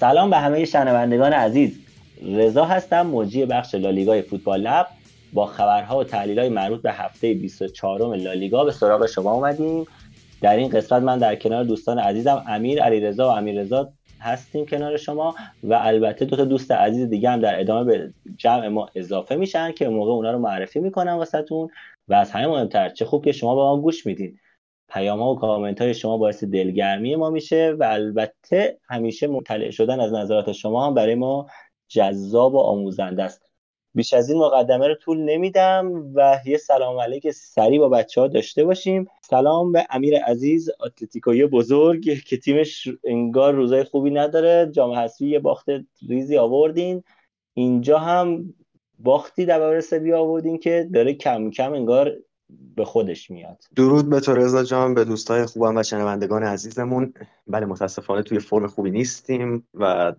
سلام به همه شنوندگان عزیز. رضا هستم موجی بخش لالیگای فوتبال لب. با خبرها و تحلیل مربوط به هفته 24 لالیگا به سراغ شما اومدیم. در این قسمت من در کنار دوستان عزیزم امیر علیرضا و امیررضا هستیم کنار شما و البته دو تا دوست عزیز دیگه هم در ادامه به جمع ما اضافه میشن که موقع اونا رو معرفی می‌کنم واسهتون و از همه مهمتر چه خوب که شما به ما گوش میدین. پیام ها و کامنت های شما باعث دلگرمی ما میشه و البته همیشه مطلع شدن از نظرات شما هم برای ما جذاب و آموزنده است. بیش از این مقدمه رو طول نمیدم و یه سلام علیک سریع با بچه ها داشته باشیم. سلام به امیر عزیز اتلتیکوی بزرگ که تیمش انگار روزای خوبی نداره. جام حذفی یه باخت ریزی آوردین. اینجا هم باختی در برابر آوردین که داره کم کم انگار به خودش میاد. درود به تو رضا جان به دوستای خوبم و شنوندگان عزیزمون. بله متاسفانه توی فرم خوبی نیستیم و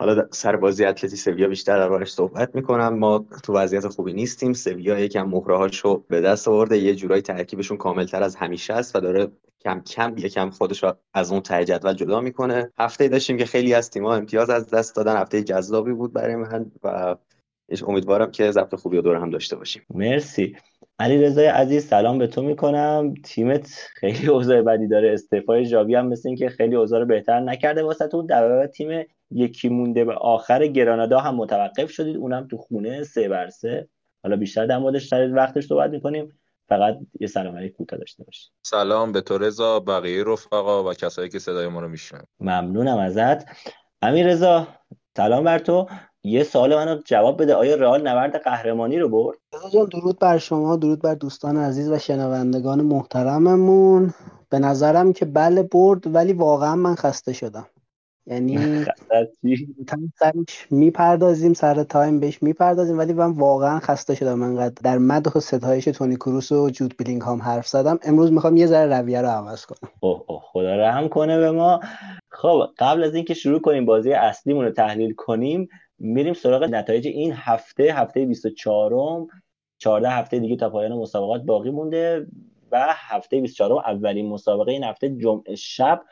حالا سر بازی اتلتی سویا بیشتر دربارش صحبت می‌کنم. ما تو وضعیت خوبی نیستیم. سویا یکم مهرهاشو به دست آورده. یه جورایی ترکیبشون کاملتر از همیشه است و داره کم کم یکم خودش از اون ته جدول جدا می‌کنه. هفته داشتیم که خیلی از تیم‌ها امتیاز از دست دادن. هفته جذابی بود برای من و امیدوارم که ضبط خوبی و دور هم داشته باشیم. مرسی. علی رضای عزیز سلام به تو می‌کنم. تیمت خیلی اوضاع بدی داره. استعفای ژاوی هم مثل اینکه خیلی اوضاع بهتر نکرده واسه تو در تیم یکی مونده به آخر گرانادا هم متوقف شدید. اونم تو خونه سه بر سه. حالا بیشتر در موردش در وقتش صحبت می‌کنیم. فقط یه سلام علیک کوتاه داشته باشید سلام به تو رضا بقیه رفقا و کسایی که صدای ما رو میشنن ممنونم ازت. امیر رضا سلام بر تو. یه سوال منو جواب بده. آیا رئال نبرد قهرمانی رو برد؟ جان درود بر شما درود بر دوستان عزیز و شنوندگان محترممون. به نظرم که بله برد ولی واقعا من خسته شدم. یعنی سرش می‌پردازیم سر time بهش می‌پردازیم ولی من واقعا خسته شدم. انقدر در مدح و ستایش تونی کروس و جود بلینگهام حرف زدم. امروز می‌خوام یه ذره رویه رو عوض کنم. اوه اوه. خدا رحم کنه به ما. خب قبل از اینکه شروع کنیم بازی اصلیمون رو تحلیل کنیم میریم سراغ نتایج این هفته هفته 24 م 14 هفته دیگه تا پایان مسابقات باقی مونده و هفته 24 اولین مسابقه این هفته جمعه شب.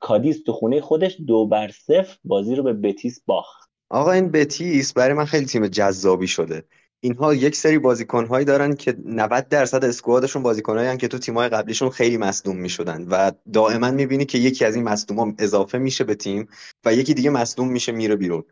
کادیس تو خونه خودش دو بر صفر بازی رو به بتیس باخت. آقا این بتیس برای من خیلی تیم جذابی شده. اینها یک سری بازیکنهایی دارن که 90 درصد اسکوادشون بازیکنهایی که تو تیمای قبلیشون خیلی مصدوم می‌شدن و دائما می‌بینی که یکی از این مصدوما اضافه میشه به تیم و یکی دیگه مصدوم میشه میره بیرون.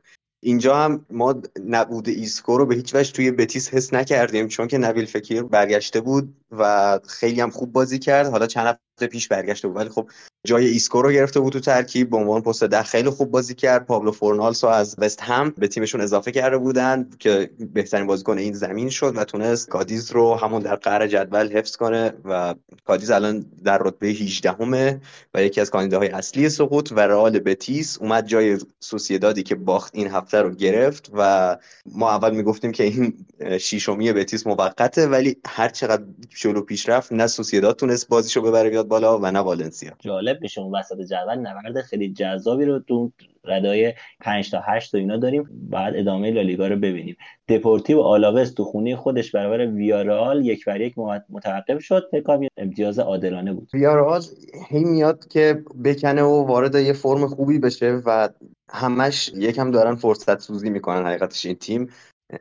اینجا هم ما نبود ایسکو رو به هیچ وجه توی بتیس حس نکردیم چون که نبیل فکیر برگشته بود. و خیلی هم خوب بازی کرد. حالا چند هفته پیش برگشته بود ولی خب جای ایسکو رو گرفته بود تو ترکیب به عنوان پست ده خیلی خوب بازی کرد. پابلو فورنالسو از وست هم به تیمشون اضافه کرده بودن که بهترین بازیکن این زمین شد و تونست کادیز رو همون در قعر جدول حفظ کنه و کادیز الان در رتبه 18 امه و یکی از کاندیداهای اصلی سقوط و رئال بتیس اومد جای سوسیدادی که باخت این هفته رو گرفت و ما اول می‌گفتیم که این شیشمی بتیس موقته ولی هر چقدر جلو پیش رفت نه سوسیداد تونست بازیشو ببره بیاد بالا و نه والنسیا. جالب میشه اون وسط جدول نبرد خیلی جذابی رو تو ردای 5 تا 8 تا اینا داریم. بعد ادامه لالیگا رو ببینیم. دپورتیو آلاوس تو خونه خودش برابر ویارال یک بر یک متوقف شد. فکر امتیاز عادلانه بود. ویارال هی میاد که بکنه و وارد یه فرم خوبی بشه و همش یکم دارن فرصت سوزی می‌کنن حقیقتش این تیم.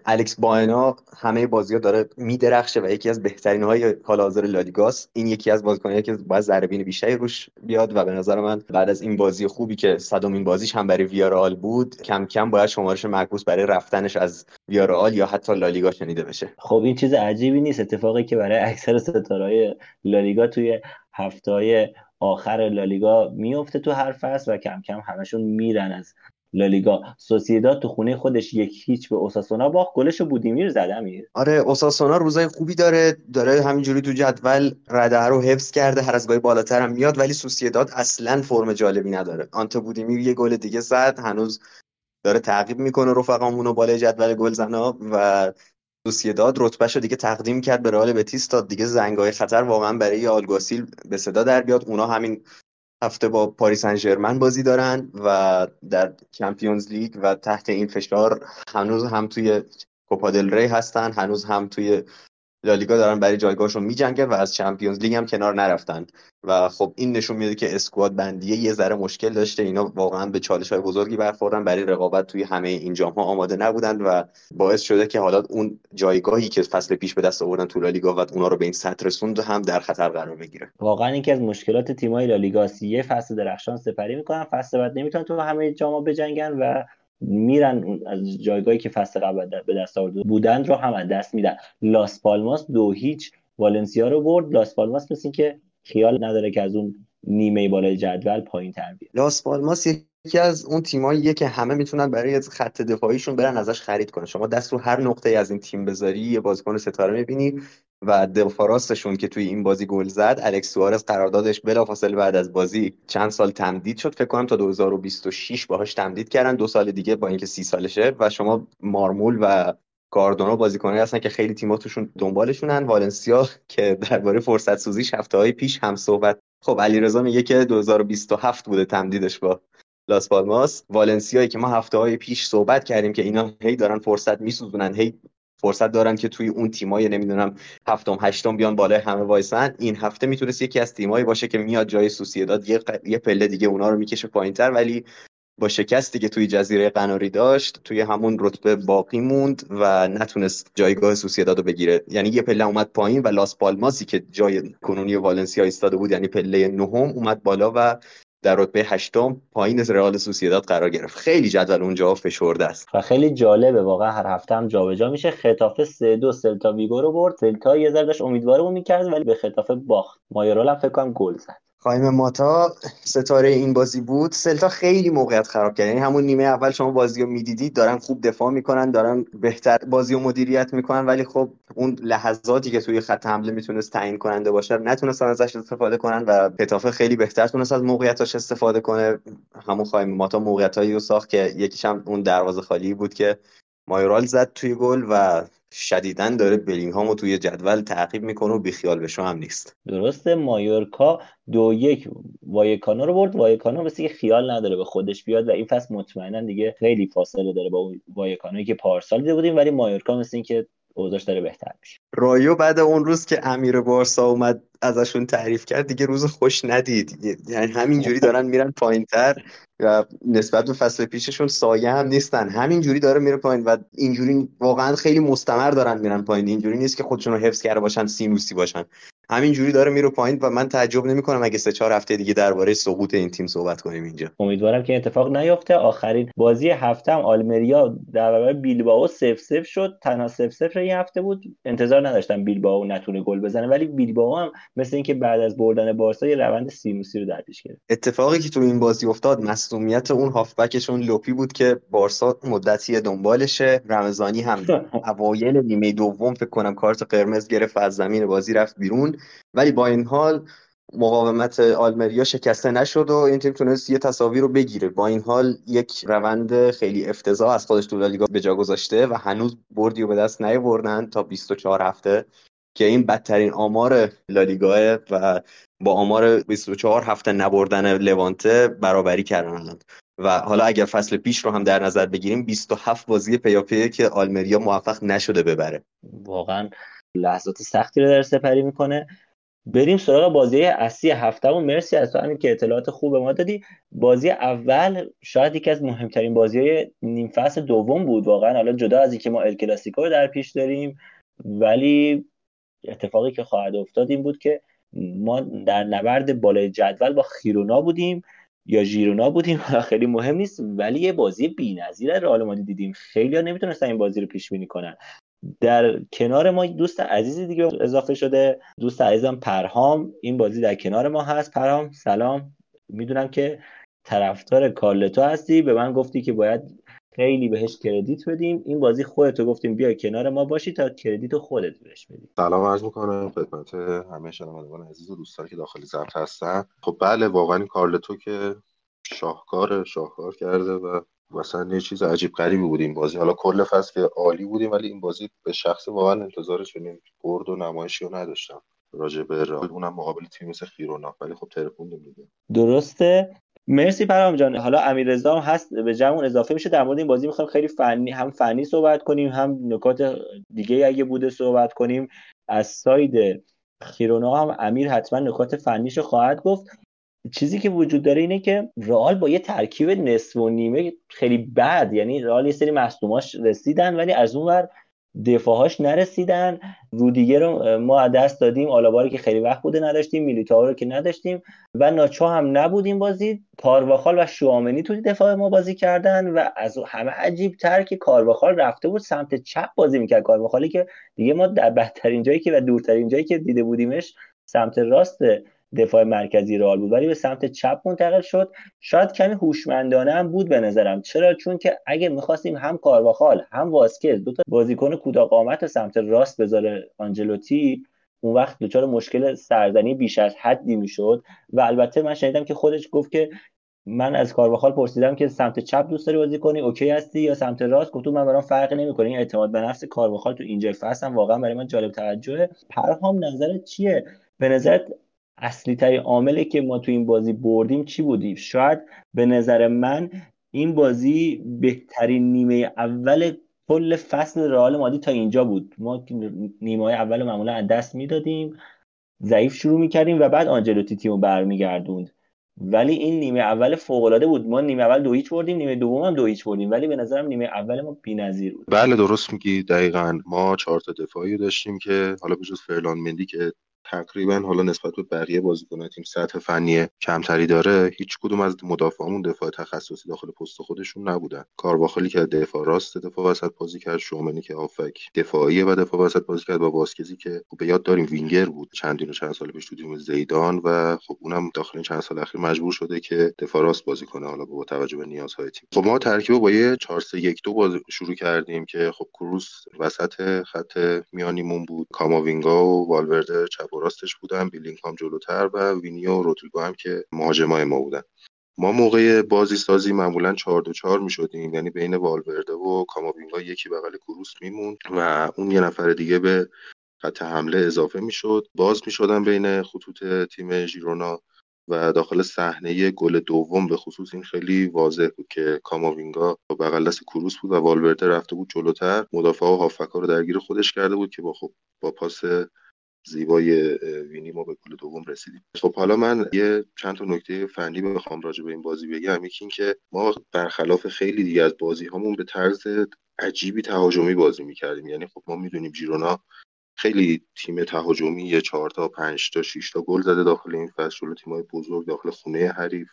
الکس بانا همه بازی ها داره میدرخشه و یکی از بهترین های حال حاضر لالیگاست این یکی از بازیکنایی که باید ضربه بیشتری روش بیاد و به نظر من بعد از این بازی خوبی که صدومین بازیش هم برای ویارال بود کم کم باید شمارش معکوس برای رفتنش از ویارال یا حتی لالیگا شنیده بشه. خب این چیز عجیبی نیست. اتفاقی که برای اکثر ستارهای لالیگا توی هفته آخر لالیگا میفته تو هر فصل و کم کم همشون میرن از لالیگا سوسیداد تو خونه خودش یک هیچ به اوساسونا باخت. گلش بودیمیر زده امیر. آره اوساسونا روزای خوبی داره. داره همینجوری تو جدول رده رو حفظ کرده. هر از گاهی بالاتر هم میاد ولی سوسیداد اصلا فرم جالبی نداره. آنت بودیمیر یه گل دیگه زد. هنوز داره تعقیب می‌کنه رفقامون و بالای جدول گلزنا و سوسیداد رتبهشو دیگه تقدیم کرد به رئال بتیس. تا دیگه زنگای خطر واقعا برای آلگاسیل به صدا در بیاد. اونا همین هفته با پاریس سن بازی دارن و در Champions League و تحت این فشار هنوز هم توی کوپا دل ری هستن هنوز هم توی لالیگا دارن برای جایگاهشون میجنگن و از Champions League هم کنار نرفتن. و خب این نشون میده که squad بندیه یه ذره مشکل داشته. اینا واقعا به چالش های بزرگی برخوردن برای رقابت توی همه این جام ها آماده نبودن و باعث شده که حالا اون جایگاهی که فصل پیش به دست آوردن تو لالیگا و اونا رو به این سطح رسوند هم در خطر قرار بگیره. واقعا یکی از مشکلات تیم‌های لالیگا یه فصل درخشان سپری می‌کنن فصل بعد نمی‌تونن تو همه جام بجنگن و میرن از جایگاهی که فصل قبل به دست آورده بودند رو هم از دست میدن. لاس پالماس دو هیچ. والنسیا رو برد. لاس پالماس مثل که خیال نداره که از اون نیمه بالای جدول پایین تر بیاد. لاس پالماس یکی از اون تیماییه که همه می‌تونن برای خط دفاعیشون برن ازش خرید کنن. شما دست رو هر نقطه از این تیم بذاری یه بازیکن ستاره می‌بینی و دفاع راستشون که توی این بازی گل زد الکس سوارز قراردادش بلافاصله بعد از بازی چند سال تمدید شد. فکر کنم تا 2026 باهاش تمدید کردن. دو سال دیگه با اینکه سی سالشه و شما مارمول و کاردونا بازیکنایی هستن که خیلی تیم‌ها توشون دنبالشونن. والنسیا که درباره فرصت سوزیش هفته های پیش هم صحبت خب علیرضا میگه که 2027 بوده تمدیدش با لاس پالماس. والنسیایی که ما هفته های پیش صحبت کردیم که اینا هی دارن فرصت میسوزونن هی فرصت دارن که توی اون تیمای نمی‌دونم هفتم هشتم بیان بالای همه وایسن. این هفته می‌تونست یکی از تیمایی باشه که میاد جای سوسیداد یه, یه پله دیگه اونا رو می‌کشه پایینتر ولی با شکستی که توی جزیره قناری داشت توی همون رتبه باقی موند و نتونست جایگاه سوسیداد رو بگیره. یعنی یه پله اومد پایین و لاس پالماسی که جای کنونی والنسیا ایستاده بود یعنی پله نهم اومد بالا و در رتبه هشتم پایین رئال سوسیداد قرار گرفت. خیلی جدول اونجا فشرده است. و خیلی جالبه واقعا هر هفته هم جابجا میشه. خطافه سه دو سلتا ویگو رو برد. سلتا یه ذره داشت امیدوارمون می‌کرد ولی به خطافه باخت. مایورال هم فکر کنم گل زد. خایم ماتا ستاره این بازی بود. سلتا خیلی موقعیت خراب کرد. یعنی همون نیمه اول شما بازی رو می‌دیدید دارن خوب دفاع می‌کنن دارن بهتر بازی رو مدیریت می‌کنن ولی خب اون لحظاتی که توی خط حمله می‌تونست تعیین کننده باشه نتونستن ازش استفاده کنن و پتافه خیلی بهتر تونست از موقعیتاش استفاده کنه. همون خایم ماتا موقعیتایی رو ساخت که یکیش هم اون دروازه خالی بود که مایورال زد توی گل و شدیدا داره بلینگهامو توی جدول تعقیب می‌کنه و بیخیال بشه هم نیست. درسته مایورکا دو یک وایکانو رو برد. وایکانو مثل که خیال نداره به خودش بیاد و این فصل مطمئنا دیگه خیلی فاصله داره با اون وایکانوی که پارسال دیده بودیم ولی مایورکا مثل اینکه اوضاعش داره بهتر میشه. رایو بعد اون روز که امیر بارسا اومد ازشون تعریف کرد دیگه روز خوش ندید. یعنی همینجوری دارن میرن پایینتر و نسبت به فصل پیششون سایه هم نیستن. همینجوری داره میره پایین و اینجوری واقعا خیلی مستمر دارن میرن پایین. اینجوری نیست که خودشون رو حفظ کرده باشن سینوسی باشن. همینجوری داره میره پایین و من تعجب نمی‌کنم اگه سه چهار هفته دیگه درباره سقوط این تیم صحبت کنیم اینجا. امیدوارم که اتفاق نیفته. آخرین بازی هفته هم آلمریا در برابر بیلبائو سف سف شد. تنها سف سف این هفته بود. انتظار نداشتم بیلبائو نتونه گل بزنه ولی بیلبائو هم مثل اینکه بعد از بردن بارسا یه روند سینوسی رو در پیش گرفت. اتفاقی که تو این بازی افتاد مصونیت اون هافبکشون لوپی بود که بارسا مدتی دنبالشه. رمضانی هم اوایل نیمه دوم فکر کنم کارت قرمز گرفت از زمین بازی رفت بیرون. ولی با این حال مقاومت آلمریا شکسته نشد و این تیم تونست یه تصاوی رو بگیره. با این حال یک روند خیلی افتضاح از خودش تو لالیگا به جا گذاشته و هنوز بردی و به دست نیاوردن تا 24 هفته. که این بدترین آمار لالیگاه و با آمار 24 هفته نبردن لوانته برابری کردن و حالا اگر فصل پیش رو هم در نظر بگیریم 27 بازی پیاپیه که آلمریا موفق نشده ببره. واقعا لحظات سختی رو در سپری می‌کنه. بریم سراغ بازی اصلی هفتهمون. مرسی از تو همین که اطلاعات خوب ما دادی. بازی اول شاید یکی از مهمترین بازی های نیم فصل دوم بود واقعا. حالا جدا از اینکه ما ال کلاسیکو رو در پیش داریم ولی اتفاقی که خواهد افتاد این بود که ما در نبرد بالای جدول با خیرونا بودیم یا ژیرونا بودیم خیلی مهم نیست ولی یه بازی بی‌نظیر رئال مادرید دیدیم. خیلی ها نمی‌تونستن این بازی رو پیش بینی کنن. در کنار ما دوست عزیزی دیگه اضافه شده دوست عزیزم پرهام. این بازی در کنار ما هست. پرهام سلام. می‌دونم که طرفدار کارلتو هستی. به من گفتی که باید خیلی بهش کردیت بدیم. این بازی خودتو گفتیم بیا کنار ما باشی تا کردیت خودت بهش بدیم سلام عرض می‌کنم خدمت همه شنوندگان عزیز و دوستانی که داخل ضبط هستن. خب بله واقعا کارلتو که شاهکار شاهکار کرده و مثلا یه چیز عجیب غریبی بود این بازی. حالا کل فصل که عالی بودیم ولی این بازی به شخص واقعا انتظارش چنین برد و نمایشی رو نداشتم. راجع به رئال اونم مقابل تیم مثل خیرونا ولی خب ترکوندیم دیگه. درسته. مرسی پرام جان. حالا امیررضا هم هست به جمعون اضافه میشه. در مورد این بازی می‌خوایم خیلی فنی هم فنی صحبت کنیم هم نکات دیگه اگه بوده صحبت کنیم. از ساید خیرونا هم امیر حتما نکات فنیش خواهد گفت. چیزی که وجود داره اینه که رئال با یه ترکیب نصف و نیمه خیلی بد یعنی رئال یه سری مصدوماش رسیدن ولی از اون ور دفاعهاش نرسیدن. رودیگه رو ما دست دادیم. آلاباری که خیلی وقت بوده نداشتیم میلیتائو رو که نداشتیم و ناچو هم نبودیم بازی. کارواخال و شوامنی توی دفاع ما بازی کردن و از همه عجیب تر که کارواخال رفته بود سمت چپ بازی می‌کرد. کارواخالی که دیگه ما در بدترین جایی که و دورترین جایی که دیده بودیمش سمت راست دفاع مرکزی رئال بود. ولی به سمت چپ منتقل شد. شاید کمی هوشمندانه هم بود به نظرم. چرا؟ چون که اگه می‌خواستیم هم کارواخال هم واسکز دو تا بازیکن کوتاه قامت سمت راست بذاره آنجلوتی اون وقت دچار مشکل سرزنی بیش از حدی می‌شد. و البته من شنیدم که خودش گفت که من از کارواخال پرسیدم که سمت چپ دوست داری بازی کنی؟ اوکی هستی یا سمت راست؟ گفتم من برام فرقی نمی‌کنه. این اعتماد به نفس کارواخال تو اینجا فصل واقعا برای من جالب توجهه. پرهام نظرت چیه؟ به نظرت اصلی ترین عاملی که ما تو این بازی بردیم چی بودیم شاید به نظر من این بازی بهترین نیمه اول کل فصل رئال مادی تا اینجا بود. ما نیمه اول معمولا از دست می‌دادیم ضعیف شروع می‌کردیم و بعد آنجلوتی تیمو برمیگردوند. ولی این نیمه اول فوق العاده بود. ما نیمه اول دو هیچ بردیم نیمه دوم هم دو هیچ بردیم. ولی به نظرم نیمه اول ما بی‌نظیر بود. بله درست میگی. دقیقا. ما چهار تا دفاعی داشتیم که حالا به جز فرلان مندی که تقریبا حالا نسبت به بقیه بازیکنان تیم سطح فنی کمتری داره هیچ کدوم از مدافعامون دفاع تخصصی داخل پست خودشون نبودن. کارواخالی که دفاع راست دفاع وسط بازی کرد شومنی که آفک دفاعی و دفاع وسط بازی کرد با واسکزی که خب به یاد داریم وینگر بود چندین و چند سال پیش تو تیم زیدان و خب اونم داخل این چند سال اخیر مجبور شده که دفاع راست بازی کنه حالا با توجه به نیازهای تیم. خب ما ترکیب با یه 4 3 1 2 بازی شروع کردیم که خب کروس وسط خط میانیمون بود. کاماوینگا و والورده چپ راستش بودن بیلینگهام جلوتر و وینیو و رودریگو هم که مهاجمای ما بودن. ما موقع بازی سازی معمولا 4 دو 4 می‌شدیم یعنی بین والورده و کاماوینگا یکی بغل کروس میمون و اون یه نفر دیگه به خط حمله اضافه می‌شد. باز می‌شدن بین خطوط تیم ژیرونا و داخل صحنه گل دوم. به خصوص این خیلی واضح بود که کاماوینگا بغل دست کروس بود و والورده رفته بود جلوتر. مدافع و هافکا رو درگیر خودش کرده بود که با خب با پاس زیبای وینی ما به گل دوم رسیدیم. خب حالا من یه چند تا نکته فنی بخوام راجع به این بازی بگم. یکی این که ما برخلاف خیلی دیگه از بازی هامون به طرز عجیبی تهاجمی بازی می‌کردیم. یعنی خب ما می‌دونیم جیرونا خیلی تیم تهاجمی یه چهار تا پنج تا شش تا گل زده داخل این فصل. جلو تیمای بزرگ داخل خونه حریف.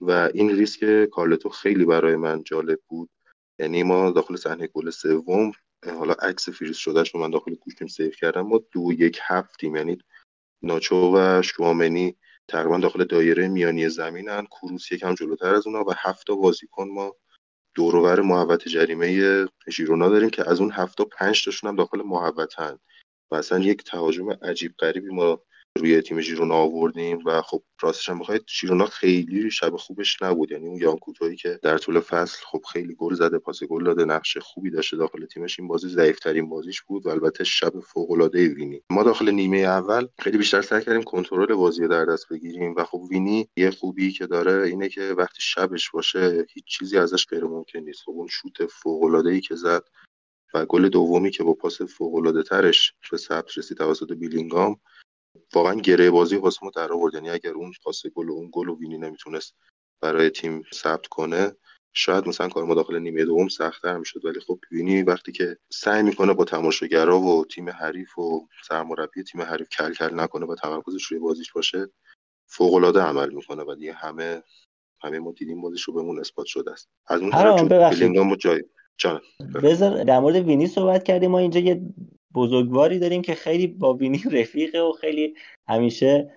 و این ریسک کارلتو خیلی برای من جالب بود. یعنی ما داخل صحنه گل سوم حالا عکس فریز شدهش رو من داخل گوشیم save کردم. ما دو یک هفتیم. یعنی ناچو و شوامنی تقریبا داخل دایره میانی زمینن. کروس یکم جلوتر از اونا و هفت بازیکن ما دورور محوطه جریمه ژیرونا داریم که از اون هفت تا پنج تاشون هم داخل محوطه‌ن و اصلا یک تهاجم عجیب غریبی ما روی تیم ژیرونا آوردیم و خب راستش هم بخواید ژیرونا خیلی شب خوبش نبود. یعنی اون یانکوتویی که در طول فصل خب خیلی گل زده پاس گل داده نقش خوبی داشته داخل تیمش. این بازی ضعیفترین بازیش بود و البته شب فوق العاده وینی. ما داخل نیمه اول خیلی بیشتر سعی کردیم کنترل بازی رو در دست بگیریم و خب وینی یه خوبی که داره اینه که وقتی شبش باشه هیچ چیزی ازش غیر ممکن نیست. خب اون شوت فوق العاده ای که زد و گل دومی که با پاس فوق العاده ترش به ثبت رسید توسط بیلینگام واقعا گره بازی واسه در آورد. یعنی اگر اون پاس گل و اون گل و وینی نمی‌تونست برای تیم ثبت کنه شاید مثلا کار ما داخل نیمه دوم سختتر می‌شد. ولی خب وینی وقتی که سعی می‌کنه با تماشاگرا و تیم حریف و سرمربی تیم حریف کل کل نکنه و تمرکزش روی بازیش باشه فوق العاده عمل می‌کنه و دیگه همه همه ما دیدیم بازیش رو بهمون اثبات شده است. از اون طرف جای بذار در مورد وینی صحبت کردیم. ما اینجا یه بزرگواری داریم که خیلی با وینی رفیقه و خیلی همیشه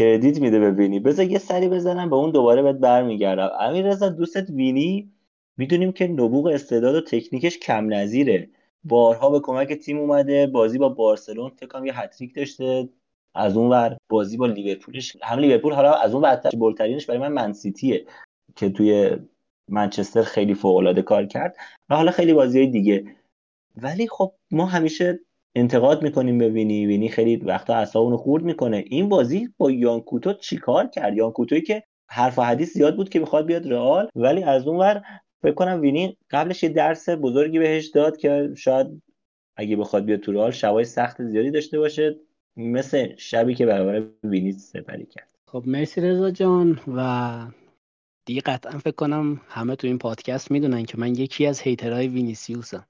کردیت میده به وینی. بذار یه سری بزنم به اون دوباره بهت برمیگردم. امیر رضا دوستت وینی؟ می‌دونیم که نبوغ استعداد و تکنیکش کم نظیره. بارها به کمک تیم اومده بازی با بارسلون فکر یه هتریک داشته. از اون ور بازی با لیورپولش. هم لیورپول حالا از اون برتر بولترینش برای من منسیتیه که توی منچستر خیلی فوق العاده کار کرد. و حالا خیلی بازی دیگه. ولی خب ما همیشه انتقاد می‌کنیم به وینی. وینی خیلی وقتا اعصابونو خورد می‌کنه. این بازی با یانکوتو چیکار کرد؟ یانکوتوی که حرف و حدیث زیاد بود که می‌خواد بیاد رئال ولی از اون ور فکر کنم وینی قبلش یه درس بزرگی بهش داد که شاید اگه بخواد بیاد تو رئال شبای سخت زیادی داشته باشه مثل شبی که برابر وینیس سپری کرد. خب مرسی رضا جان و دیگه قطعا فکر کنم همه تو این پادکست می‌دونن که من یکی از هیترهای وینیسیوسم.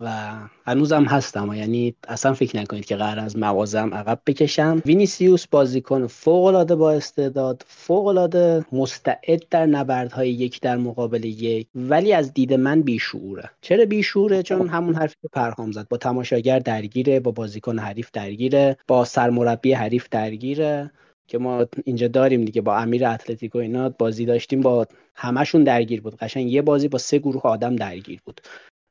و هنوزم هستم. یعنی اصلا فکر نکنید که قرار از موازم عقب بکشم. وینیسیوس بازیکن فوق العاده با استعداد فوق العاده مستعد در نبردهای یک در مقابل یک ولی از دید من بیشعوره. چرا بیشعوره؟ چون همون حرفی که پرهام زد. با تماشاگر درگیره با بازیکن حریف درگیره با سرمربی حریف درگیره که ما اینجا داریم دیگه. با امیر اتلتیکو اینا بازی داشتیم با همشون درگیر بود. قشنگ یه بازی با سه گروه آدم درگیر بود.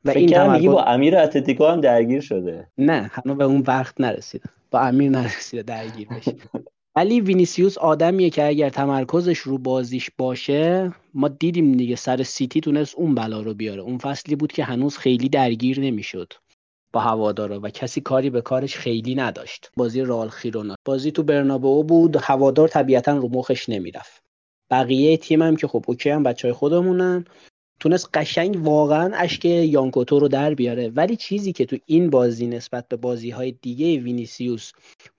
و این تمرکز... با امیر اتلتیکو هم درگیر شده. نه هنوز به اون وقت نرسیده. با امیر نرسیده درگیر بشه. ولی وینیسیوس آدمیه که اگر تمرکزش رو بازیش باشه ما دیدیم دیگه سر سیتی تونست اون بلا رو بیاره. اون فصلی بود که هنوز خیلی درگیر نمی‌شد با هوادارا و کسی کاری به کارش خیلی نداشت. بازی رئال خیرونا. بازی تو برنابئو بود. هوادار طبیعتا رو مخش نمی‌رفت. بقیه تیم هم که خب اوکی هم بچه های خودمونن. تونست قشنگ واقعا اشک یانکوتو رو در بیاره. ولی چیزی که تو این بازی نسبت به بازی های دیگه وینیسیوس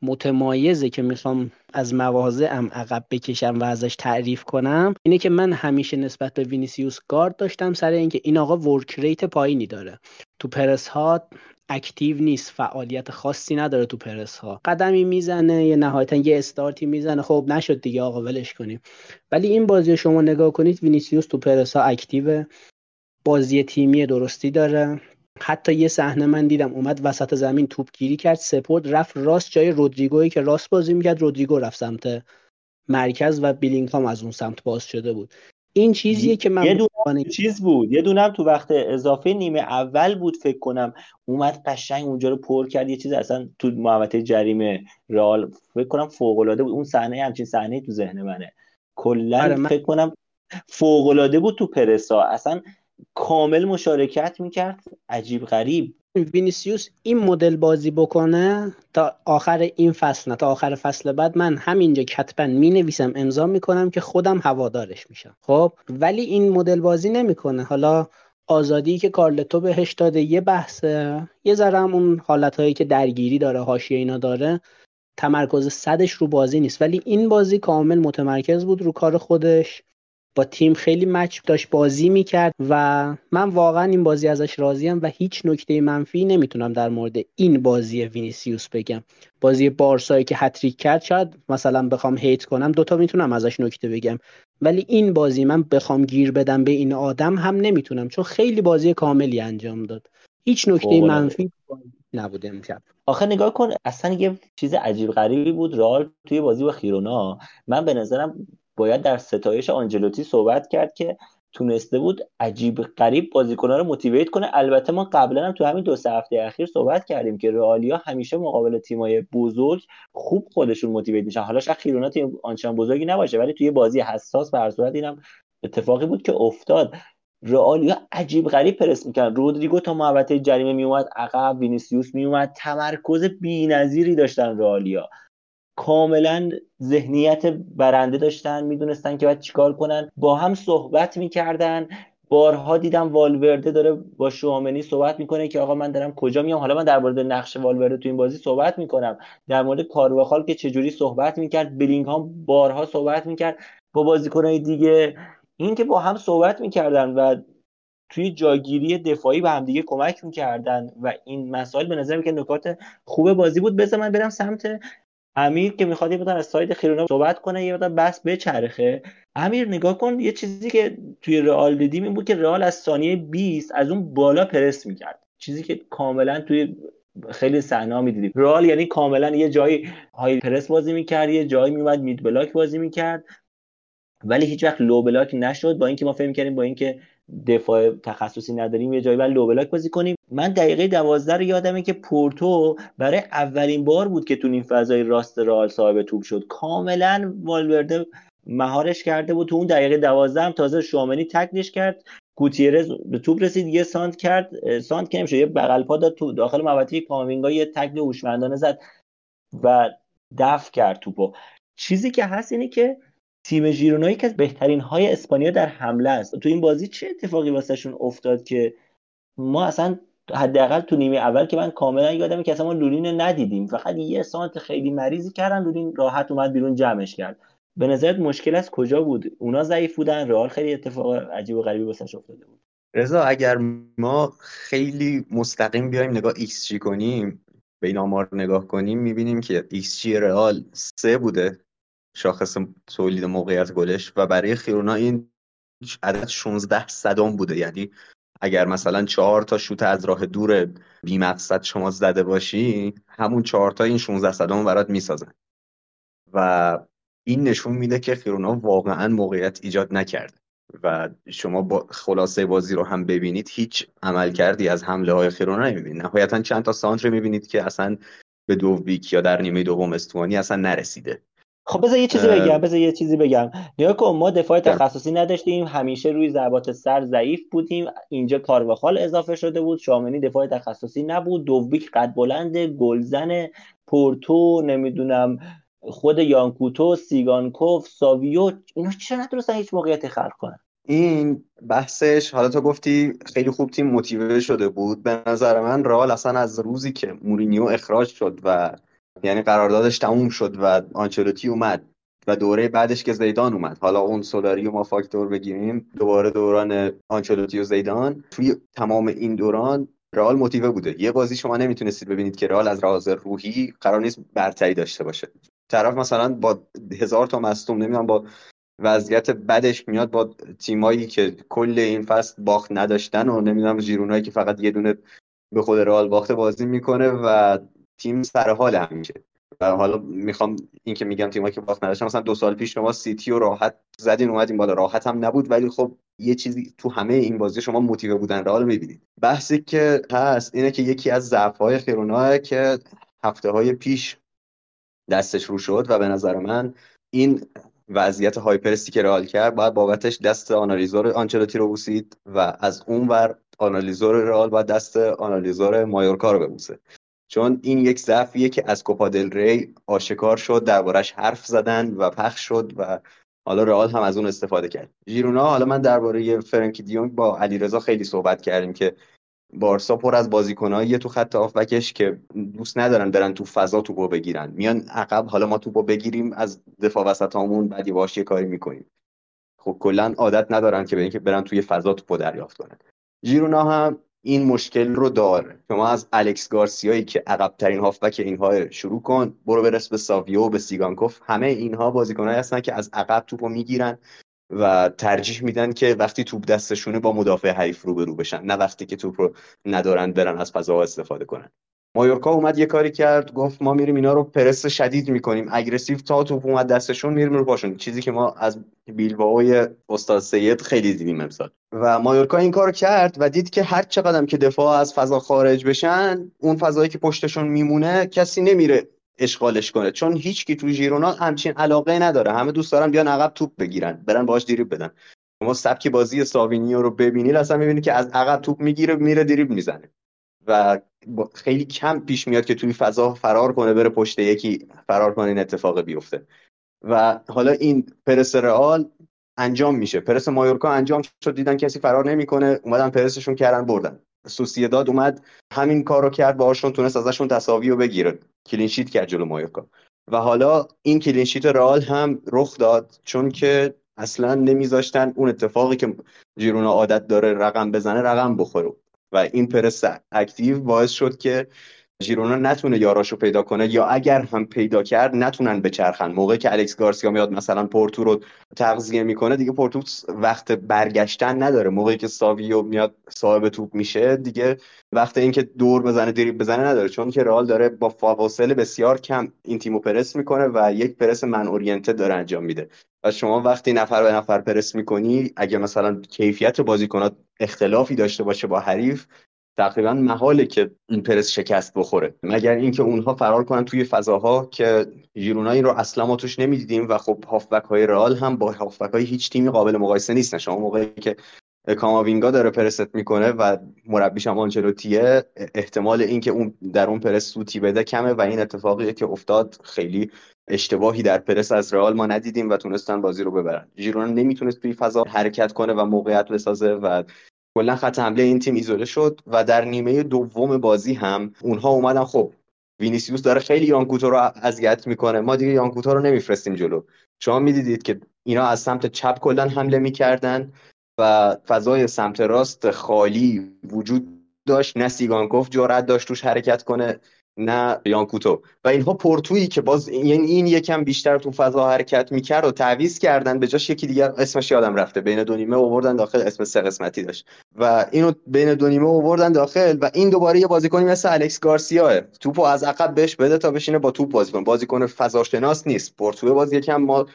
متمایزه که می‌خوام از مواضع ام عقب بکشم و ازش تعریف کنم اینه که من همیشه نسبت به وینیسیوس گارد داشتم سر اینکه این آقا work rate پایینی داره. تو پرس ها active نیست فعالیت خاصی نداره تو پرس ها. قدمی می‌زنه یا نهایتا یه استارتی می‌زنه. خب نشد دیگه آقا ولش کنیم. ولی این بازی شما نگاه کنید وینیسیوس تو پرس ها active بازی تیمی درستی داره. حتی یه صحنه من دیدم اومد وسط زمین توپ گیری کرد support رفت راست جای رودریگویی که راست بازی می‌کرد رودریگو رفت سمت مرکز و بیلینگهام از اون سمت باز شده بود. این چیزیه که من یه دونه چیز بود یه دونم تو وقت اضافه نیمه اول بود فکر کنم. اومد قشنگ اونجا رو پر کرد یه چیز اصلا تو محوطه جریمه رئال فکر کنم فوق العاده بود. اون صحنه همچین صحنه تو ذهن منه. کلا آره من... فکر کنم فوق العاده بود تو پرسا. اصلا کامل مشارکت می‌کرد. عجیب غریب. وینیسیوس این مدل بازی بکنه تا آخر این فصل نه تا آخر فصل بعد من همینجا کتبا می نویسم امضا می‌کنم که خودم هوادارش میشم. خب ولی این مدل بازی نمی‌کنه. حالا آزادی که کارلتو بهش داده یه بحثه. یه ذره هم اون حالتهایی که درگیری داره حاشیه اینا داره تمرکز صدش رو بازی نیست. ولی این بازی کامل متمرکز بود رو کار خودش. با تیم خیلی مچ داشت بازی می‌کرد و من واقعا این بازی ازش راضیم و هیچ نکته منفی نمی‌تونم در مورد این بازی وینیسیوس بگم. بازی بارسایی که هتریک کرد شاید مثلا بخوام هیت کنم دوتا می‌تونم ازش نکته بگم. ولی این بازی من بخوام گیر بدم به این آدم هم نمی‌تونم چون خیلی بازی کاملی انجام داد. هیچ نکته منفی نبوده امشب. آخه نگاه کن اصلا یه چیز عجیب غریبی بود. رال توی بازی با خیرونا من به نظرم باید در ستایش آنجلوتی صحبت کرد که تونسته بود عجیب غریب بازیکن‌ها رو موتیویت کنه. البته ما قبلا هم تو همین دو سه هفته اخیر صحبت کردیم که رئالیا همیشه مقابل تیمای بزرگ خوب خودشون موتیویت میشن. حالا شاید خیرونا تیم آنچنان بزرگی نباشه ولی توی بازی حساس به هر صورت اینم اتفاقی بود که افتاد. رئالیا عجیب غریب پرس می‌کرد رودریگو تا محوطه جریمه میومد عقب وینیسیوس میومد تمرکز بی‌نظیری داشتن رئالیا. کاملا ذهنیت برنده داشتن می‌دونستن که باید چیکار کنن. با هم صحبت می‌کردن. بارها دیدم والورده داره با شوامنی صحبت می‌کنه که آقا من دارم کجا میام؟ حالا من در مورد نقش والورده تو این بازی صحبت می‌کنم. در مورد کارواخال که چجوری صحبت می‌کرد. بلینگهام بارها صحبت می‌کرد. با بازیکنهای دیگه. این که با هم صحبت می‌کردن و توی جاگیری دفاعی به همدیگه کمک می‌کردن و این مسائل به نظر که نکات خوب بازی بود. بذار من برم سمت امیر که می‌خواد یه از سایت خیرونا صحبت کنه یه مقدار بس بچرخه. امیر نگاه کن یه چیزی که توی رئال دیدیم این بود که رئال از ثانیه 20 از اون بالا پرس می‌کرد. چیزی که کاملا توی خیلی صحنه می‌دیدیم. رئال یعنی کاملا یه جایی high press بازی می‌کرد یه جایی میومد mid block بازی می‌کرد. ولی هیچ وقت low block نشد با اینکه ما فکر کردیم با اینکه دفاع تخصصی نداریم یه جایی low block بازی کنیم. من دقیقه دوازده رو یادمه که پورتو برای اولین بار بود که تو این فضای راست رئال صاحب توپ شد. کاملا والورده مهارش کرده بود. تو اون دقیقه دوازده هم تازه شوامنی تکلش کرد. گوتیرز به توپ رسید یه سانتر کرد سانتر که نمیشه یه بغل پا داد تو داخل محوطه کاماوینگا یه تکل هوشمندانه زد و دفع کرد توپو. چیزی که هست اینه که تیم ژیرونا که از بهترین های اسپانیا در حمله است. تو این بازی چه اتفاقی واسهشون افتاد که ما اصلا حداقل تو نیمه اول که من کاملا یادمه که اصلا ما لونین رو ندیدیم. فقط یه سانتر خیلی مریضی کردن لونین راحت اومد بیرون جمعش کرد. به نظرت مشکل از کجا بود؟ اونا ضعیف بودن رئال خیلی اتفاق عجیب و غریبی واسش افتاده بود. رضا اگر ما خیلی مستقیم بیایم نگاه ایکس کنیم به این آمار نگاه کنیم می‌بینیم که ایکس رئال سه بوده. شاخص تولید موقعیت گلش و برای خیرونا این عدد 16 صدم بوده. یعنی اگر مثلا چهار تا شوت از راه دور بی مقصد شما زده باشی همون چهار تا این 16 صدم برات می‌سازن. و این نشون میده که خیرونا واقعا موقعیت ایجاد نکرده. و شما با خلاصه بازی رو هم ببینید هیچ عملکردی از حمله های خیرونا نمی‌بینید. نهایتا چند تا سانتر می‌بینید که اصلا به دو ویک یا در نیمه دوم استوانی اصلا نرسیده. خب بذار یه چیزی بگم بذار یه چیزی بگم. نگاه کن ما دفاع تخصصی نداشتیم همیشه روی ضربات سر ضعیف بودیم. اینجا کارواخال اضافه شده بود شامنی دفاع تخصصی نبود. دوبیک قد بلند گلزن پورتو نمی‌دونم خود یانکوتو سیگانکوف ساویو اینا چرا نتونستن هیچ موقعیتی خلق کنن؟ این بحثش حالا تو گفتی خیلی خوب تیم موتیوه شده بود. به نظر من رئال اصلا از روزی که مورینیو اخراج شد و یعنی قراردادش تموم شد و آنچلوتی اومد و دوره بعدش که زیدان اومد. حالا اون سولاری ما فاکتور بگیریم دوباره دوران آنچلوتی و زیدان. توی تمام این دوران رئال موتیوه بوده. یه بازی شما نمی‌تونستید ببینید که رئال از لحاظ روحی قرار نیست برتری داشته باشه. طرف مثلا با هزار تا مصدوم نمی‌دونم با وضعیت بدش میاد با تیمایی که کل این فصل باخت نداشتن و نمی‌دونم ژیرونایی که فقط یه دونه به خود رئال باخته بازی می‌کنه و تیم سر حال همیشه و حالا می‌خوام این که میگم تیمایی که باخت نداشتن مثلا دو سال پیش شما سیتی و راحت زدین اومدین بالا. راحت هم نبود ولی خب یه چیزی تو همه این بازی شما motivated بودن رئال می‌بینید. بحثی که هست اینه که یکی از ضعف های خیرونا که هفته های پیش دستش رو شد و به نظر من این وضعیت high press ی که رئال کرد باید بابتش دست آنالیزور آنچلوتی رو بوسید و از اون ور آنالیزور رئال باید دست آنالیزور مایورکا رو ببوسه. چون این یک ضعفیه که از کوپا دل ری آشکار شد دربارش حرف زدن و پخش شد و حالا رئال هم از اون استفاده کرد. ژیرونا حالا من درباره فرانکی دیونگ با علیرضا خیلی صحبت کردیم که بارسا پر از بازیکنایی تو خط آفبکش که دوست ندارن برن تو فضا توپو بگیرن. میان عقب حالا ما توپو بگیریم از دفاع وسطامون باش یه کاری می‌کنیم. خب کلا عادت ندارن که به اینکه برن توی فضا توپو دریافت کنن. ژیرونا هم این مشکل رو داره. شما از الکس گارسیایی که عقب ترین هافبک اینها شروع کن. برو برس به ساویو به سیگانکوف. همه اینها بازیکنایی هستن که از عقب توپو می‌گیرن و ترجیح میدن که وقتی توپ دستشونه با مدافع حریف روبرو بشن. نه وقتی که توپ رو ندارن برن از فضا استفاده کنن. مایورکا اومد یه کاری کرد گفت ما میریم اینا رو پرس شدید می‌کنیم. aggressive تا توپ اومد دستشون میریم رو پاشون. چیزی که ما از بیلبائوی استاد سید خیلی دیدیم امسال. و مایورکا این کار کرد و دید که هر چقدر که دفاع از فضا خارج بشن اون فضایی که پشتشون میمونه کسی نمیره اشغالش کنه. چون هیچ کی تو ژیرونا همچین علاقه نداره. همه دوست دارن بیان عقب توپ بگیرن برن باهاش دریبل بدن. شما سبک بازی ساوینیو رو ببینید اصلا می‌بینید که از عقب توپ می‌گیره میره دریبل می‌زنه. و خیلی کم پیش میاد که توی فضا فرار کنه بره پشت یکی فرار کنه این اتفاق بیفته. و حالا این پرس رئال انجام میشه. پرس مایورکا انجام شد دیدن کسی فرار نمی‌کنه اومدن پرسشون کردن بردن. سوسیداد اومد همین کار رو کرد باهاشون تونست ازشون تساوی رو بگیره. clean sheet کرد جلو مایورکا. و حالا این clean sheet رئال هم رخ داد چون که اصلا نمیذاشتن اون اتفاقی که ژیرونا عادت داره رقم بزنه رقم بخوره. و این پرس active باعث شد که ژیرونا نتونه یاراشو پیدا کنه یا اگر هم پیدا کرد نتونن بچرخن. موقعی که الکس گارسیا میاد مثلا پورتو رو تغذیه می‌کنه دیگه پورتو وقت برگشتن نداره. موقعی که ساویو میاد صاحب توپ میشه دیگه وقت اینکه دور بزنه دریب بزنه نداره. چون که رئال داره با فاصله بسیار کم این تیمو پرس می‌کنه و یک پرس من اورینته داره انجام میده. شما وقتی نفر به نفر پرس می‌کنی اگه مثلا کیفیت بازیکنات اختلافی داشته باشه با حریف تقریبا محاله که این پرس شکست بخوره. مگر اینکه اونها فرار کنن توی فضاها که ژیرونا این رو اصلا ما توش نمی‌دیدیم و خب هافبک های رئال هم با هافبک های هیچ تیمی قابل مقایسه نیستن. شما موقعی که کاماوینگا داره پرست می‌کنه و مربیش هم آنچلوتیه احتمال اینکه اون در اون پرس سوتی بده کمه و این اتفاقیه که افتاد. خیلی اشتباهی در پرس از رئال ما ندیدیم و تونستن بازی رو ببرن. ژیرونا نمی‌تونست توی فضا حرکت کنه و موقعیت بسازه و کلا خط حمله این تیم ایزوله شد و در نیمه دوم بازی هم اونها اومدن. خب وینیسیوس داره خیلی یانکوتو رو اذیت می‌کنه. ما دیگه یانکوتو رو نمیفرستیم جلو. شما می‌دیدید که اینا از سمت چپ کلا حمله می‌کردن. و فضای سمت راست خالی وجود داشت. نه سیگانکوف جرأت داشت توش حرکت کنه نه یانکوتو و اینها پورتویی که باز یعنی این یکم بیشتر تو فضا حرکت می‌کرد و تعویض کردن به جاش یکی دیگر اسمش یادم رفته. بین دو نیمه داخل اسم سه قسمتی داشت. و اینو بین دو نیمه داخل و این دوباره یه بازیکنی مثل الکس گارسیاه. توپو از عقب بهش بده تا بشینه با توپ بازی کنه. بازیکن فضاشناس نیست. پورتو باز یکم ما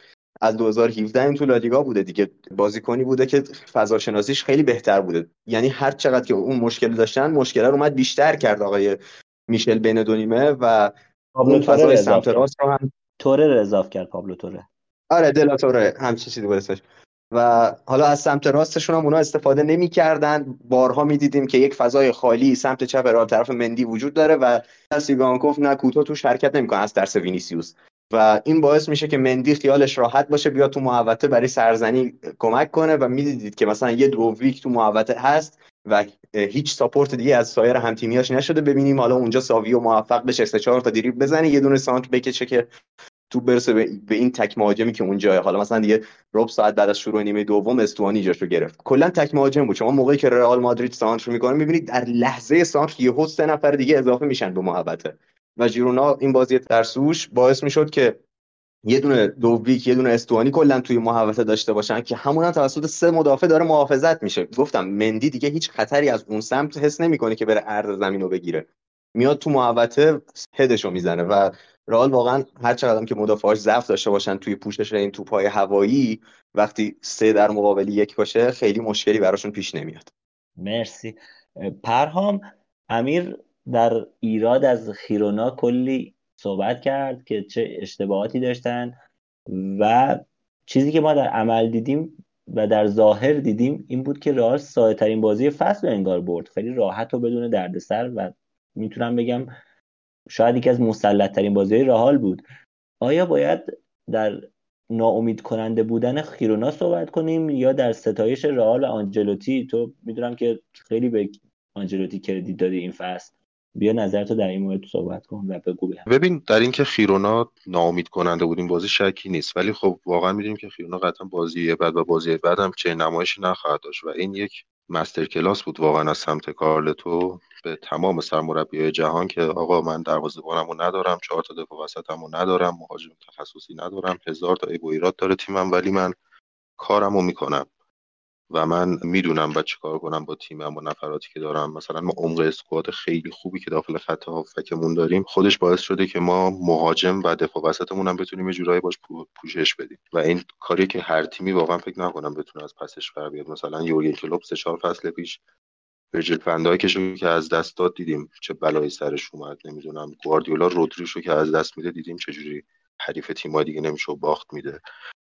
از 2017 این تو لالیگا بوده دیگه. بازیکنی بوده که فضا شناسیش خیلی بهتر بوده. یعنی هر چقدر که اون مشکل داشتن مشکل رو اومد بیشتر کرد آقای میشل بین دو نیمه و اون فضای سمت راست رو هم توره اضاف کرد پابلو توره آره دلا توره همچین چیزی بود و حالا از سمت راستشون هم اونا استفاده نمی‌کردن. بارها می‌دیدیم که یک فضای خالی سمت چپ راه طرف مندی وجود داره و سیگانکوف نه کوتو توش حرکت نمی‌کنه. از ترس وینیسیوس. و این باعث میشه که مندی خیالش راحت باشه بیاد تو محوطه برای سرزنی کمک کنه و می‌دیدید که مثلا یه دووبیک تو محوطه هست و هیچ support دیگه از سایر همتیمیاش نشده. ببینیم حالا اونجا ساویو موفق بشه سه چهار تا دریبل بزنه یه دونه سانتر بکشه که تو برسه به این تک مهاجمی که اونجا. حالا مثلا دیگه ربع ساعت بعد از شروع نیمه دوم استوانی جاشو گرفت. کلا تک مهاجم بود. شما موقعی که رئال مادرید سانتر می‌کنه می‌بینید در لحظه سانتر یهو سه نفر دیگه اضافه میشن به محوطه. و جیرونا این بازی ترسوش باعث می‌شد که یه دونه دوویک یه دونه استوانی کلا توی محوطه داشته باشن که همون هم توسط سه مدافع داره محافظت میشه. گفتم مندی دیگه هیچ خطری از اون سمت حس نمی‌کنه که بره عرض زمین رو بگیره. میاد تو محوطه هدشو می‌زنه و رئال واقعا هر چقدر که مدافعاش ضعف داشته باشن توی پوشش این توپای هوایی وقتی سه در مقابل یک باشه خیلی مشکلی براشون پیش نمیاد. مرسی. پرهام امیر در ایراد از خیرونا کلی صحبت کرد که چه اشتباهاتی داشتن و چیزی که ما در عمل دیدیم و در ظاهر دیدیم این بود که رئال ساده ترین بازی فصل انگار برد. خیلی راحت و بدون دردسر و می‌تونم بگم شاید یکی از مسلط ترین بازی رئال بود. آیا باید در ناامید کننده بودن خیرونا صحبت کنیم یا در ستایش رئال و آنجلوتی؟ تو می‌دونم که خیلی به آنجلوتی کردیت دادی این فصل. بیا نظرتو در این مورد صحبت کن و بگو بهم. ببین در اینکه خیرونا ناامید کننده بود این بازی شکی نیست. ولی خب واقعا می‌دونیم که خیرونا قطعا بازی بعد و بازی بعد هم چه نمایشی نخواهد داشت و این یک مستر کلاس بود واقعا از سمت کارلتو به تمام سرمربیای جهان که آقا من دروازه‌بانمو ندارم چهار تا دفاع وسطمو ندارم مهاجم تخصصی ندارم هزار تا ایب و ایراد داره تیمم ولی من کارمو می‌کنم. و من می‌دونم باید کار کنم با تیمم و نفراتی که دارم. مثلا ما عمق اسکواد خیلی خوبی که داخل خط هافکمون داریم خودش باعث شده که ما مهاجم و دفاع وسطمون هم بتونیم یه جورایی باش پوشش بدیم. و این کاری که هر تیمی واقعا فکر نکنم بتونه از پسش بر بیاد. مثلا یورگن کلوپ سه چهار فصل پیش ورجیل فندایکشو که از دست داد دیدیم چه بلایی سرش اومد نمی‌دونم. گواردیولا رودریشو که از دست میده دیدیم چجوری حریف تیم‌ها دیگه نمیشه باخت میده.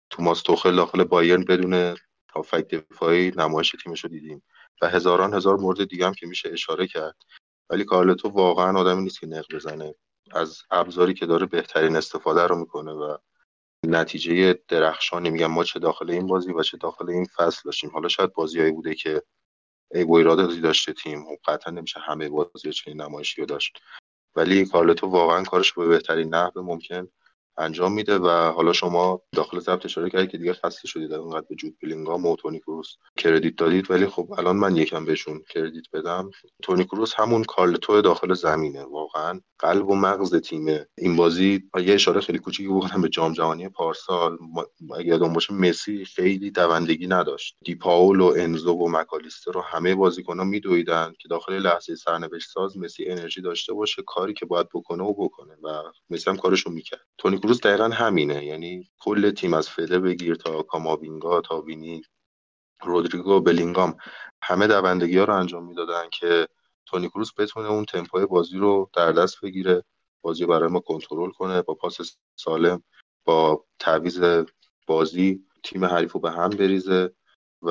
توماس توخل داخل بایرن بدون هافک دفاعی نمایش تیمش رو دیدیم و هزاران هزار مورد دیگه هم که میشه اشاره کرد. ولی کارلتو واقعا آدمی نیست که نق بزنه. از ابزاری که داره بهترین استفاده رو می‌کنه و نتیجه درخشانی. میگم ما چه داخل این بازی و چه داخل این فصل داشتیم. حالا شاید بازیایی بوده که ای و ایرادی داشته تیم و قطعا نمیشه همه بازی چنین نمایشی رو داشت. ولی کارلتو واقعا کارش به بهترین نحو ممکن انجام میده و حالا شما داخل ضبط اشاره کردید که دیگه خسته شدید اونقدر به جود بلینگام و تونی کروس کردیت دادید. ولی خب الان من یکم بهشون کردیت بدم. تونی کروس همون کارلتو داخل زمینه. واقعا قلب و مغز تیمه این بازی یه اشاره خیلی کوچیکی بکنم به جام جهانی پارسال. اگه یادم باشه مسی خیلی دوندگی نداشت. دیپاول و انزو و مکالیستر رو همه بازیکن‌ها میدویدن که داخل لحظه سرنوشت ساز مسی انرژی داشته باشه. کاری که باید بکنه و بکنه و مسی هم کارشو می‌کرد. تونی کروس دقیقا همینه. یعنی کل تیم از فله بگیر تا کاماوینگا تا وینی رودریگو بلینگام همه دوندگی ها رو انجام می‌دادن که تونی کروس بتونه اون تمپوی بازی رو در دست بگیره بازی برای ما کنترل کنه با پاس سالم با تعویض بازی تیم حریف رو به هم بریزه. و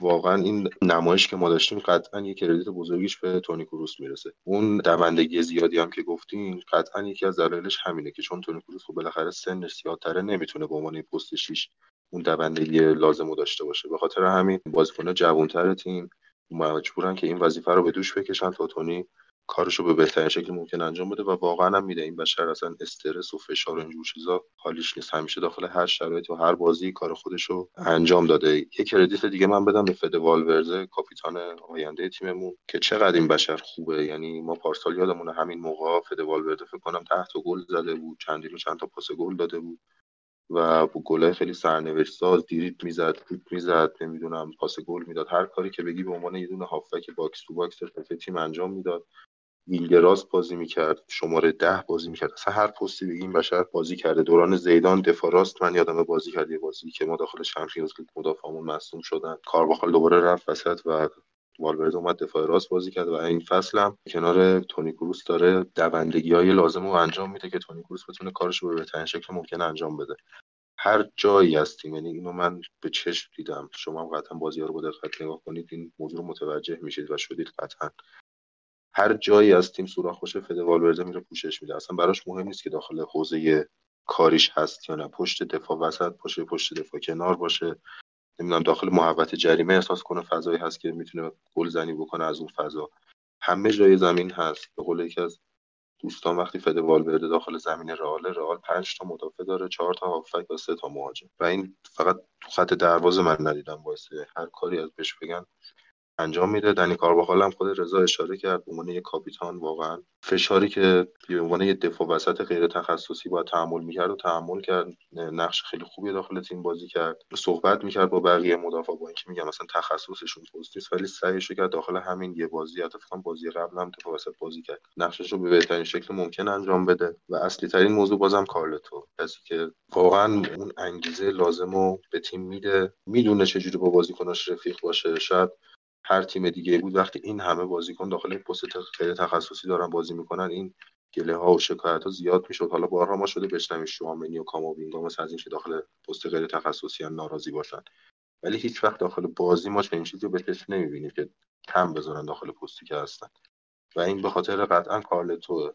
واقعا این نمایش که ما داشتیم قطعا یه کردیت بزرگیش به تونی کروس می‌رسه. اون دوندگی زیادی هم که گفتین قطعا یکی از دلایلش همینه که چون تونی کروس خب بالاخره سنش زیادتره نمی‌تونه به عنوان پست شیش اون دوندگی لازم رو داشته باشه. به خاطر همین بازیکن جوانتر تیم مجبورن که این وظیفه رو به دوش بکشن تا تونی کارش رو به بهترین شکل ممکن انجام بده و واقعا هم میده. این بشر اصلا استرس و فشار و اینجور چیزا حالیش نیست. همیشه داخل هر شرایط و هر بازی کار خودش رو انجام داده. یه credit دیگه من بدم به فده والورده کاپیتان آینده تیممون که چقدر این بشر خوبه. یعنی ما پارسال یادمونه همین موقع فده والورده فکر کنم هفت گل زده بود چندی چند تا پاس گل داده بود و گله خیلی سرنوشت ساز دیریت می‌زد فوت می‌زد نمی‌دونم پاس گل می‌داد. هر کاری که بگی به عنوان یه دونه هافبک box to box تیم انجام می‌داد. wing راست بازی می‌کرد شماره ده بازی می‌کرد. اصلا هر پستی به این بشر بازی کرده. دوران زیدان دفاع راست من یادم بازی کرد یه بازی که ما داخل Champions League مدافعمون مصدوم شدن. کارواخال دوباره رفت وسط و والورده اومد دفاع راست بازی کرد و این فصل هم کنار تونی کروس داره دوندگی های لازم رو انجام میده که تونی کروس بتونه کارش رو به بهترین شکل ممکن انجام بده. هر جایی هستیم یعنی اینو من به چشم دیدم. شما هم قطعا بازی ها رو با دقت نگاه کنید. این موضوع متوجه میشید و شدید قطعا. هر جایی از تیم سوراخ باشه فد والورده میره پوشش میده. اصلا براش مهم نیست که داخل حوزه کاریش هست یا نه. پشت دفاع وسط باشه پشت دفاع کنار باشه. نمی‌دونم داخل محوطه جریمه احساس کنه فضایی هست که می‌تونه گل زنی بکنه از اون فضا. همه جای زمین هست. به قول یکی از دوستان وقتی فد والورده داخل زمین رئال رئال 5 تا مدافع داره 4 تا هافک و 3 تا مهاجم. و این فقط تو خط دروازه من ندیدم واسه هر کاری از بهش بگن. انجام میده. دنی کارواخال هم خود رضا اشاره کرد به عنوان یک کاپیتان واقعا. فشاری که به عنوان یک دفاع وسط غیر تخصصی باید تحمل می‌کرد و تحمل کرد. نقش خیلی خوبی داخل تیم بازی کرد. صحبت می‌کرد با بقیه مدافع با اینکه میگم مثلا تخصصشون پست نیست ولی سعیش کرد داخل همین یه بازی. اتفاقا بازی قبل هم دفاع وسط بازی کرد. نقشش رو به بهترین شکل ممکن انجام بده و اصلی ترین موضوع بازم کارلتو. کسی که واقعا اون انگیزه لازم رو به تیم میده می‌دونه چجوری با بازیکناش رفیق باشه. شاید هر تیم دیگه بود. وقتی این همه بازیکن داخل پست خیلی تخصصی دارن بازی می‌کنن این گله ها و شکایت ها زیاد می‌شد. حالا بارها ما شده بشنویم شوامنی و کاماوینگا مثل از اینکه داخل پست غیر تخصصی هم ناراضی باشن. ولی هیچ وقت داخل بازی ما چنین چیزی رو به چشم نمی‌بینیم که کم بذارن داخل پستی که هستن. و این به خاطر قطعا کارلتو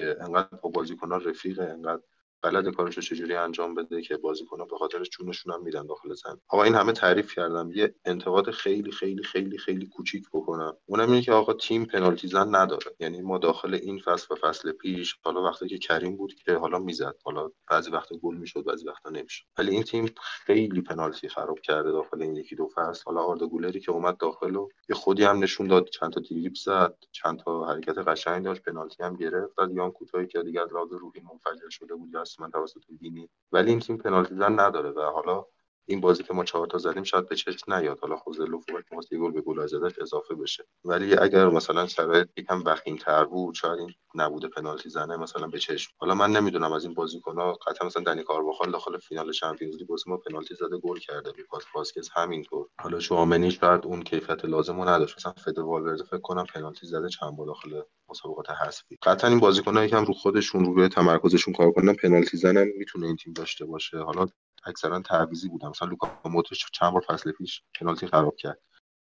انقدر با بازیکنان رفیقه انقدر بلد کارش رو چجوری انجام بده که بازیکن‌ها به خاطرش جونشون هم میدن داخل زمین آقا این همه تعریف کردم. یه انتقاد خیلی خیلی خیلی خیلی کوچیک بکنم. اونم اینه که آقا تیم پنالتی زن نداره. یعنی ما داخل این فصل و فصل پیش حالا وقتی که کریم بود که حالا می‌زد. حالا بعضی وقتا گل می‌شد بعضی وقتا نمی‌شد. ولی این تیم خیلی پنالتی خراب کرده داخل این یکی دو فصل. حالا آردا گولری که اومد داخل و یه خودی هم نشون داد. چند تا دریبل زد. چند تا حرکت قشنگ داشت. پنالتی هم گرفت. داد یان کوتویی که دیگه از روحی منفجر شده بود من توسط وینی ولی این تیم پنالتی زن نداره و حالا این بازی که ما چهار تا زدیم شاید به چشم نیاد. حالا خوسلو یه گل به گل اضافه بشه. ولی اگر مثلا شرایط یکم وخیم تر بود شاید این نبوده پنالتی زنه مثلا به چشم. حالا من نمی‌دونم از این بازیکن‌ها قطعا مثلا دنی کارواخال داخل فینال Champions League ما پنالتی زده گل کرده. لوکاس واسکز همینطور. حالا شوامنی شاید اون کیفیت لازم رو نداشت. مثلا فده والورده فکر کنم پنالتی زده چند بار داخل مسابقات حذفی. قطعا این بازیکن‌ها یکم رو خودشون رو روی تمرکزشون کار کنن پنالتی زنم می‌تونه این تیم داشته باشه. حالا اکثرا تعویضی بودم. مثلا لوکا موتوش چند بار فصل پیش پنالتی خراب کرد.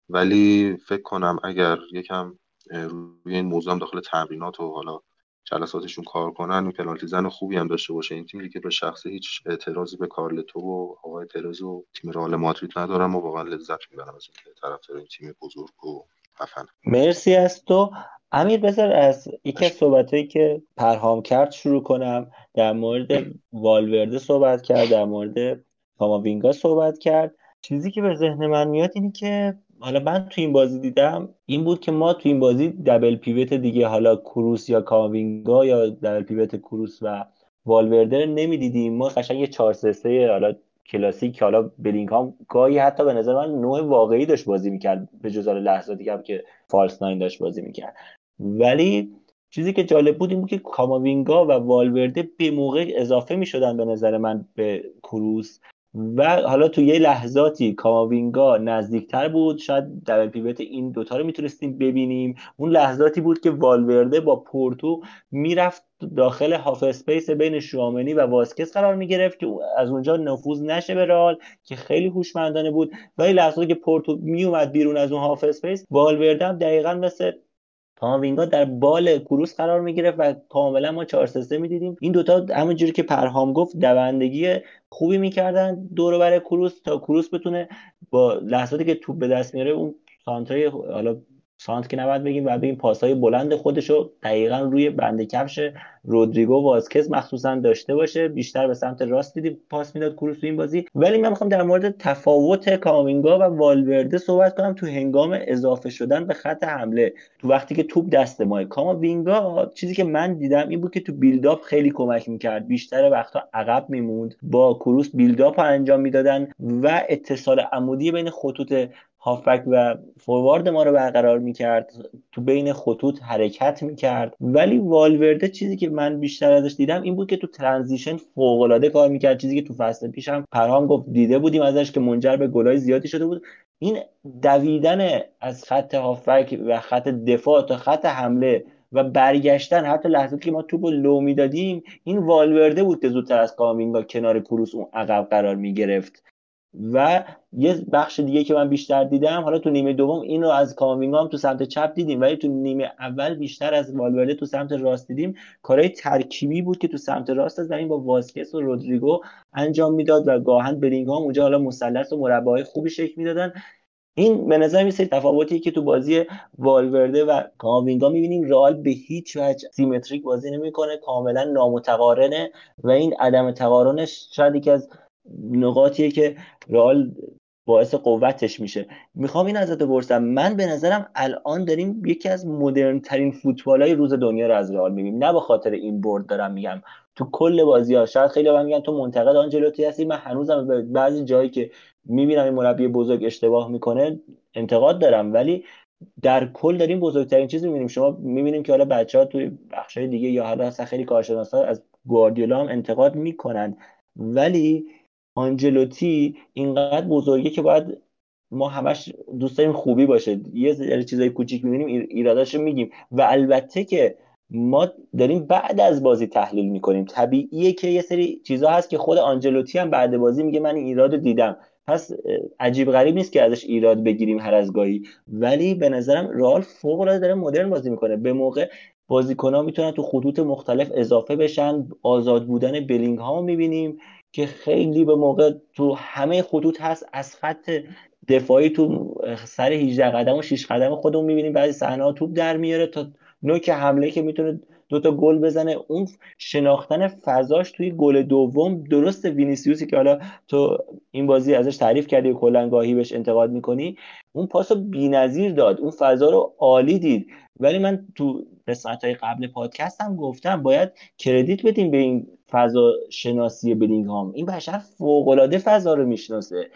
ولی فکر کنم اگر یکم روی این موضوع هم داخل تمرینات و حالا جلساتشون کار کنن و پنالتی زن خوبی هم داشته باشه. این تیم دیگه به شخصه هیچ اعتراضی به کارلتو و آقای ترز و تیم رئال مادرید ندارم و واقعا لذت می‌برم از اینکه طرفدار این تیم بزرگ و خفن مرسی از تو. امیر بذار از یکی از صحبتهایی که پرهام کرد شروع کنم. در مورد والورده صحبت کرد در مورد کاماوینگا صحبت کرد. چیزی که به ذهن من میاد اینه که حالا من تو این بازی دیدم این بود که ما تو این بازی دبل پیوت دیگه حالا کروس یا کاماوینگا یا دبل پیوت کروس و والورده نمی‌دیدیم. ما قشنگ یه 4 3 حالا کلاسیک که حالا بلینگهام گاهی حتی به نظر من نوع واقعی داشت بازی می‌کرد به جز لحظاتی هم که فالس ناین داشت بازی می‌کرد. ولی چیزی که جالب بود این بود که کاماوینگا و والورده به موقع اضافه می شدن به نظر من به کروس. و حالا تو یه لحظاتی کاماوینگا نزدیکتر بود شاید در pivot این دوتا رو می‌تونستیم ببینیم. اون لحظاتی بود که والورده با پورتو می‌رفت داخل half space بین شوامنی و واسکس قرار می‌گرفت که از اونجا نفوذ نشه به رئال که خیلی هوشمندانه بود. ولی لحظاتی که پورتو میومد بیرون از اون half space والورده هم دقیقا مثل کاماوینگا در بال کروس قرار می‌گرفت و کاملا ما 4 3 می‌دیدیم. این دوتا همونجوری که پرهام گفت دوندگی خوبی می‌کردن دور بر کروس تا کروس بتونه با لحظاتی که توپ به دست میاره اون سانتای حالا سانت که نباید بگیم و بگیم پاسهای بلند خودش رو دقیقا روی بند کفش رودریگو واسکز مخصوصا داشته باشه. بیشتر به سمت راست دیدی پاس می‌داد کروس تو این بازی. ولی من می‌خوام در مورد تفاوت کامینگا و والورده صحبت کنم. تو هنگام اضافه شدن به خط حمله تو وقتی که توپ دست ماست کاماوینگا چیزی که من دیدم این بود که تو build up خیلی کمک می‌کرد. بیشتر وقتا عقب میموند با کروس build up انجام می‌دادن و اتصال عمودی بین خطوط هافبک و فوروارد ما رو برقرار می‌کرد تو بین خطوط حرکت می‌کرد. ولی والورده چیزی که من بیشتر ازش دیدم این بود که تو transition فوق کار می‌کرد. چیزی که تو فصل پیشم پرهام گفت دیده بودیم ازش که منجر به گلای زیادی شده بود. این دویدن از خط هافبک و خط دفاع تا خط حمله و برگشتن حتی لحظه که ما توپ لو می‌دادیم این والورده بود که زودتر از کامینگا کنار کروس اون عقب قرار می‌گرفت. و یه بخش دیگه که من بیشتر دیدم حالا تو نیمه دوم اینو از کامینگا هم تو سمت چپ دیدیم ولی تو نیمه اول بیشتر از والورده تو سمت راست دیدیم. کارهای ترکیبی بود که تو سمت راست زمین با واسکس و رودریگو انجام می‌داد و گاهن بلینگهام اونجا حالا مثلث و مربعای خوبی شکل می‌دادن. این به نظر میسه تفاوتی که تو بازی والورده و کامینگا می‌بینیم. رئال به هیچ وجه سیمتریک بازی نمی‌کنه کاملا نامتقارنه و این عدم تقارنش شاید یکی از نقاطیه که رئال باعث قوتش میشه. می‌خوام این ازت بپرسم. من به نظرم الان داریم یکی از مدرن ترین فوتبال های روز دنیا رو از رئال می‌بینیم. نه به خاطر این برد دارم میگم. تو کل بازی ها شاید خیلی میگن تو منتقد آنجلوتی هستی. من هنوزم به بعضی جایی که می‌بینم این مربی بزرگ اشتباه می‌کنه انتقاد دارم. ولی در کل داریم بزرگترین چیز می‌بینیم. شما می‌بینیم که حالا بچه ها توی بخش دیگه یا حالا خیلی کارشناسا از گواردیولا هم انتقاد می‌کنن. ولی آنجلوتی اینقدر بزرگه که باید ما همش دوست خوبی باشه. یه سری چیزای کوچیک می‌بینیم ایراداشو میگیم. و البته که ما داریم بعد از بازی تحلیل می‌کنیم. طبیعیه که یه سری چیزا هست که خود آنجلوتی هم بعد بازی میگه من این ایراد دیدم. پس عجیب غریب نیست که ازش ایراد بگیریم هر از گاهی. ولی به نظرم رئال فوق العاده داره مدرن بازی می‌کنه. به موقع بازیکن‌ها می‌تونن تو خطوط مختلف اضافه بشن. آزاد بودن بلینگ ها می‌بینیم. که خیلی به موقع تو همه خطوط هست از خط دفاعی تو سر 18 قدم و 6 قدم خودمون می‌بینیم. بعضی صحنه توپ در میاره تا نوک حمله که می‌تونه دوتا گل بزنه. اون شناختن فضاش توی گل دوم درست وینیسیوسی که حالا تو این بازی ازش تعریف کردی و کلا گاهی بهش انتقاد می‌کنی اون پاس رو بی‌نظیر داد. اون فضا رو عالی دید. ولی من تو قسمت های قبل پادکست هم گفتم باید credit بدیم به این فضا شناسی بلینگهام این بشر فوق العاده فضا رو می‌شناسه.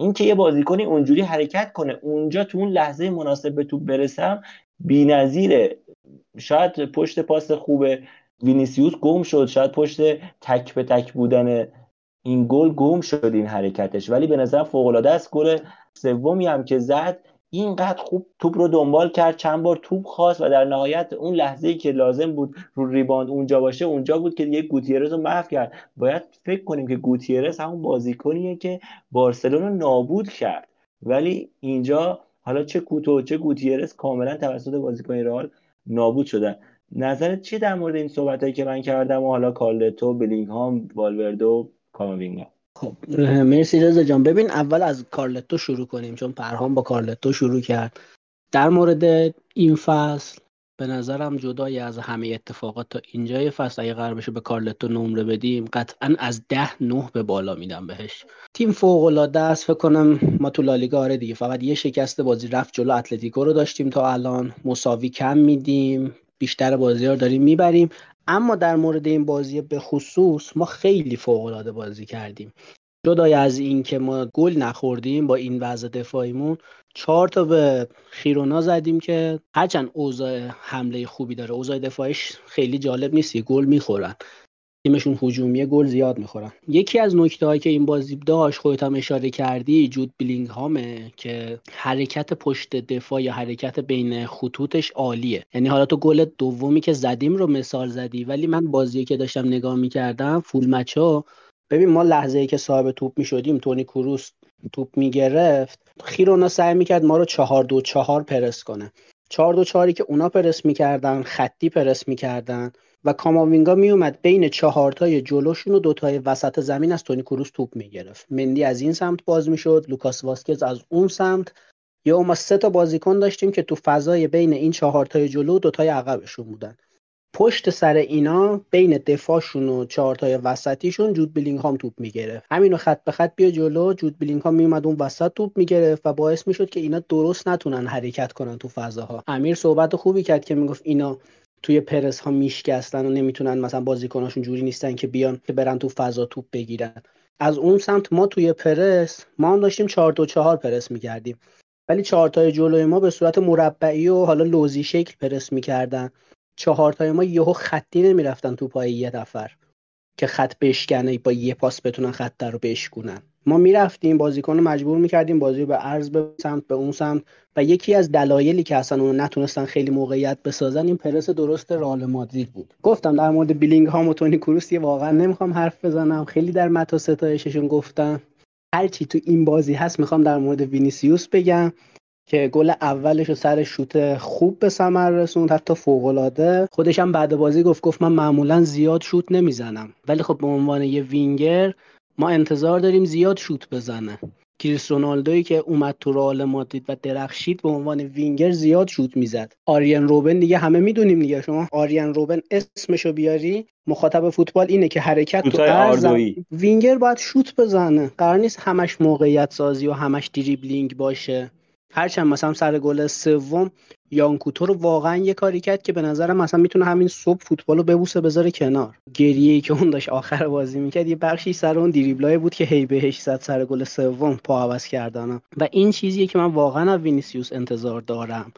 این که یه بازیکنی اونجوری حرکت کنه اونجا تو اون لحظه مناسب به توپ برسم بی‌نظیره. شاید پشت پاس خوب وینیسیوس گم شد شاید پشت تک به تک بودن این گل گم شد این حرکتش. ولی به نظر فوق العاده است گل سومی هم که زد اینقدر خوب توپ رو دنبال کرد چند بار توپ خواست و در نهایت اون لحظه ای که لازم بود رو rebound اونجا باشه اونجا بود که یک گوتیرز رو محو کرد. باید فکر کنیم که گوتیرز همون بازیکنیه که بارسلون رو نابود کرد. ولی اینجا حالا چه کوتو چه گوتیرز کاملا توسط بازیکن رئال نابود شدن. نظرت چی در مورد این صحبت که من کردم و حالا کارلتو بلینگهام والوردو کاموینگا خب مرسی رضا جان. ببین اول از کارلتو شروع کنیم چون پرهام با کارلتو شروع کرد. در مورد این فصل به نظرم جدای از همه اتفاقات تا اینجای فصل اگه قرار بشه به کارلتو نمره بدیم قطعا از ده نه به بالا میدم بهش. تیم فوق العاده است فکر کنم ما تو لالیگا آره دیگه فقط یه شکست بازی رفت جلو اتلتیکو رو داشتیم تا الان. مساوی کم میدیم بیشتر بازی رو داریم می‌بریم. اما در مورد این بازی به خصوص ما خیلی فوق العاده بازی کردیم. جدای از این که ما گل نخوردیم با این وضع دفاعیمون چهار تا به خیرونا زدیم که هرچند اوضاع حمله خوبی داره اوضاع دفاعش خیلی جالب نیست گل می‌خورن. تیمشون هجومی گل زیاد می‌خورن. یکی از نکته هایی که این بازی داشت خودت هم اشاره کردی جود بلینگ هامه که حرکت پشت دفاع یا حرکت بین خطوطش عالیه. یعنی حالا تو گل دومی که زدیم رو مثال زدی ولی من بازی که داشتم نگاه می‌کردم فول مچا ببین ما لحظه ای که صاحب توپ می‌شدیم تونی کروس توپ می‌گرفت. خیرونا سعی می‌کرد ما رو چهار دو چهار پرس کنه. چهار دو چهاری که اونا پرس می‌کردن خطی پرس می‌کردن و کاماوینگا میومد بین چهارتای جلوشون و دوتای وسط زمین از تونی کروس توپ می‌گرفت. مندی از این سمت باز می‌شد لوکاس واسکز از اون سمت. یا ما سه تا بازیکن داشتیم که تو فضای بین این چهار تای جلو دو تای عقبشون بودن. پشت سر اینا بین دفاعشون و چهارتای وسطیشون جود بلینگهام توپ می‌گرفت. همینو خط به خط بیا جلو جود بلینگهام میومد اون وسط توپ می‌گرفت و باعث می‌شد که اینا درست نتونن حرکت کنن تو فضاها. امیر صحبت خوبی کرد که می‌گفت اینا توی پرس ها میشکستن و نمی‌تونن مثلا بازیکناشون جوری نیستن که بیان که برن تو فضا توپ بگیرن. از اون سمت ما توی پرس ما هم داشتیم 4 دو 4 پرس می‌کردیم. ولی چهارتای جلوی ما به صورت مربعی و حالا لوزی شکل پرس می‌کردن. چهارتای ما یهو خطی نمی‌رفتن تو پای یه نفر که خط بشکنه با یه پاس بتونن خط رو بشکنن ما می‌رفتیم بازیکن رو مجبور می‌کردیم بازی به عرض به سمت به اون سمت. و یکی از دلایلی که اصلا اونا نتونستن خیلی موقعیت بسازن این پرس درست رئال مادرید بود. گفتم در مورد بلینگهام و تونی کروس واقعا نمی‌خوام حرف بزنم. خیلی در مدح و ستایششون گفتم هرچی تو این بازی هست می‌خوام در مورد وینیسیوس بگم. که گل اولش رو سر شوت خوب به ثمر رسوند حتی فوق العاده خودش هم بعد بازی گفت گفت من معمولا زیاد شوت نمی‌زنم. ولی خب به عنوان یه وینگر ما انتظار داریم زیاد شوت بزنه. کریس رونالدوی که اومد تو رئال مادرید و درخشید به عنوان وینگر زیاد شوت می‌زد. آریان روبن دیگه همه می‌دونیم دیگه. شما آریان روبن اسمشو بیاری. مخاطب فوتبال اینه که حرکت تو عرض وینگر باید شوت بزنه. قرار نیست همش موقعیت سازی و همش دریبلینگ باشه. هرچند مثلا سر گل سوم یان کوتو رو واقعا یه کاری کرد که به نظرم مثلا می‌تونه همین صبح فوتبال رو ببوسه بذاره کنار. گریه ای که اون داشت آخر بازی می‌کرد یه بخشی سر اون دریبلای بود که هی بهش زد سر گل سوم پا عوض کردن. و این چیزیه که من واقعا از وینیسیوس انتظار دارم.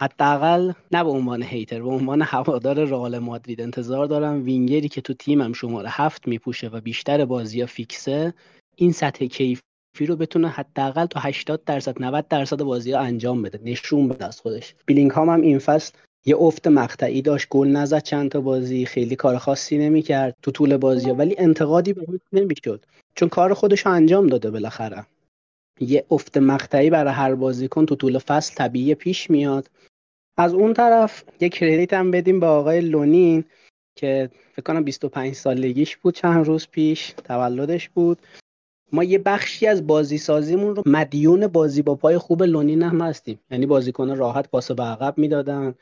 حداقل نه به عنوان هیتر به عنوان هوادار رئال مادرید انتظار دارم. وینگری که تو تیمم شماره هفت میپوشه و بیشتر بازی فیکسه این سطح کیف رو بتونه حداقل تا 80 درصد 90 درصد بازی ها انجام بده نشون بده از خودش. بیلینگ هم, این فصل یه افت مقطعی داشت گل نزد چند تا بازی خیلی کار خاصی نمی‌کرد تو طول بازی. ولی انتقادی بهش نمی‌شد. چون کار خودش رو انجام داده بالاخره. یه افت مقطعی برای هر بازیکن تو طول فصل طبیعی پیش میاد. از اون طرف یه کردیت هم بدیم به آقای لونین که فکر کنم 25 سالگیش بود چند روز پیش تولدش بود. ما یه بخشی از بازی سازیمون رو مدیون بازی با پای خوب لونین هم هستیم. یعنی بازیکن راحت پاس به عقب می‌دادن.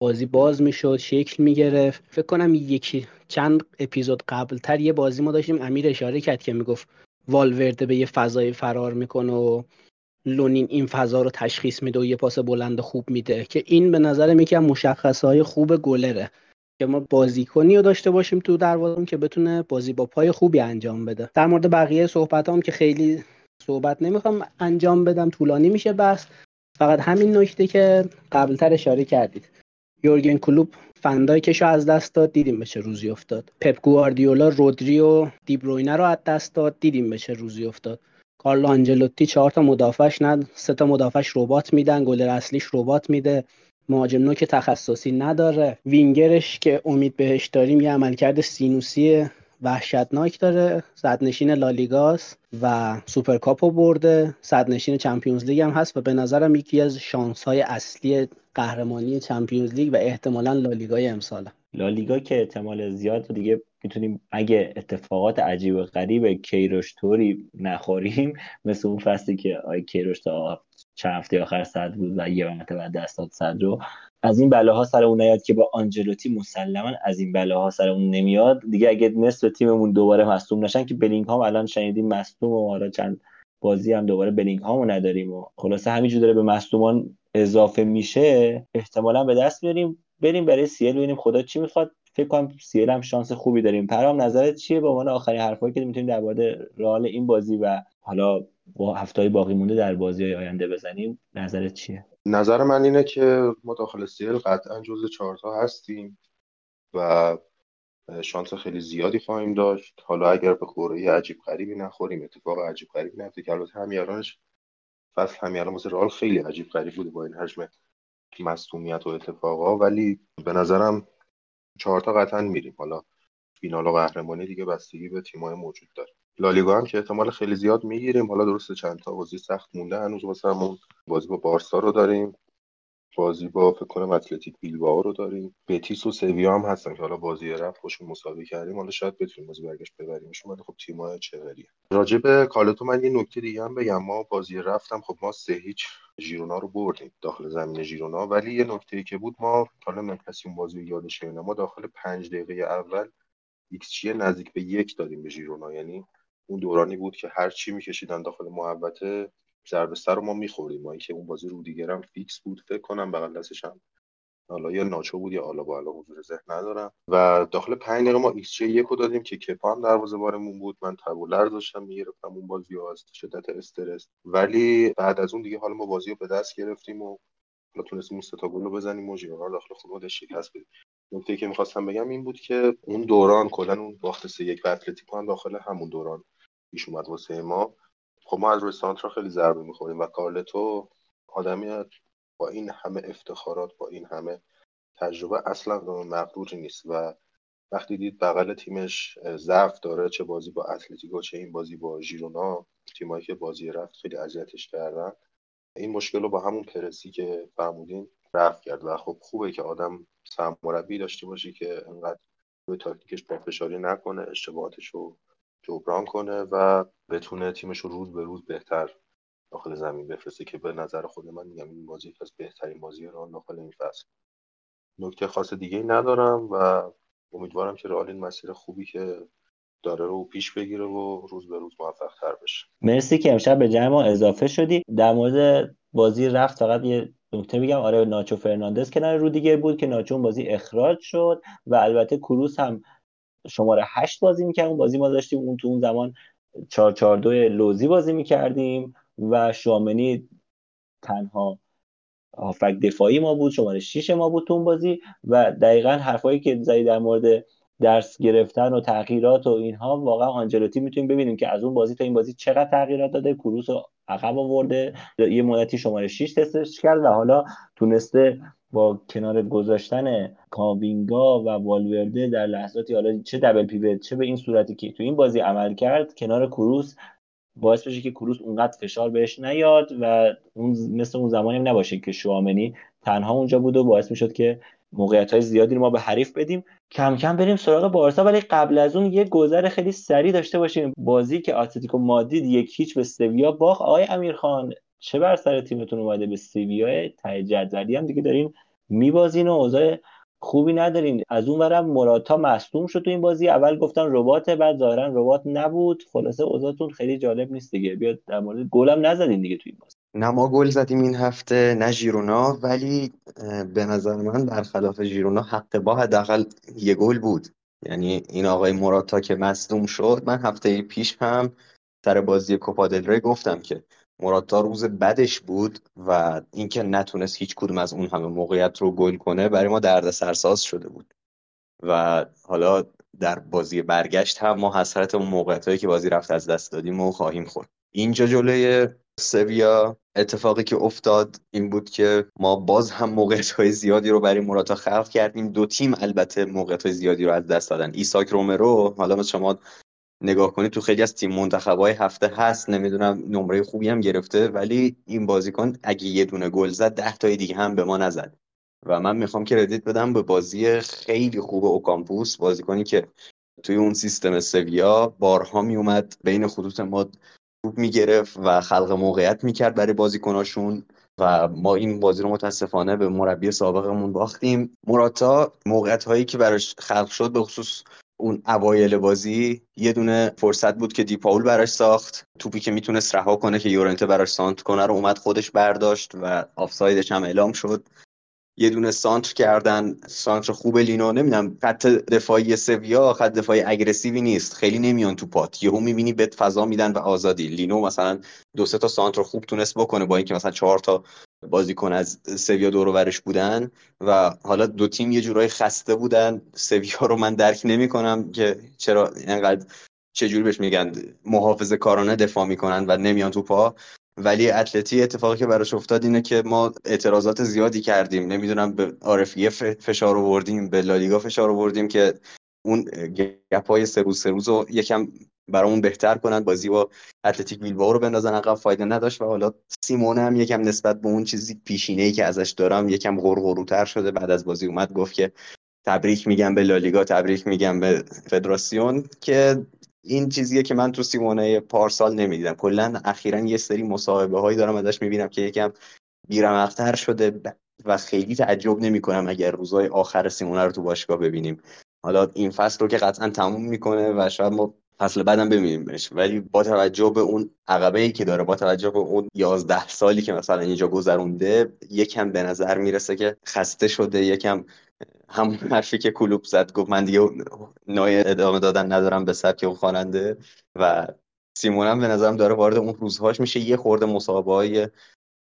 بازی باز می‌شد شکل می‌گرفت. فکر کنم یکی چند اپیزود قبل تر یه بازی ما داشتیم. امیر اشاره کرد که می‌گفت والورده به یه فضای فرار می‌کنه و لونین این فضا رو تشخیص میده و یه پاس بلند خوب میده. که این به نظر یکی از مشخصهای خوب گلره. که ما بازیکنی رو داشته باشیم تو دروازه که بتونه بازی با پای خوبی انجام بده. در مورد بقیه صحبت هم که خیلی صحبت نمی‌خوام انجام بدم طولانی میشه بس فقط همین نکته که قبلتر اشاره کردید. یورگن کلوب فندایکش رو از دست داد دیدیم به چه روزی افتاد. پپ گواردیولا رودری و دیبروینه رو از دست داد دیدیم به چه روزی افتاد. کارلو آنجلوتی چهار تا مدافعش نه سه تا مدافعش رباط میدن گلر اصلیش رباط میده. مهاجم نوک تخصصی نداره. وینگرش که امید بهش داریم یه عملکرد سینوسی وحشتناک داره. صدرنشین لالیگاس و سوپرکاپو برده. صدرنشین چمپیونز لیگ هم هست و به نظرم یکی از شانس های اصلی قهرمانی چمپیونز لیگ و احتمالا لالیگای امساله لالیگا که احتمال زیاد دیگه می‌تونیم اگه اتفاقات عجیب و غریب کیروش توری نخوریم مثل اون فصلی که آی کیروش تا چند هفته آخر صدر بود و یه مرتبه دست داد صدر رو. از این بلاها سر اون نیاد که با آنجلوتی مسلما از این بلاها سر اون نمیاد. دیگه اگه نصف تیممون دوباره مصدوم نشن که بلینگهام الان شنیدیم مصدوم و حالا چند بازی هم دوباره بلینگهامو نداریم و خلاصه همینجور داره به مصدومان اضافه میشه احتمالا به دست میاریم بریم برای CL ببینیم خدا چی می‌خواد. فکر کنم CL هم شانس خوبی داریم. پرهام نظرت چیه؟ به عنوان آخرین حرفایی که می‌تونیم در مورد رئال این بازی و حالا با هفته باقی مونده در بازی های آینده بزنیم نظرت چیه؟ نظر من اینه که ما داخل سیل قطعا جزو چهارتا هستیم و شانس خیلی زیادی خواهیم داشت. حالا اگر به خوره عجیب غریبی نخوریم اتفاق عجیب غریبی نیفته که البته همیارانش فصل همیاران واسه رئال خیلی عجیب غریب بوده با این حجم مصومیت و اتفاقا ولی به نظرم چهارتا قطعا میریم. حالا فینال و قهرمانی دیگه بستگی به تیمای موجود داره. لالیگا هم که احتمال خیلی زیاد می‌گیریم. حالا درسته چند تا بازی سخت مونده هنوز واسمون بازی با بارسا رو داریم. بازی با فکر کنم اتلتیک بیلبائو رو داریم. بتیس و سویا هم هستن که حالا بازی رفت خوشون مساوی کردیم. حالا شاید بتونیم بازی برگشت ببریمشون ولی خب تیم‌های چغریه راجع به کالتو من یه نکته دیگه هم بگم. ما بازی رفتم. خب ما سه هیچ ژیرونا رو بردیم داخل زمین ژیرونا. ولی یه نکته که بود ما حالا من کسی اون بازی یادش ما داخل پنج دقیقه اول ایکس نزدیک به یک دادیم به ژیرونا. یعنی اون دورانی بود که هر چی میکشیدن داخل محوطه ضربه سر رو ما می‌خوریم. ما اینکه اون بازی رودیگرم فیکس بود فکر کنم بغل دستش هم. حالا یا ناچو بود یا آلابا حضور ذهن ندارم. و داخل 5 دقیقه ما ایکس جی یکو دادیم که کپا هم دروازه بارمون بود. من تبولر داشتم می‌گرفتم اون بازی ها از شدت استرس. ولی بعد از اون دیگه حالا ما بازی رو به دست گرفتیم و حالا تونستیم اون ستا گل رو بزنیم و ژیرونا داخل خود شکست بدیم. نکته که می‌خواستم بگم این بود که اون دوران کلا اون باخت سه یک به اتلتیکو هم داخل همون دوران پیش اومد واسه ما. خب ما از روی سانترا خیلی ضربه می‌خوریم و کارلتو آدمی با این همه افتخارات با این همه تجربه اصلا مقدوری نیست و وقتی دید بغل تیمش ضعف داره چه بازی با اتلتیکو چه این بازی با ژیرونا تیمایی که بازی رفت خیلی اذیتش کردن. این مشکل رو با همون پرسی که فرمودین رفت کرد و خب خوبه که آدم سرمربی داشته باشی که انقدر روی تاکتیکش پافشاری نکنه اشتباهاتش رو جبران کنه و بتونه تیمش رو روز به روز بهتر داخل زمین بفرسته که به نظر خود من میگم این بازی از بهترین بازی رو داخل این فصل. نکته خاص دیگه ندارم و امیدوارم که رئال این مسیر خوبی که داره رو پیش بگیره و روز به روز موفق تر بشه. مرسی که امشب به جمع ما اضافه شدی. در مورد بازی رفت فقط یه نکته میگم. آره ناچو فرناندز کنار رودیگر بود که ناچو اون بازی اخراج شد و البته کروس هم شماره هشت بازی می‌کرد اون بازی ما داشتیم اون تو اون زمان 442 لوزی بازی می‌کردیم و شامنی تنها هافک دفاعی ما بود شماره 6 ما بود تو اون بازی و دقیقا حرفایی که زدی در مورد درس گرفتن و تغییرات و اینها واقعا آنجلوتی می‌تونیم ببینیم که از اون بازی تا این بازی چقدر تغییرات داده. کروس رو عقب آورده یه مدتی شماره 6 تستش کرد و حالا تونسته با کنار گذاشتن کاوینگا و والورده در لحظاتی حالا چه دبل پیوت چه به این صورتی که تو این بازی عمل کرد کنار کروس باعث بشه که کروس اونقدر فشار بهش نیاد و اون مثل اون زمانی هم نباشه که شوامنی تنها اونجا بود و باعث می‌شد که موقعیت های زیادی رو ما به حریف بدیم. کم کم بریم سراغ بارسا ولی قبل از اون یه گذر خیلی سریع داشته باشیم. بازی که آتلتیکو مادید یک هیچ به سویا باخت. آقای امیرخان چه بر سر تیمتون اومده به سویا ته جدولی هم دیگه دارین میبازین و اوضاع خوبی ندارین. از اون ورم مراتا مصدوم شد تو این بازی. اول گفتن ربات بعد ظاهرا ربات نبود. خلاصه اوضاعتون خیلی جالب نیست دیگه. بیاد در مورد گلم نزدین دیگه تو این بازی. نه ما گل زدیم این هفته نه ژیرونا. ولی به نظر من برخلاف ژیرونا حق با حداقل یه گل بود. یعنی این آقای مراتا که مصدوم شد من هفته پیش هم سر بازی کوپا دل گفتم که مراتا روز بدش بود و اینکه نتونست هیچ کدوم از اون همه موقعیت رو گل کنه برای ما درد سرساز شده بود. و حالا در بازی برگشت هم ما حسرت اون موقعیت هایی که بازی رفت از دست دادیم و خواهیم خورد. اینجا جلوی سویا اتفاقی که افتاد این بود که ما باز هم موقعیت های زیادی رو برای مراتا خلق کردیم. دو تیم البته موقعیت های زیادی رو از دست دادن. ایساک رومرو حالا شما نگاه کنید تو خیلی از تیم منتخبای هفته هست. نمی‌دونم نمره خوبی هم گرفته ولی این بازیکن اگه یه دونه گل زد ده تای دیگه هم به ما نزد. و من می‌خوام کردیت بدم به بازی خیلی خوب اوکامپوس بازیکنی که توی اون سیستم سویا بارها میومد بین خطوط ما توپ می‌گرفت و خلق موقعیت می‌کرد برای بازیکناشون. و ما این بازی رو متاسفانه به مربی سابقمون باختیم. مراتا موقعیت هایی که براش خلق شد به خصوص اون اوایل بازی یه دونه فرصت بود که دیپاول براش ساخت. توپی که می‌تونست رها کنه که یورنته براش سانت کنه رو اومد خودش برداشت و آفسایدش هم اعلام شد. یه دونه سانتر کردن. سانتر خوب لینو نمی‌دونم خط دفاعی سویا خط دفاعی اگریسیوی نیست. خیلی نمیان تو پات. یهو می‌بینی بهت فضا میدن و آزادی. لینو مثلا دو سه تا سانتر خوب تونست بکنه با اینکه مثلا چهار تا بازیکن از سویا دور ورش بودن و حالا دو تیم یه جورایی خسته بودن. سویا رو من درک نمی‌کنم که چرا اینقدر چجوری بهش میگن محافظه کارانه دفاع می‌کنن و نمیان تو پا. ولی اتلتی اتفاقی که براش افتاد اینه که ما اعتراضات زیادی کردیم. نمی‌دونم به عارفیه فشار آوردیم به لالیگا فشار آوردیم که اون گپ های سه روز سه روز رو یکم برامون بهتر کنن بازی با اتلتیک بیلبائو رو بندازن عقب فایده نداشت و حالا سیمونه هم یکم نسبت به اون چیزی پیشینه ای که ازش دارم یکم غرغروتر شده. بعد از بازی اومد گفت که تبریک میگم به لالیگا تبریک میگم به فدراسیون که این چیزیه که من تو سیمونه پارسال نمی‌دیدم. کلا اخیرا یه سری مصاحبه هایی دارم ازش می‌بینم که یکم بیرمقتر شده و خیلی تعجب نمی‌کنم اگر روزهای آخر سیمونه رو تو باشگاه ببینیم. حالا این فصل رو که قطعا تموم می‌کنه و شاید ما فصل بعدم ببینیمش ولی با توجه به اون عقبه ای که داره با توجه به اون 11 سالی که مثلا اینجا گذرونده یکم به نظر می‌رسه که خسته شده یکم همون حرفی که کلوب زد گفت من دیگه نوع ادامه دادن ندارم به سبک اون خواننده. و سیمون هم به نظرم داره وارد اون روزهاش میشه. یه خورده مسابقه های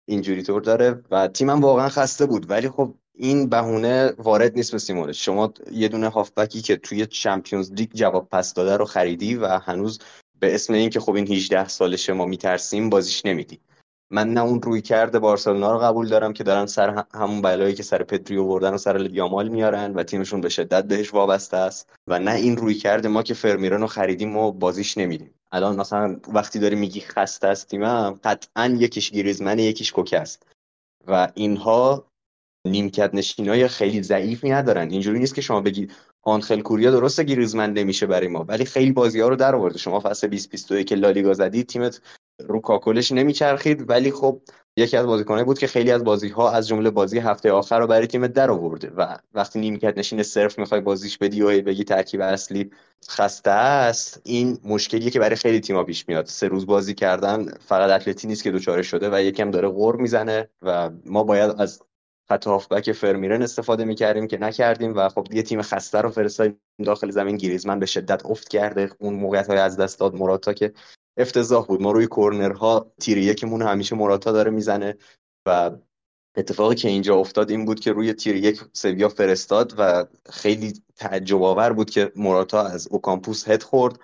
اینجوری طور داره و تیمم واقعا خسته بود. ولی خب این بهونه وارد نیست به سیمونه شما یه دونه هافبکی که توی چمپیونز لیگ جواب پس داده رو خریدی و هنوز به اسم اینکه خب این 18 سالشه ما میترسیم بازیش نمیدی. من نه اون روی کرده بارسلونا رو قبول دارم که دارن سر همون بلایی که سر پدری آوردن و سر یامال میارن و تیمشون به شدت بهش وابسته است و نه این روی کرده ما که فرمیران رو خریدیم و بازیش نمیدیم. الان مثلا وقتی داری میگی خسته است تیمم قطعا یکیش گریزمن یکیش کوکه است. و اینها نیمکت نشینای خیلی ضعیفی ندارن. اینجوری نیست که شما بگی آنخل کوریا درسته گریزمن نمیشه برای ما ولی خیلی بازی ها رو در آورده. شما فصل 2021 که لالیگا زدی تیمت رو کاکلش نمیچرخید ولی خب یکی از بازیکنایی بود که خیلی از بازی ها از جمله بازی هفته آخر رو برای تیم در آورده و وقتی نیمکت نشین صرف می‌خوای بازیش بدی و بگی ترکیب اصلی خسته است این مشکلیه که برای خیلی تیم‌ها پیش میاد. سه روز بازی کردن فقط اتلتی نیست که دوچاره شده و یکم داره غور می‌زنه و ما باید از خط هافبک فرمیرن استفاده می‌کردیم که نکردیم و خب یه تیم خسته رو فرستادیم داخل زمین. گریزمن به شدت افت کرده. اون موقعیت های از دست داد مراتا که افتضاح بود. ما روی کورنرها تیر یکمون همیشه مراتا داره می‌زنه و اتفاقی که اینجا افتاد این بود که روی تیر یک سویا فرستاد و خیلی تعجب آور بود که موراتا از اوکامپوس هد خورد.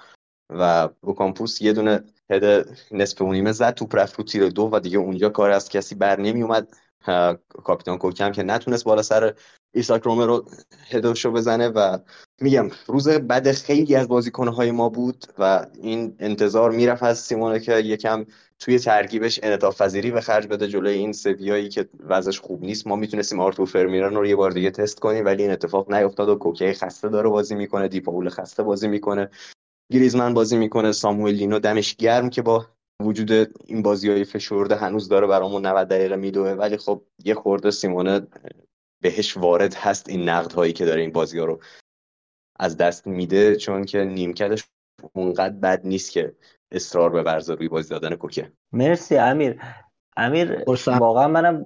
و اوکامپوس یه دونه هد نصف و نیمه زد توپ رفت رو تیر دو و دیگه اونجا کار از کسی بر نمی اومد کاپیتان کوکم که نتونست بالا سر ایساک رو هدوشو بزنه و میگم روز بعد خیلی از بازیکنهای ما بود و این انتظار می‌رفت از سیمونه که یکم توی ترکیبش انعطاف پذیری به خرج بده جلوی این سویایی که وضعش خوب نیست. ما می‌تونستیم آرتور فرمیرن رو یه بار دیگه تست کنیم ولی این اتفاق نیفتاد و کوکه خسته داره بازی می‌کنه دیپاول خسته بازی می‌کنه. گریزمن بازی می‌کنه ساموئل لینو دمش گرم که با وجود این بازی های فشرده هنوز داره برامون 90 دقیقه میدوه. ولی خب یه خورده سیمونه بهش وارد هست این نقد هایی که داره این بازی ها رو از دست میده چون که نیمکتش اونقدر بد نیست که اصرار به ورزه روی بازی دادن کوکه. مرسی امیر. امیر واقعا منم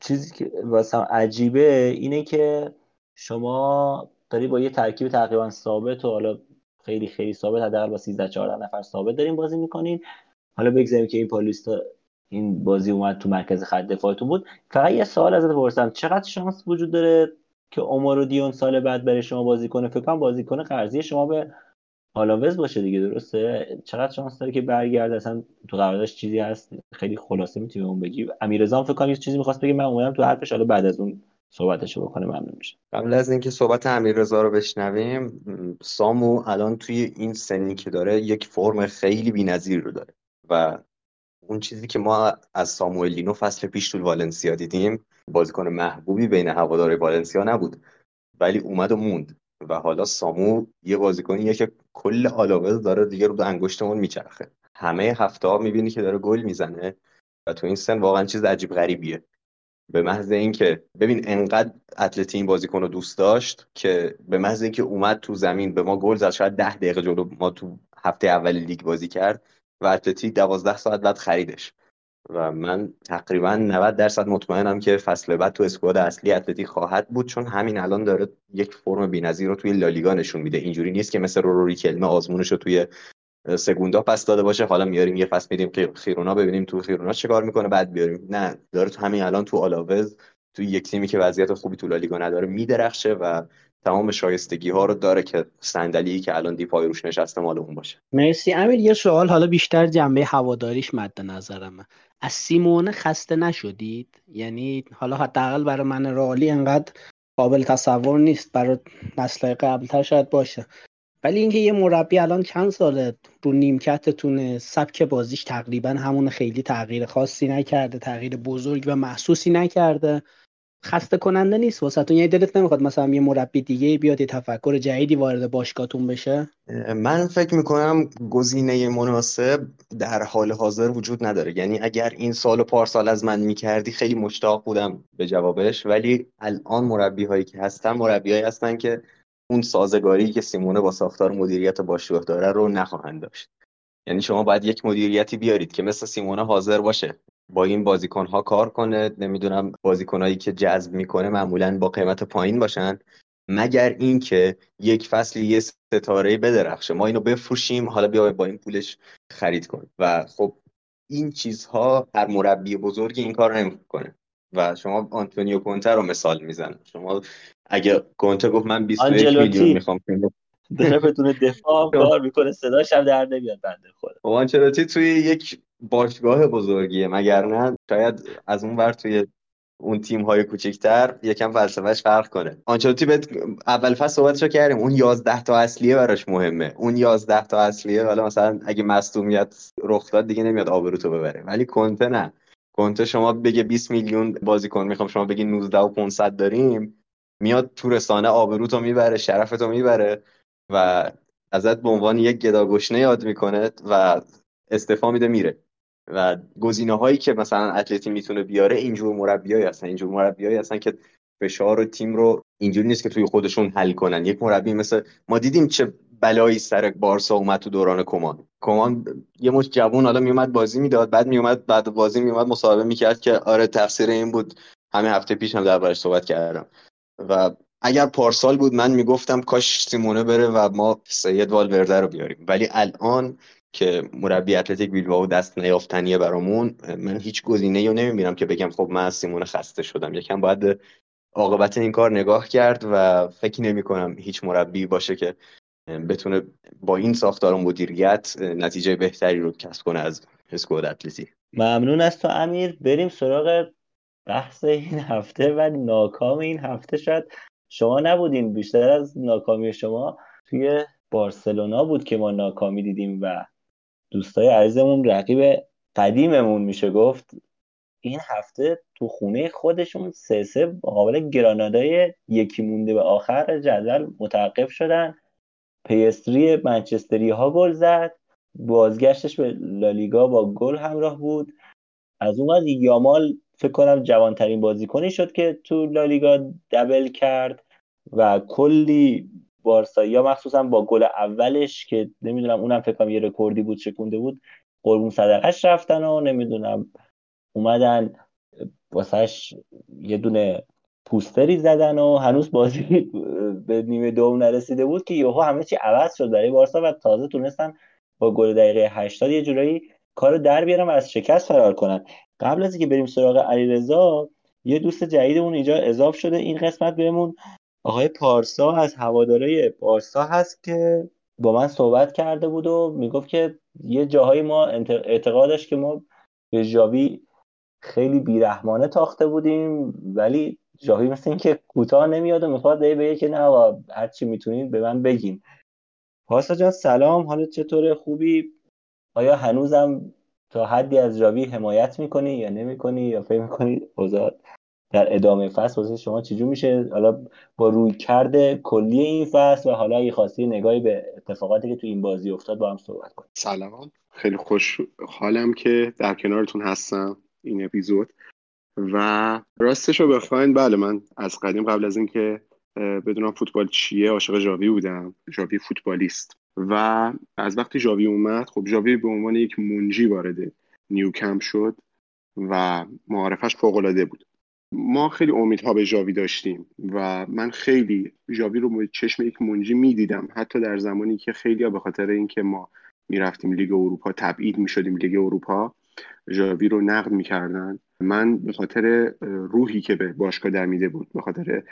چیزی که واسم عجیبه اینه که شما داری با یه ترکیب تقریبا ثابت و حالا خیلی خیلی ثابت حداقل با 13 14 نفر ثابت داریم بازی می‌کنین حالا بگذاریم که این پالیستا این بازی اومد تو مرکز خط دفاعتون بود. فقط یه سوال ازت پرسم. چقدر شانس وجود داره که عمر دیون سال بعد برای شما بازی کنه؟ فکر کنم بازیکن قرضی شما به آلاوز باشه دیگه درسته؟ چقدر شانس داره که برگرده؟ اصلا تو قراردادش چیزی هست؟ خیلی خلاصه می‌تونی اون بگی. امیرزام فکر کنم یه چیزی می‌خواست بگه. من اومدم تو حرفش. حالا بعد از اون صحبتشو بکنه ممنون میشه قبل از اینکه صحبت امیررضا رو بشنویم سامو الان توی این سنی که داره یک فرم خیلی بی‌نظیر رو داره و اون چیزی که ما از ساموئل لینو فصل پیش تو والنسیا دیدیم بازیکن محبوبی بین هوادار والنسیا نبود ولی اومد و موند و حالا سامو یه بازیکنیه که کل آلاوز داره دیگه رو انگشتمون میچرخه. همه هفته ها می‌بینی که داره گل می‌زنه و تو این سن واقعا چیز عجیب غریبیه. به محض اینکه ببین انقدر اتلتی این بازیکن رو دوست داشت که به محض اینکه اومد تو زمین به ما گل زد شاید ده دقیقه جلو ما تو هفته اول لیگ بازی کرد و اتلتی دوازده ساعت بعد خریدش. و من تقریبا 90 درصد مطمئنم که فصل بعد تو اسکواد اصلی اتلتی خواهد بود چون همین الان داره یک فرم بی‌نظیر رو توی لالیگا نشون میده. اینجوری نیست که مثل روری کلمه آزمونش رو توی سگوندا پس داده باشه حالا میاریم یه فصل میدیم خیرونا ببینیم تو خیرونا چه می‌کنه بعد بیاریم. نه داره تو همین الان تو آلاوز تو یک تیمی که وضعیت خوبی تو لالیگا نداره میدرخشه و تمام شایستگی ها رو داره که صندلی که الان دیپای روش نشسته مال اون باشه. مرسی. امیر یه سوال حالا بیشتر جنبه هواداریش مد نظرمه از سیمونه خسته نشدید؟ یعنی حالا حداقل برای من رالی انقدر قابل تصور نیست. برای نسل قبلتر شاید باشه. ولی اینکه یه مربی الان چند ساله رو نیمکتتونه سبک بازیش تقریبا همون خیلی تغییر خاصی نکرده تغییر بزرگ و محسوسی نکرده. خسته کننده نیست واسه یه دلت نمی‌خواد مثلا یه مربی دیگه بیاد یه تفکر جدیدی وارد باشگاهتون بشه؟ من فکر می‌کنم گزینه مناسب در حال حاضر وجود نداره. یعنی اگر این سال و پارسال از من می‌کردی خیلی مشتاق بودم به جوابش. ولی الان مربی هایی که هستن مربی هایی هستن که اون سازگاری که سیمونه با ساختار مدیریت باشگاه داره رو نخواهند داشت. یعنی شما باید یک مدیریتی بیارید که مثل سیمونه حاضر باشه. با این بازیکن ها کار کنه نمی‌دونم بازیکنهایی که جذب می‌کنه معمولا با قیمت پایین باشن. مگر اینکه یک فصل یه ستاره بدرخشه. ما اینو بفروشیم حالا بیا با این پولش خرید کن و خب این چیزها هر مربی بزرگی این کار نمی‌کنه. و شما آنتونیو کونته رو مثال می‌زنم. شما اگه کونته گفت من 21 میلیون می‌خوام داره بدون دفاع کار می‌کنه صداش هم در نمیاد بنده خود خب آنچلاتی توی یک باشگاه بزرگیه مگر نه؟ شاید از اون ور توی اون تیم های کوچکتر یکم فلسفهش فرق کنه. آنچلاتی به اول فصل صحبتشو کردیم اون 11 تا اصلیه براش مهمه. اون 11 تا اصلیه حالا مثلا اگه مصدومیت رخ داد دیگه نمیاد آبروتو ببره. ولی کنته نه. کنته شما بگه 20 میلیون بازیکن می‌خوام شما بگی 19 و 500 داریم میاد تو رسانه آبروتو می‌بره شرفتو می‌بره و ازت به عنوان یک گداگشنه یاد می‌کنه و استفا میده میره. و گزینه هایی که مثلا اتلتی می‌تونه بیاره اینجور مربیایی هستن. اینجور مربیایی هستن که فشار و تیم رو اینجوری نیست که توی خودشون حل کنن. یک مربی مثل ما دیدیم چه بلایی سر بارسا اومد تو دوران کمان. کمان یه مش جوون حالا میومد بازی می‌داد بعد میومد بعد بازی میومد مصاحبه می‌کرد که آره تقصیر این بود. همه هفته پیش هم دربارش صحبت کردم. و اگر پارسال بود من می‌گفتم کاش سیمونه بره و ما سید والورده رو بیاریم. ولی الان که مربی اتلتیک بیلبائو دست نیافتنیه برامون من هیچ گزینه‌ای رو نمی‌بینم که بگم خب من از سیمونه خسته شدم. یکم باید عاقبت این کار نگاه کرد و فکر نمی کنم هیچ مربی باشه که بتونه با این ساختار و مدیریت نتیجه بهتری رو کسب کنه از اسکواد اتلتی ممنون از تو امیر. بریم سراغ بحث این هفته و ناکام این هفته شد شما نبودین بیشتر از ناکامی شما توی بارسلونا بود که ما ناکامی دیدیم و دوستای عزیزمون رقیب قدیممون میشه گفت. این هفته تو خونه خودشون سه سه مقابل گرانادای یکی مونده به آخر جدول متوقف شدن. پیستری منچستری ها گل زد. بازگشتش به لالیگا با گل همراه بود. از اون یامال فکر کنم جوانترین بازیکنی شد که تو لالیگا دبل کرد و کلی یا مخصوصا با گل اولش که نمی‌دونم اونم فکر کنم یه رکوردی بود شکونده بود قربون صدقش رفتن و نمی‌دونم اومدن واسهش یه دونه پوستری زدن و هنوز بازی به نیمه دوم نرسیده بود که یهو همه چی عوض شد برای بارسا و تازه تونستن با گل دقیقه 80 یه جورایی کارو در بیارن و از شکست فرار کنن. قبل از اینکه بریم سراغ علیرضا یه دوست جدیدمون اینجا اضاف شده. این قسمت بهمون آقای پارسا از هواداره پارسا هست که با من صحبت کرده بود و می‌گفت که یه جاهایی ما اعتقادش که ما به جاوی خیلی بیرحمانه تاخته بودیم ولی جاوی مثل اینکه کوتاه نمیاد و می‌خواد بگه که نه هر چی می‌تونید به من بگین. پارسا جان سلام. حالا چطوره؟ خوبی؟ آیا هنوزم تا حدی از جاوی حمایت می‌کنی یا نمی‌کنی یا فکر می‌کنی اوضاع در ادامه فصل واسه شما چجور میشه؟ حالا با روی کرده کلی این فصل و حالا اگه خواستی نگاهی به اتفاقاتی که تو این بازی افتاد با هم صحبت کنیم. سلام. خیلی خوش حالم که در کنارتون هستم این اپیزود. و راستش رو بخواین بله من از قدیم قبل از اینکه بدونم فوتبال چیه عاشق جاوی بودم. جاوی فوتبالیست. و از وقتی جاوی اومد خب جاوی به عنوان یک منجی وارد نیوکم شد و معارفش فوق بود. ما خیلی امیدها به جاوی داشتیم و من خیلی جاوی رو چشم یک منجی می‌دیدم حتی در زمانی که خیلی به خاطر اینکه ما می‌رفتیم لیگ اروپا تبعید می‌شدیم لیگ اروپا جاوی رو نقد می‌کردن. من به خاطر روحی که به باشگاه دمیده بود به خاطر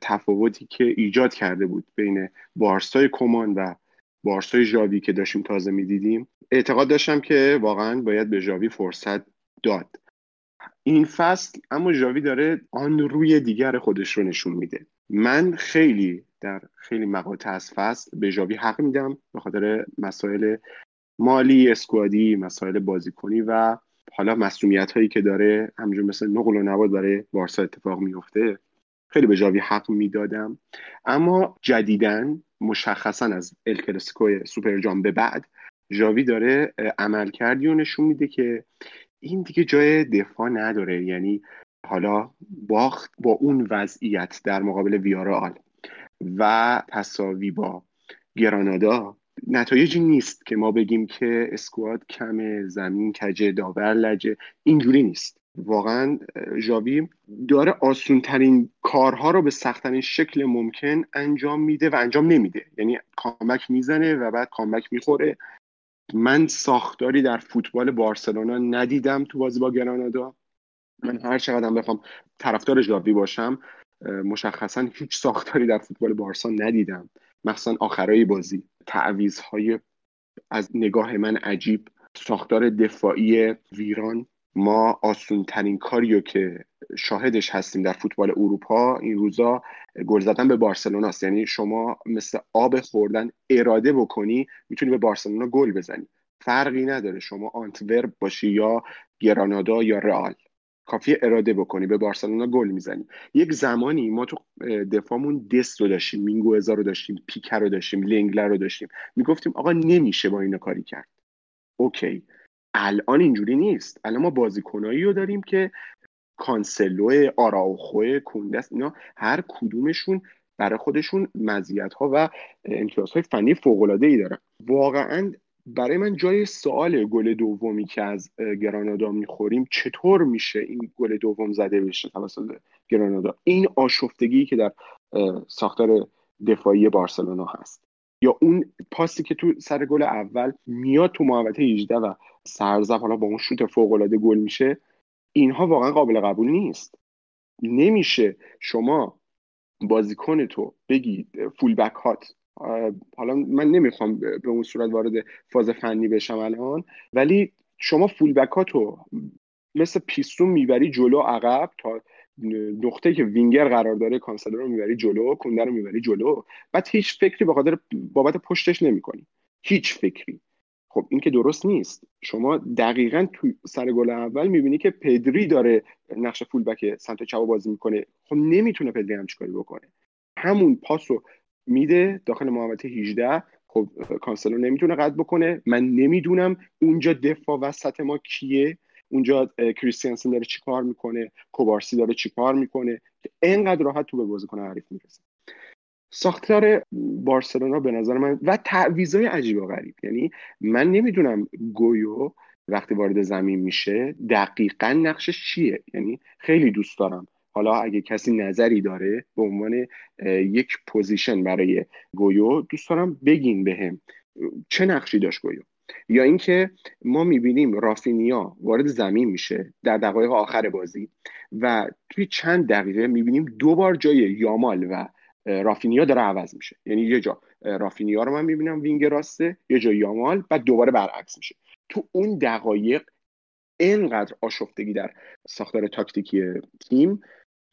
تفاوتی که ایجاد کرده بود بین بارسای کمان و بارسای جاوی که داشتیم تازه می‌دیدیم. اعتقاد داشتم که واقعا باید به جاوی فرصت داد. این فصل اما جاوی داره آن روی دیگر خودش رو نشون میده. من خیلی در خیلی مقاطع از فصل به ژاوی حق میدم به خاطر مسائل مالی اسکوادی مسائل بازیکنی و حالا مسئولیت هایی که داره همجور مثل نقل و نواد برای بارسا اتفاق میفته خیلی به ژاوی حق می‌دادم. اما جدیدن مشخصا از الکلاسیکو سوپر جام به بعد ژاوی داره عمل کردی و نشون میده که این دیگه جای دفاع نداره. یعنی حالا باخت با اون وضعیت در مقابل ویارال و تساوی با گرانادا نتایجی نیست که ما بگیم که اسکواد کم زمین کجه داور لجه. اینجوری نیست. واقعا ژاوی داره آسون ترین کارها رو به سختترین شکل ممکن انجام میده و انجام نمیده. یعنی کامک می‌زنه و بعد کامک می‌خوره. من ساختاری در فوتبال بارسلونا ندیدم تو بازی با گرانادا. من هر چقدر بخوام طرفدار ژاوی باشم مشخصا هیچ ساختاری در فوتبال بارسا ندیدم. مخصوصا آخرای بازی. تعویزهای از نگاه من عجیب. ساختار دفاعی ویران. ما آسون ترین کاریو که شاهدش هستیم در فوتبال اروپا این روزا گل زدن به بارسلونا است. یعنی شما مثل آب خوردن اراده بکنی می‌تونی به بارسلونا گل بزنی. فرقی نداره شما آنتورپ باشی یا گرانادا یا رئال. کافی اراده بکنی به بارسلونا گل می‌زنی. یک زمانی ما تو دفاعمون دست رو داشتیم مینگو رو داشتیم پیکه رو داشتیم لنگلر رو داشتیم. می‌گفتیم آقا نمیشه با اینا کاری کرد. OK. الان اینجوری نیست. الان ما بازیکنایی رو داریم که کانسلو آراوخو کونده اینا هر کدومشون برای خودشون مزیت ها و امتیازهای فنی فوق العاده ای دارن. واقعا برای من جای سوال گل دومی که از گرانادا می‌خوریم چطور میشه این گل دوم زده بشه توسط گرانادا؟ این آشفتگی که در ساختار دفاعی بارسلونا هست. یا اون پاسی که تو سر گل اول میاد تو محوطه 18 و سرزب حالا با اون شوت فوق العاده گل میشه اینها واقعا قابل قبول نیست. نمیشه شما بازیکن تو بگی فول بک هات حالا من نمی‌خوام به اون صورت وارد فاز فنی بشم الان ولی شما فول بک هاتو مثل پیستون می‌بری جلو عقب تا نقطه که وینگر قرار داره کانسلو رو می‌بری جلو کونده رو می‌بری جلو بعد هیچ فکری به خاطر بابت پشتش نمی‌کنی. هیچ فکری. خب این که درست نیست. شما دقیقا تو سر گل اول می‌بینی که پدری داره نقش فولبک سمت چپ بازی می‌کنه. خب نمی‌تونه پدری هم چیکاری بکنه. همون پاسو میده داخل محوطه 18 خب کانسلو نمی‌تونه قطع بکنه. من نمی‌دونم اونجا دفاع وسط ما کیه. اونجا کریستیانسن داره چیکار می‌کنه؟ کوبارسی داره چیکار می‌کنه؟ که اینقدر راحت توپ به بازیکن حریف می‌رسه. ساختار بارسلونا به نظر من و تعویضای عجیب و غریب. یعنی من نمی‌دونم گویو وقتی وارد زمین میشه دقیقا نقشش چیه؟ یعنی خیلی دوست دارم. حالا اگه کسی نظری داره به عنوان یک position برای گویو دوست دارم بگین بهم. چه نقشی داشت گویو؟ یا اینکه ما می‌بینیم رافینیا وارد زمین میشه در دقایق آخر بازی و توی چند دقیقه می‌بینیم دو بار جای یامال و رافینیا داره عوض میشه. یعنی یه جا رافینیا رو من می‌بینم wing راسته یه جا یامال بعد دوباره برعکس میشه. تو اون دقایق اینقدر آشفتگی در ساختار تاکتیکی تیم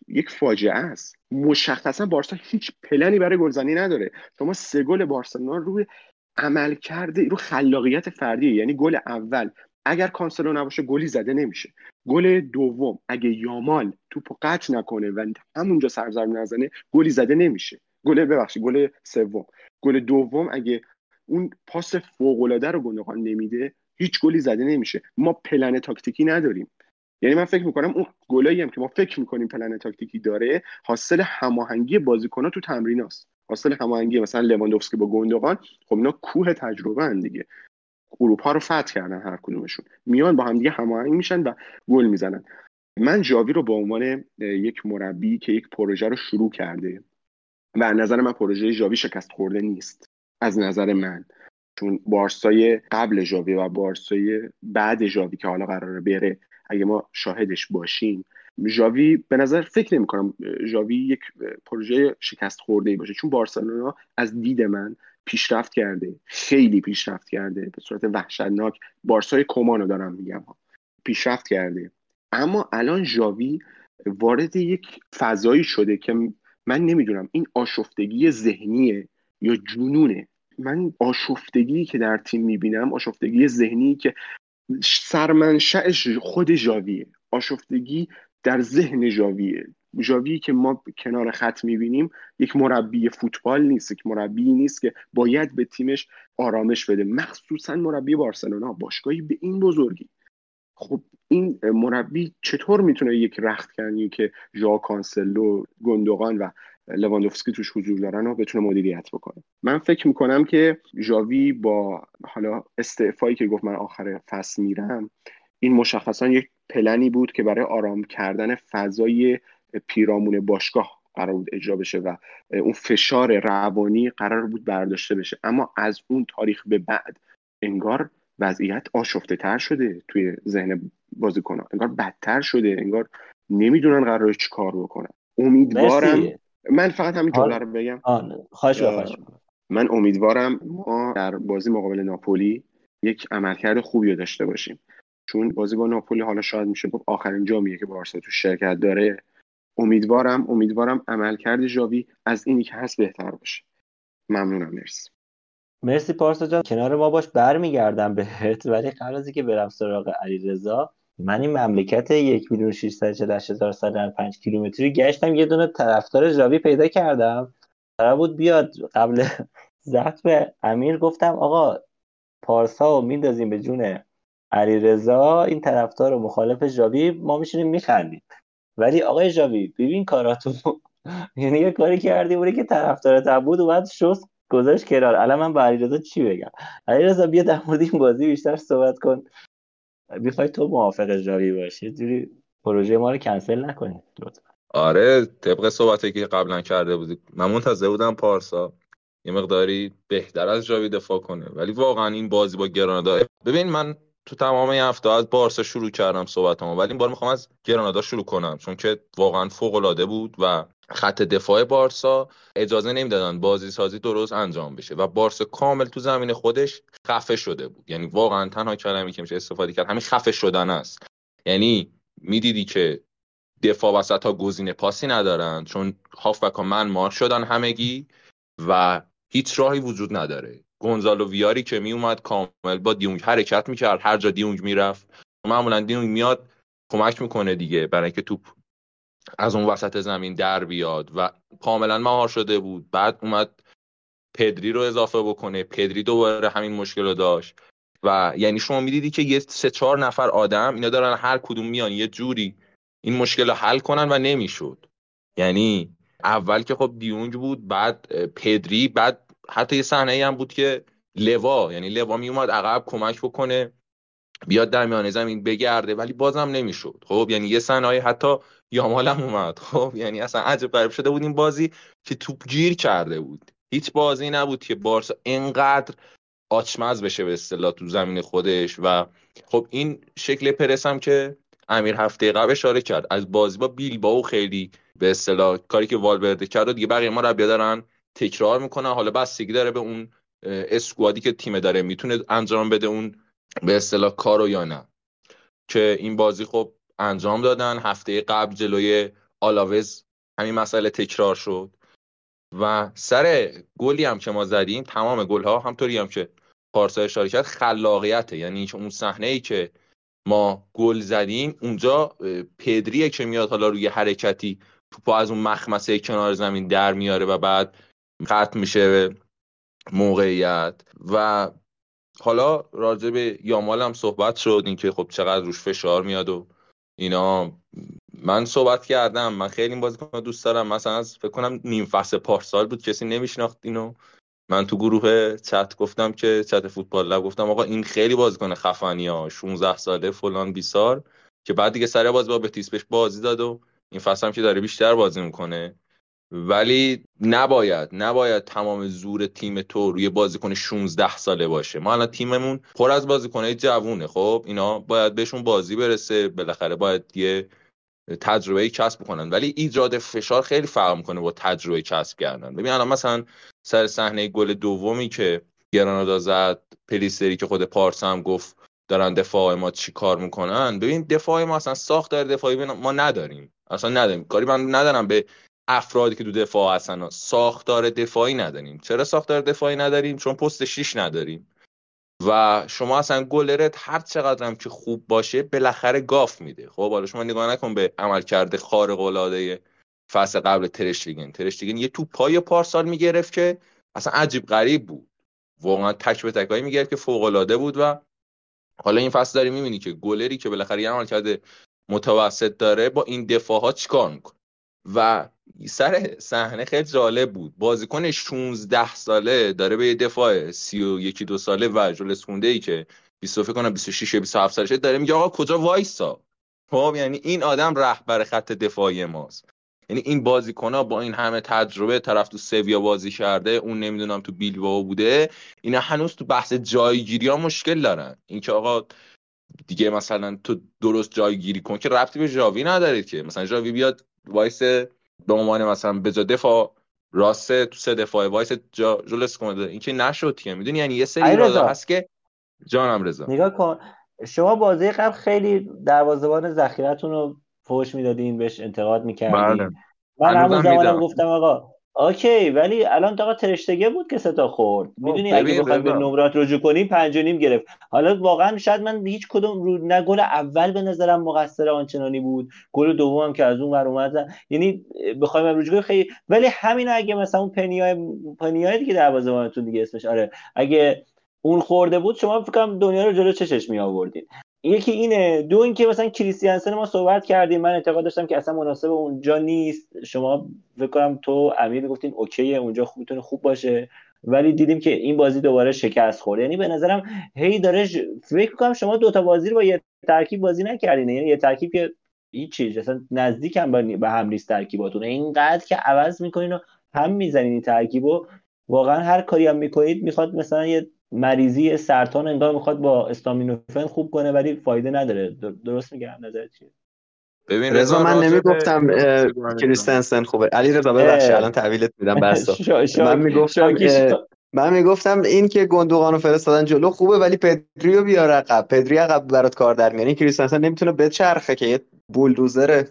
یک فاجعه است. مشخصا بارسا هیچ پلنی برای گلزنی نداره. شما سه گل بارسلونا روی عمل کرده رو خلاقیت فردیه یعنی گل اول. اگر کانسلو نباشه گلی زده نمیشه. گل دوم اگه یامال توپو قطع نکنه و همونجا سر ضرب نزنه گلی زده نمیشه. گل ببخشید گل سوم. گل دوم اگه اون پاس فوق العاده رو گوندوغان نمیده هیچ گلی زده نمیشه. ما پلن تاکتیکی نداریم. یعنی من فکر می‌کنم اون گلایی هم که ما فکر می‌کنیم پلن تاکتیکی داره حاصل هماهنگی بازیکن‌ها تو تمریناست. حاصل هماهنگی مثلا لواندوفسکی با گوندوغان خب اینا کوه تجربه هن دیگه. اروپا رو فتح کردن هر کدومشون. میان با هم دیگه هماهنگ میشن و گل می‌زنن. من جاوی رو به عنوان یک مربی که یک پروژه رو شروع کرده و نظر من پروژه جاوی شکست خورده نیست. از نظر من. چون بارسای قبل جاوی و بارسای بعد جاوی که حالا قراره بره اگه ما شاهدش باشیم ژاوی به نظر فکر نمی کنم ژاوی یک پروژه شکست خورده باشه. چون بارسلونا از دید من پیشرفت کرده خیلی پیشرفت کرده به صورت وحشتناک. بارسای کمانو دارم میگم. پیشرفت کرده. اما الان ژاوی وارد یک فضایی شده که من نمی‌دونم این آشفتگی ذهنیه یا جنونه. من آشفتگی که در تیم می‌بینم آشفتگی ذهنی که سرمنشأش خود ژاویه. آشفتگی در ذهن ژاویه. ژاوی که ما کنار خط می‌بینیم یک مربی فوتبال نیست یک مربی نیست که باید به تیمش آرامش بده. مخصوصا مربی بارسلونا باشگاهی به این بزرگی. خب این مربی چطور می‌تونه یک رخت کنی که ژا کانسلو گندوقان و لواندوفسکی توش حضور دارن و بتونه مدیریت بکنه؟ من فکر می‌کنم که ژاوی با حالا استعفایی که گفت من آخر فصل میرم این مشخصا یک پلنی بود که برای آرام کردن فضای پیرامون باشگاه قرار بود اجرا بشه و اون فشار روانی قرار بود برداشته بشه. اما از اون تاریخ به بعد انگار وضعیت آشفته تر شده توی ذهن بازیکنان انگار بدتر شده. انگار نمی‌دونن قرار چی کار بکنن. امیدوارم من فقط همین جمله رو بگم. خواهش من امیدوارم ما در بازی مقابل ناپولی یک عملکرد خوبی رو داشته باشیم. چون بازی با ناپولی حالا شاید میشه گفت آخرین جامیه که بارسا تو شرکت داره. امیدوارم امیدوارم عملکرد ژاوی از اینی که هست بهتر باشه. ممنونم مرسی. مرسی پارسا جان. کنار ما باش برمیگردم بهت ولی قبل از برم سراغ علیرضا من این مملکت یک میلیون هزار سال در پنج کیلومتری گشتم یه دونه طرفدار ژاوی پیدا کردم. قرار بود بیاد قبل به امیر. گفتم آقا پارسا و میندازیم به جون علیرضا این طرفدار و مخالف ژاوی ما میشینیم میخندیم. ولی آقای ژاوی ببین کاراتو یعنی یه کاری کردی بوده که طرفدار بود و بعد شست گذاشت کنار. الان من به علیرضا چی بگم؟ علیرضا بیا در مورد این بازی بیشتر صحبت کن. می‌خوای تو موافق ژاوی باشی؟ جوری پروژه ما رو کنسل نکنی. آره طبق صحبتی که قبلا کرده بودی. من منتظر بودم پارسا یه مقداری بهتر از جاوی دفاع کنه. ولی واقعا این بازی با گرانادا ببین من تو تمام این هفته از بارسا شروع کردم صحبتمو ولی این بار می‌خوام از گرانادا شروع کنم چون که واقعا فوق العاده بود و خط دفاع بارسا اجازه نمی‌دادن بازی سازی درست انجام بشه و بارسا کامل تو زمین خودش خفه شده بود. یعنی واقعا تنها کلمه که میشه استفاده کرد همین خفه شدن است. یعنی می‌دیدی که دفاع وسط ها گزینه پاسی ندارن چون هافبک من مار شدن همگی و هیچ راهی وجود نداره. گونزالو ویاری که می اومد کامل با دیونگ حرکت می‌کرد هر جا دیونگ می‌رفت. معمولا دیونگ میاد کمک می‌کنه دیگه برای اینکه توپ از اون وسط زمین در بیاد و کاملا مهار شده بود. بعد اومد پدری رو اضافه بکنه. پدری دوباره همین مشکل رو داشت. و یعنی شما می‌دیدی که یه سه چهار نفر آدم اینا دارن هر کدوم میان یه جوری این مشکل رو حل کنن و نمی‌شد. یعنی اول که خب دیونگ بود بعد پدری بعد حتی یه صحنه هم بود که لوا یعنی لوا می اومد عقب کمک بکنه بیاد در میانه زمین بگرده ولی بازم نمی‌شد. خب یعنی یه صحنه حتی یامال هم اومد. خب یعنی اصلا عجب غریب شده بود این بازی که توپ گیر کرده بود. هیچ بازی نبود که بارسا اینقدر آچمز بشه به اصطلاح تو زمین خودش و خب این شکل پرس هم که امیر هفته قبل اشاره کرد. از بازی با بیلباو خیلی به اصطلاح کاری که والورده کرد و دیگه بقیه ما ربیا دارن تکرار می‌کنن. حالا بستگی داره به اون اسکوادی که تیم داره می‌تونه انجام بده اون به اصطلاح کارو یا نه. که این بازی خب انجام دادن. هفته قبل جلوی آلاوز همین مسئله تکرار شد. و سر گلی هم که ما زدیم تمام گل ها همطوری هم که پارسا اشاره کرد خلاقیته. یعنی اون صحنه ای که ما گل زدیم اونجا پدریه که میاد حالا روی حرکتی توپا از اون مخمسه کنار زمین در میاره و بعد ختم میشه موقعیت. و حالا راجع به یامال هم صحبت شد اینکه خب چقدر روش فشار میاد و اینا. من صحبت کردم من خیلی این بازیکن دوست دارم. مثلا از فکر کنم نیم فصل پارسال بود کسی نمیشناخت اینو. من تو گروه چت گفتم که چت فوتبال لب گفتم آقا این خیلی بازیکن خفنی ها 16 ساله فلان بیسار. که بعد دیگه سر بازی با بتیس بهش بازی داد و این فصل هم که داره بیشتر بازی می‌کنه. ولی نباید نباید تمام زور تیم تو روی بازیکن 16 ساله باشه. ما الان تیممون پر از بازیکنهای جوونه خب؟ اینا باید بهشون بازی برسه بالاخره باید یه تجربه کسب کنن. ولی ایجاد فشار خیلی فرق می‌کنه با تجربه کسب کردن. ببین الان مثلا سر صحنه گل دومی که گرانادا زد پلیستری که خود پارس هم گفت دارن دفاع ما چی کار می‌کنن. ببین دفاع ما اصلا ساخت داره دفاعی ما نداریم. اصلا نداریم. کاری من ندارم به افرادی که تو دفاع هستن. ساختار دفاعی نداریم. چرا ساختار دفاعی نداریم؟ چون پست 6 نداریم. و شما اصلا گلرت هر چقدر هم که خوب باشه بالاخره گاف میده. خب حالا شما نگاه نکن به عمل کرده خارق العاده فصل قبل ترشتیگن ترشتیگن یه تو پای پارسال می‌گرفت که اصلا عجیب غریب بود. واقعا تک به تکایی می‌گرفت که فوق العاده بود و حالا این فصل داری می‌بینی که گلری که بالاخره یه عمل کرده متوسط داره با این دفاع ها چیکار می‌کنه؟ و سر صحنه خیلی جالب بود. بازیکن 16 ساله داره به دفاع 31 دو ساله و جلس خونده ای که 20 فکر کنم 26 27 سالشه داره میگه آقا کجا وایسا؟ خب یعنی این آدم رهبر خط دفاعی ماست. یعنی این بازیکن ها با این همه تجربه طرف تو سویا بازی کرده اون نمی‌دونم تو بیلبائو بوده اینا هنوز تو بحث جایگیری ها مشکل دارن. اینکه آقا دیگه مثلا تو درست جایگیری کن که ربطی به جاوی نداره که. مثلا جاوی بیاد وایسه به عنوان مثلا به جا دفاع راست تو سه دفاع وایسه جا جولس کنده. این که نشد که. می‌دونی یعنی یه سری ایرادا هست که جانم رضا. نگاه کن. شما بازی قبل خیلی دروازه‌بان ذخیرتون رو فوش می‌دادین بهش انتقاد می‌کردین. بله. من همون زمانم گفتم آقا اوکی ولی الان تا ترشتگه بود که ستا خورد. خب، می‌دونی اگه بخوایم به نمرات رجوع کنیم پنج و نیم گرفت. حالا واقعا شاید من هیچ کدوم رو نه گل اول به نظرم مقصر آنچنانی بود گل دومم که از اون ور اومد. یعنی بخوایم رجوع کنیم. خیلی ولی همین اگه مثلا اون پنیای پنیای دیگه دروازه‌بانتون دیگه اسمش. آره اگه اون خورده بود شما فکر کنم دنیا رو جلو چشش می آوردین یکی اینه. دو اینکه مثلا کریستیانسن ما صحبت کردیم. من اعتقاد داشتم که اصلا مناسب اونجا نیست. شما فکر کنم تو امیر گفتین اوکیه اونجا خوب می‌تونه خوب باشه. ولی دیدیم که این بازی دوباره شکست خورد. یعنی به نظرم هی داره فکر کنم شما دوتا بازی رو با یه ترکیب بازی نکردین. یعنی یه ترکیب که هیچ چیز اصلا نزدیک هم به هم نیست ترکیباتون. اینقدر که عوض می‌کنین و هم می‌زنین این ترکیبو. واقعا هر کاری هم می‌کنید می‌خواد مثلا یه مریضی سرطان انگار می‌خواد با استامینوفن خوب کنه ولی فایده نداره. درست میگم؟ نظرت چیه؟ ببین رضا من نمی‌گفتم کریستنسن خوبه. علی رضا ببخشید الان تحویلت میدم بسا. من می‌گفتم من می‌گفتم این که گندوقانو فرستادن جلو خوبه ولی پدریو بیار عقب. پدری عقب برات کار در میاره. کریستنسن نمی‌تونه بچرخه که یه بولدوزره.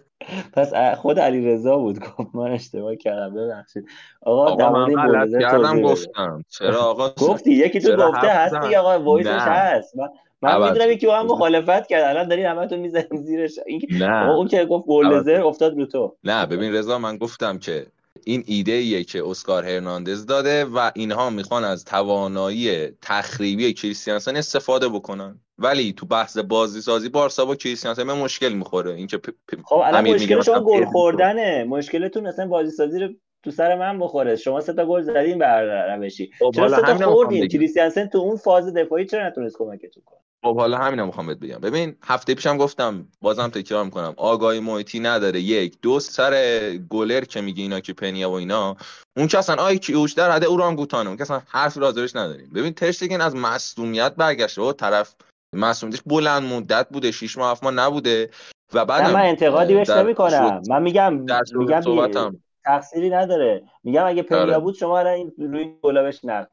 پس خود علی رضا بود. گفت من اشتباه کردم ببخشید. آقا, آقا من غلط کردم گفتم. چرا آقا؟ گفتی یکی تو گفته هستی آقا وایسش هست. من من می‌دونم یکی با هم مخالفت کرد. الان دارین همتون می‌زنین زیرش. نه. اون که گفت بولدوزر افتاد رو تو. نه ببین رضا من گفتم که این ایده ایه که اسکار هرناندز داده و اینها می‌خوان از توانایی تخریبی کریستیانسن استفاده بکنن. ولی تو بحث بازی سازی بارسا با کریستیانسن مشکل می‌خوره. اینکه خب الان مشکل شما گل خوردنه. مشکلتون اصلا بازی سازی رو تو سر من بخوره. شما سه تا گل زدین بر روشی. خب، چرا سه تا خوردین؟ کریستیانسن تو اون فاز دفاعی چرا نتونست کمکتون کنه؟ خب حالا همینم می‌خوام بهت بگم. ببین هفته پیشم گفتم بازم تکرار می‌کنم. آگاهی محیطی نداره. یک دو سر گلر که میگه اینا که پنیا و اینا اون که اصلا آی کیوش در حد اورانگوتانه. اون که اصلا حرف راجبش نداریم. ببین ترشتگن از مصدومیت برگشته. و طرف مصدومیتش بلند مدت بوده 6 ماه ماه نبوده. و بعد من انتقادی بهش نمی‌کنم. من میگم میگم تقصیری نداره. میگم اگه پنیا آره. بود شما الان روی گلا بهش نقد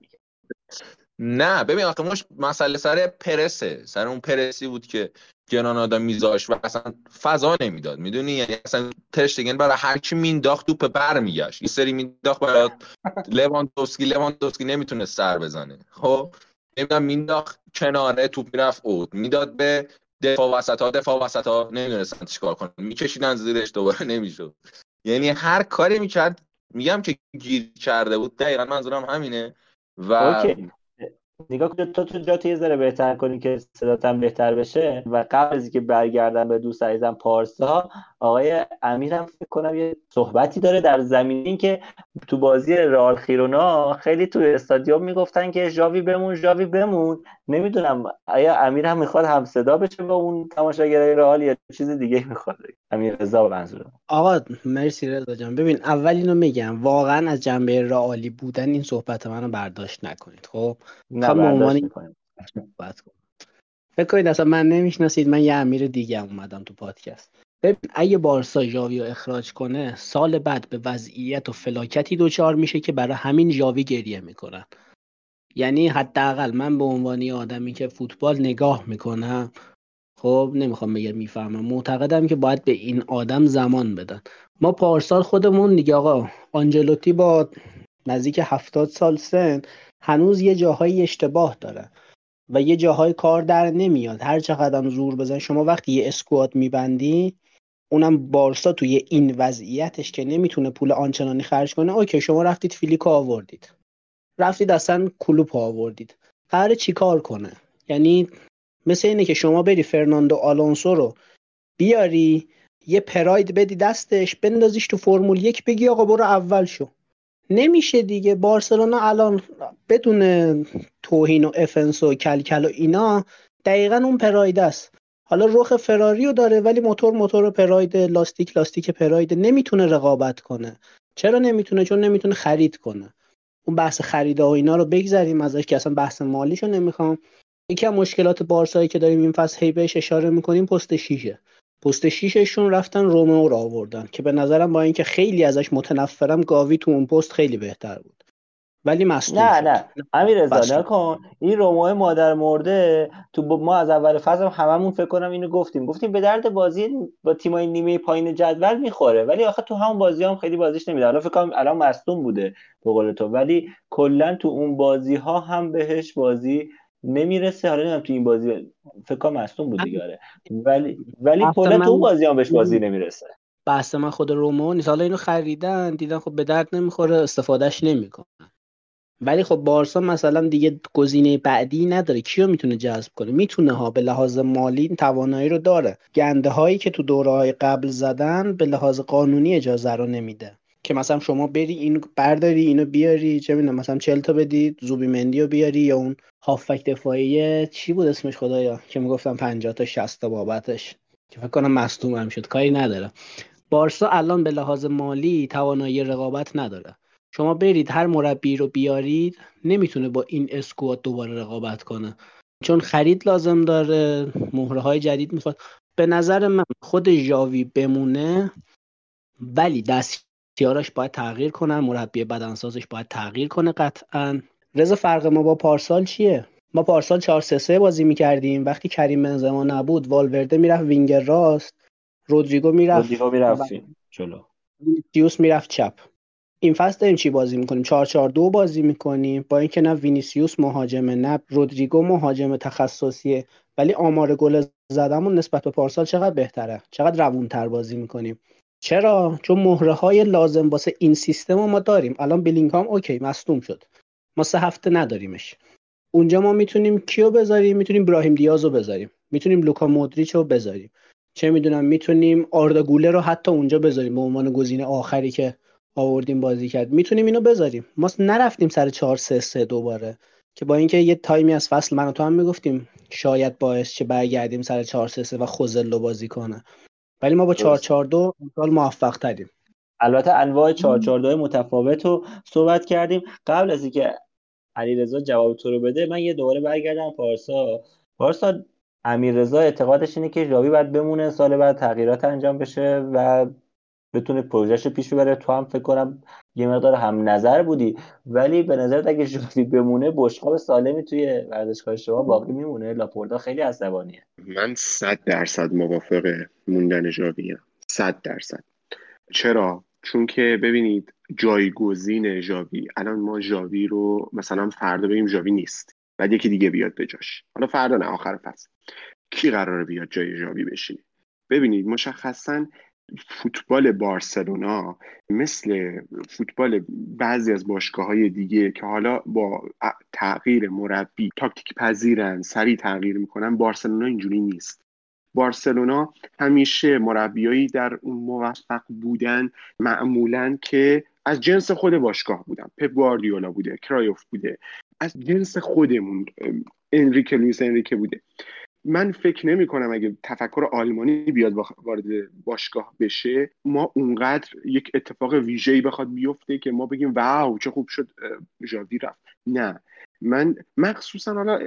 نه ببین آخه مش مسئله سر پرسه. سر اون پرسی بود که گرانادا میذاش و اصلا فضا نمی‌داد. می‌دونی؟ یعنی اصلا ترشتگن برای هر کی مینداخت توپ برمیگشت. یه سری مینداخت برای لواندوفسکی. لواندوفسکی نمی‌تونه سر بزنه. خب؟ نمی‌دونم مینداخت کناره توپ می‌رفت اوت می‌داد به دفاع وسط ها دفاع وسط ها نمی‌دونستن چیکار کنن. میکشیدن زیرش دوباره نمی‌شد. یعنی هر کاری می‌کرد میگم که گیر کرده بود دقیقا منظورم همینه. و. نگاه کن تو تو جات یه ذره بهتر کنی که صداتم بهتر بشه. و قبل از اینکه برگردم به دوست عزیزم پارسا آقای امیرم فکر کنم یه صحبتی داره در زمینی که تو بازی رال خیرونا خیلی تو استادیوم می‌گفتن که ژاوی بمون ژاوی بمون. نمی‌دونم آیا امیر هم می‌خواد هم صدا بشه با اون تماشاگرای رئال یا چیز دیگه می‌خواد؟ امیر رضا منظورم. آقا مرسی رضا جان. ببین اول اینو میگم. واقعا از جنبه رئالی بودن این صحبت منو برداشت نکنید. خب؟ نه برداشت فکر کنید اصلا من نمی‌شناسید. من یه امیر دیگه هم اومدم تو پادکست. ببین اگه بارسا ژاوی رو اخراج کنه سال بعد به وضعیت و فلاکتی دوچار میشه که برای همین ژاوی گریه می‌کنن. یعنی حداقل من به عنوان آدمی که فوتبال نگاه می‌کنم خب نمی‌خوام بگم می‌فهمم. معتقدم که باید به این آدم زمان بدن. ما پارسال خودمون دیگه آقا آنجلوتی با نزدیک هفتاد سال سن هنوز یه جاهایی اشتباه داره و یه جاهای کار در نمیاد. هر چقدر زور بزن شما وقتی یه اسکواد میبندی اونم بارسا توی این وضعیتش که نمی‌تونه پول آنچنانی خرج کنه اوکی شما رفتید فیلیکو آوردید. رفتید اصلا کلوپ آوردید. قرار چیکار کنه؟ یعنی مثل اینه که شما بری فرناندو آلونسو رو بیاری یه پراید بدی دستش بندازیش تو فرمول یک بگی آقا برو اول شو. نمیشه دیگه. بارسلونا الان بدون توهین و offense و کلکل و اینا دقیقا اون پراید است. حالا رخ فراریو داره ولی موتور موتور پراید لاستیک لاستیک پراید نمی‌تونه رقابت کنه. چرا نمی‌تونه؟ چون نمی‌تونه خرید کنه. اون بحث خرید و اینا رو بگذریم ازش که اصلا بحث مالیشو نمی‌خوام. یکی از مشکلات بارسایی که داریم این فصل هی بهش اشاره می‌کنیم پست شیشه. پست شیششون رفتن رومئو رو آوردن که به نظرم با اینکه خیلی ازش متنفرم گاوی تو اون پست خیلی بهتر بود. ولی مصدوم نه شد. نه. امیر رضا نکن. این رومو مادر مرده تو ما از اول فصل هممون فکر کنم اینو گفتیم. گفتیم به درد بازی با تیمای نیمه پایین جدول می‌خوره. ولی آخه تو همون بازی هم خیلی بازیش نمیده حالا فکر کنم الان مصدوم بوده به قول تو. ولی کلا تو اون بازی ها هم بهش بازی نمی‌رسه. حالا نمی‌دونم تو این بازی فکر کنم مصدوم بود دیگه آره. ولی ولی کلا تو اون بازی هم بهش بازی نمی‌رسه. بحث من خود رومو نیست. حالا اینو خریدن دیدن خب به درد نمی‌خوره استفادهش نمی‌کنن. ولی خب بارسا مثلا دیگه گزینه بعدی نداره. کیو می‌تونه جذب کنه؟ می‌تونه ها به لحاظ مالی توانایی رو داره. گنده هایی که تو دوره های قبل زدن به لحاظ قانونی اجازه رو نمیده. که مثلا شما بری اینو برداری اینو بیاری چه می‌دونم مثلا 40 تا بدی زوبی مندی رو بیاری یا اون هافک دفاعی چی بود اسمش خدایا؟ که می‌گفتم 50 تا 60 تا بابتش. که فکر کنم مصدوم هم شد. کاری نداره. بارسا الان به لحاظ مالی توانایی رقابت نداره. شما برید هر مربی رو بیارید نمی‌تونه با این اسکواد دوباره رقابت کنه. چون خرید لازم داره مهره های جدید می‌خواد. به نظر من خود ژاوی بمونه ولی دستیاراش باید تغییر کنن مربی بدنسازش باید تغییر کنه قطعا. رضا فرق ما با پارسال چیه؟ ما پارسال 4 3 3 بازی می‌کردیم. وقتی کریم بنزما نبود والورده می‌رفت وینگر راست. رودریگو می‌رفت رودریگو می‌رفت جلو. می‌رفت چپ. این فصل داریم چی بازی می‌کنیم؟ 4 4 2 بازی می‌کنیم. با اینکه نه وینیسیوس مهاجمه نه رودریگو مهاجم تخصصیه ولی آمار گل زدمون نسبت به پارسال چقدر بهتره؟ چقدر روونتر بازی می‌کنیم؟ چرا؟ چون مهره های لازم واسه این سیستم ما داریم. الان بیلینگهام okay مصدوم شد. ما سه هفته نداریمش. اونجا ما می‌تونیم کیو بذاریم؟ می‌تونیم براهیم دیاز رو بذاریم. می‌تونیم لوکا مودریچ رو بذاریم. چه می‌دونم می‌تونیم آردا گوله رو حتی اونجا بذاریم به عنوان گزینه آخری که آوردیم بازی کرد. می‌تونیم اینو بذاریم. ما نرفتیم سر 4 3 3 دوباره که با اینکه یه تایمی از فصل من و تو هم می‌گفتیم شاید باعث چه برگردیم سر 4 3 3 و خوزلو بازی کنه. ولی ما با 4 4 2 امسال موفق تریم. البته انواع 4 4 2 متفاوت رو صحبت کردیم. قبل از اینکه علیرضا جواب تو رو بده من یه دوباره برگردم پارسا. پارسا امیررضا اعتقادش اینه که ژاوی باید بمونه سال بعد تغییرات انجام بشه و بتونه پروژهش پیش ببره. تو هم فکر کنم یه مقدار هم نظر بودی. ولی به نظر اگه ژاوی بمونه بشقاب سالمی توی ورزشگاه شما باقی میمونه؟ لاپورتا خیلی عصبانیه. من صد درصد موافق موندن ژاوی صد درصد. چرا؟ چون که ببینید جایگزین ژاوی. الان ما ژاوی رو مثلا فردا بگیم ژاوی نیست. بعد یکی دیگه بیاد به جاش. حالا فردا نه آخر فصل. کی قراره بیاد جای ژاوی بشینه؟ ببینید مشخصا فوتبال بارسلونا مثل فوتبال بعضی از باشگاه های دیگه که حالا با تغییر مربی تاکتیک پذیرن سریع تغییر می‌کنن بارسلونا اینجوری نیست. بارسلونا همیشه مربیایی در اون موفق بودن معمولا که از جنس خود باشگاه بودن. پپ گواردیولا بوده کرایوف بوده. از جنس خودمون انریکه لویس انریکه بوده. من فکر نمی کنم اگه تفکر آلمانی بیاد وارد باشگاه بشه ما اونقدر یک اتفاق ویژه‌ای بخواد بیفته که ما بگیم واو چه خوب شد ژاوی رفت. نه. من مخصوصا حالا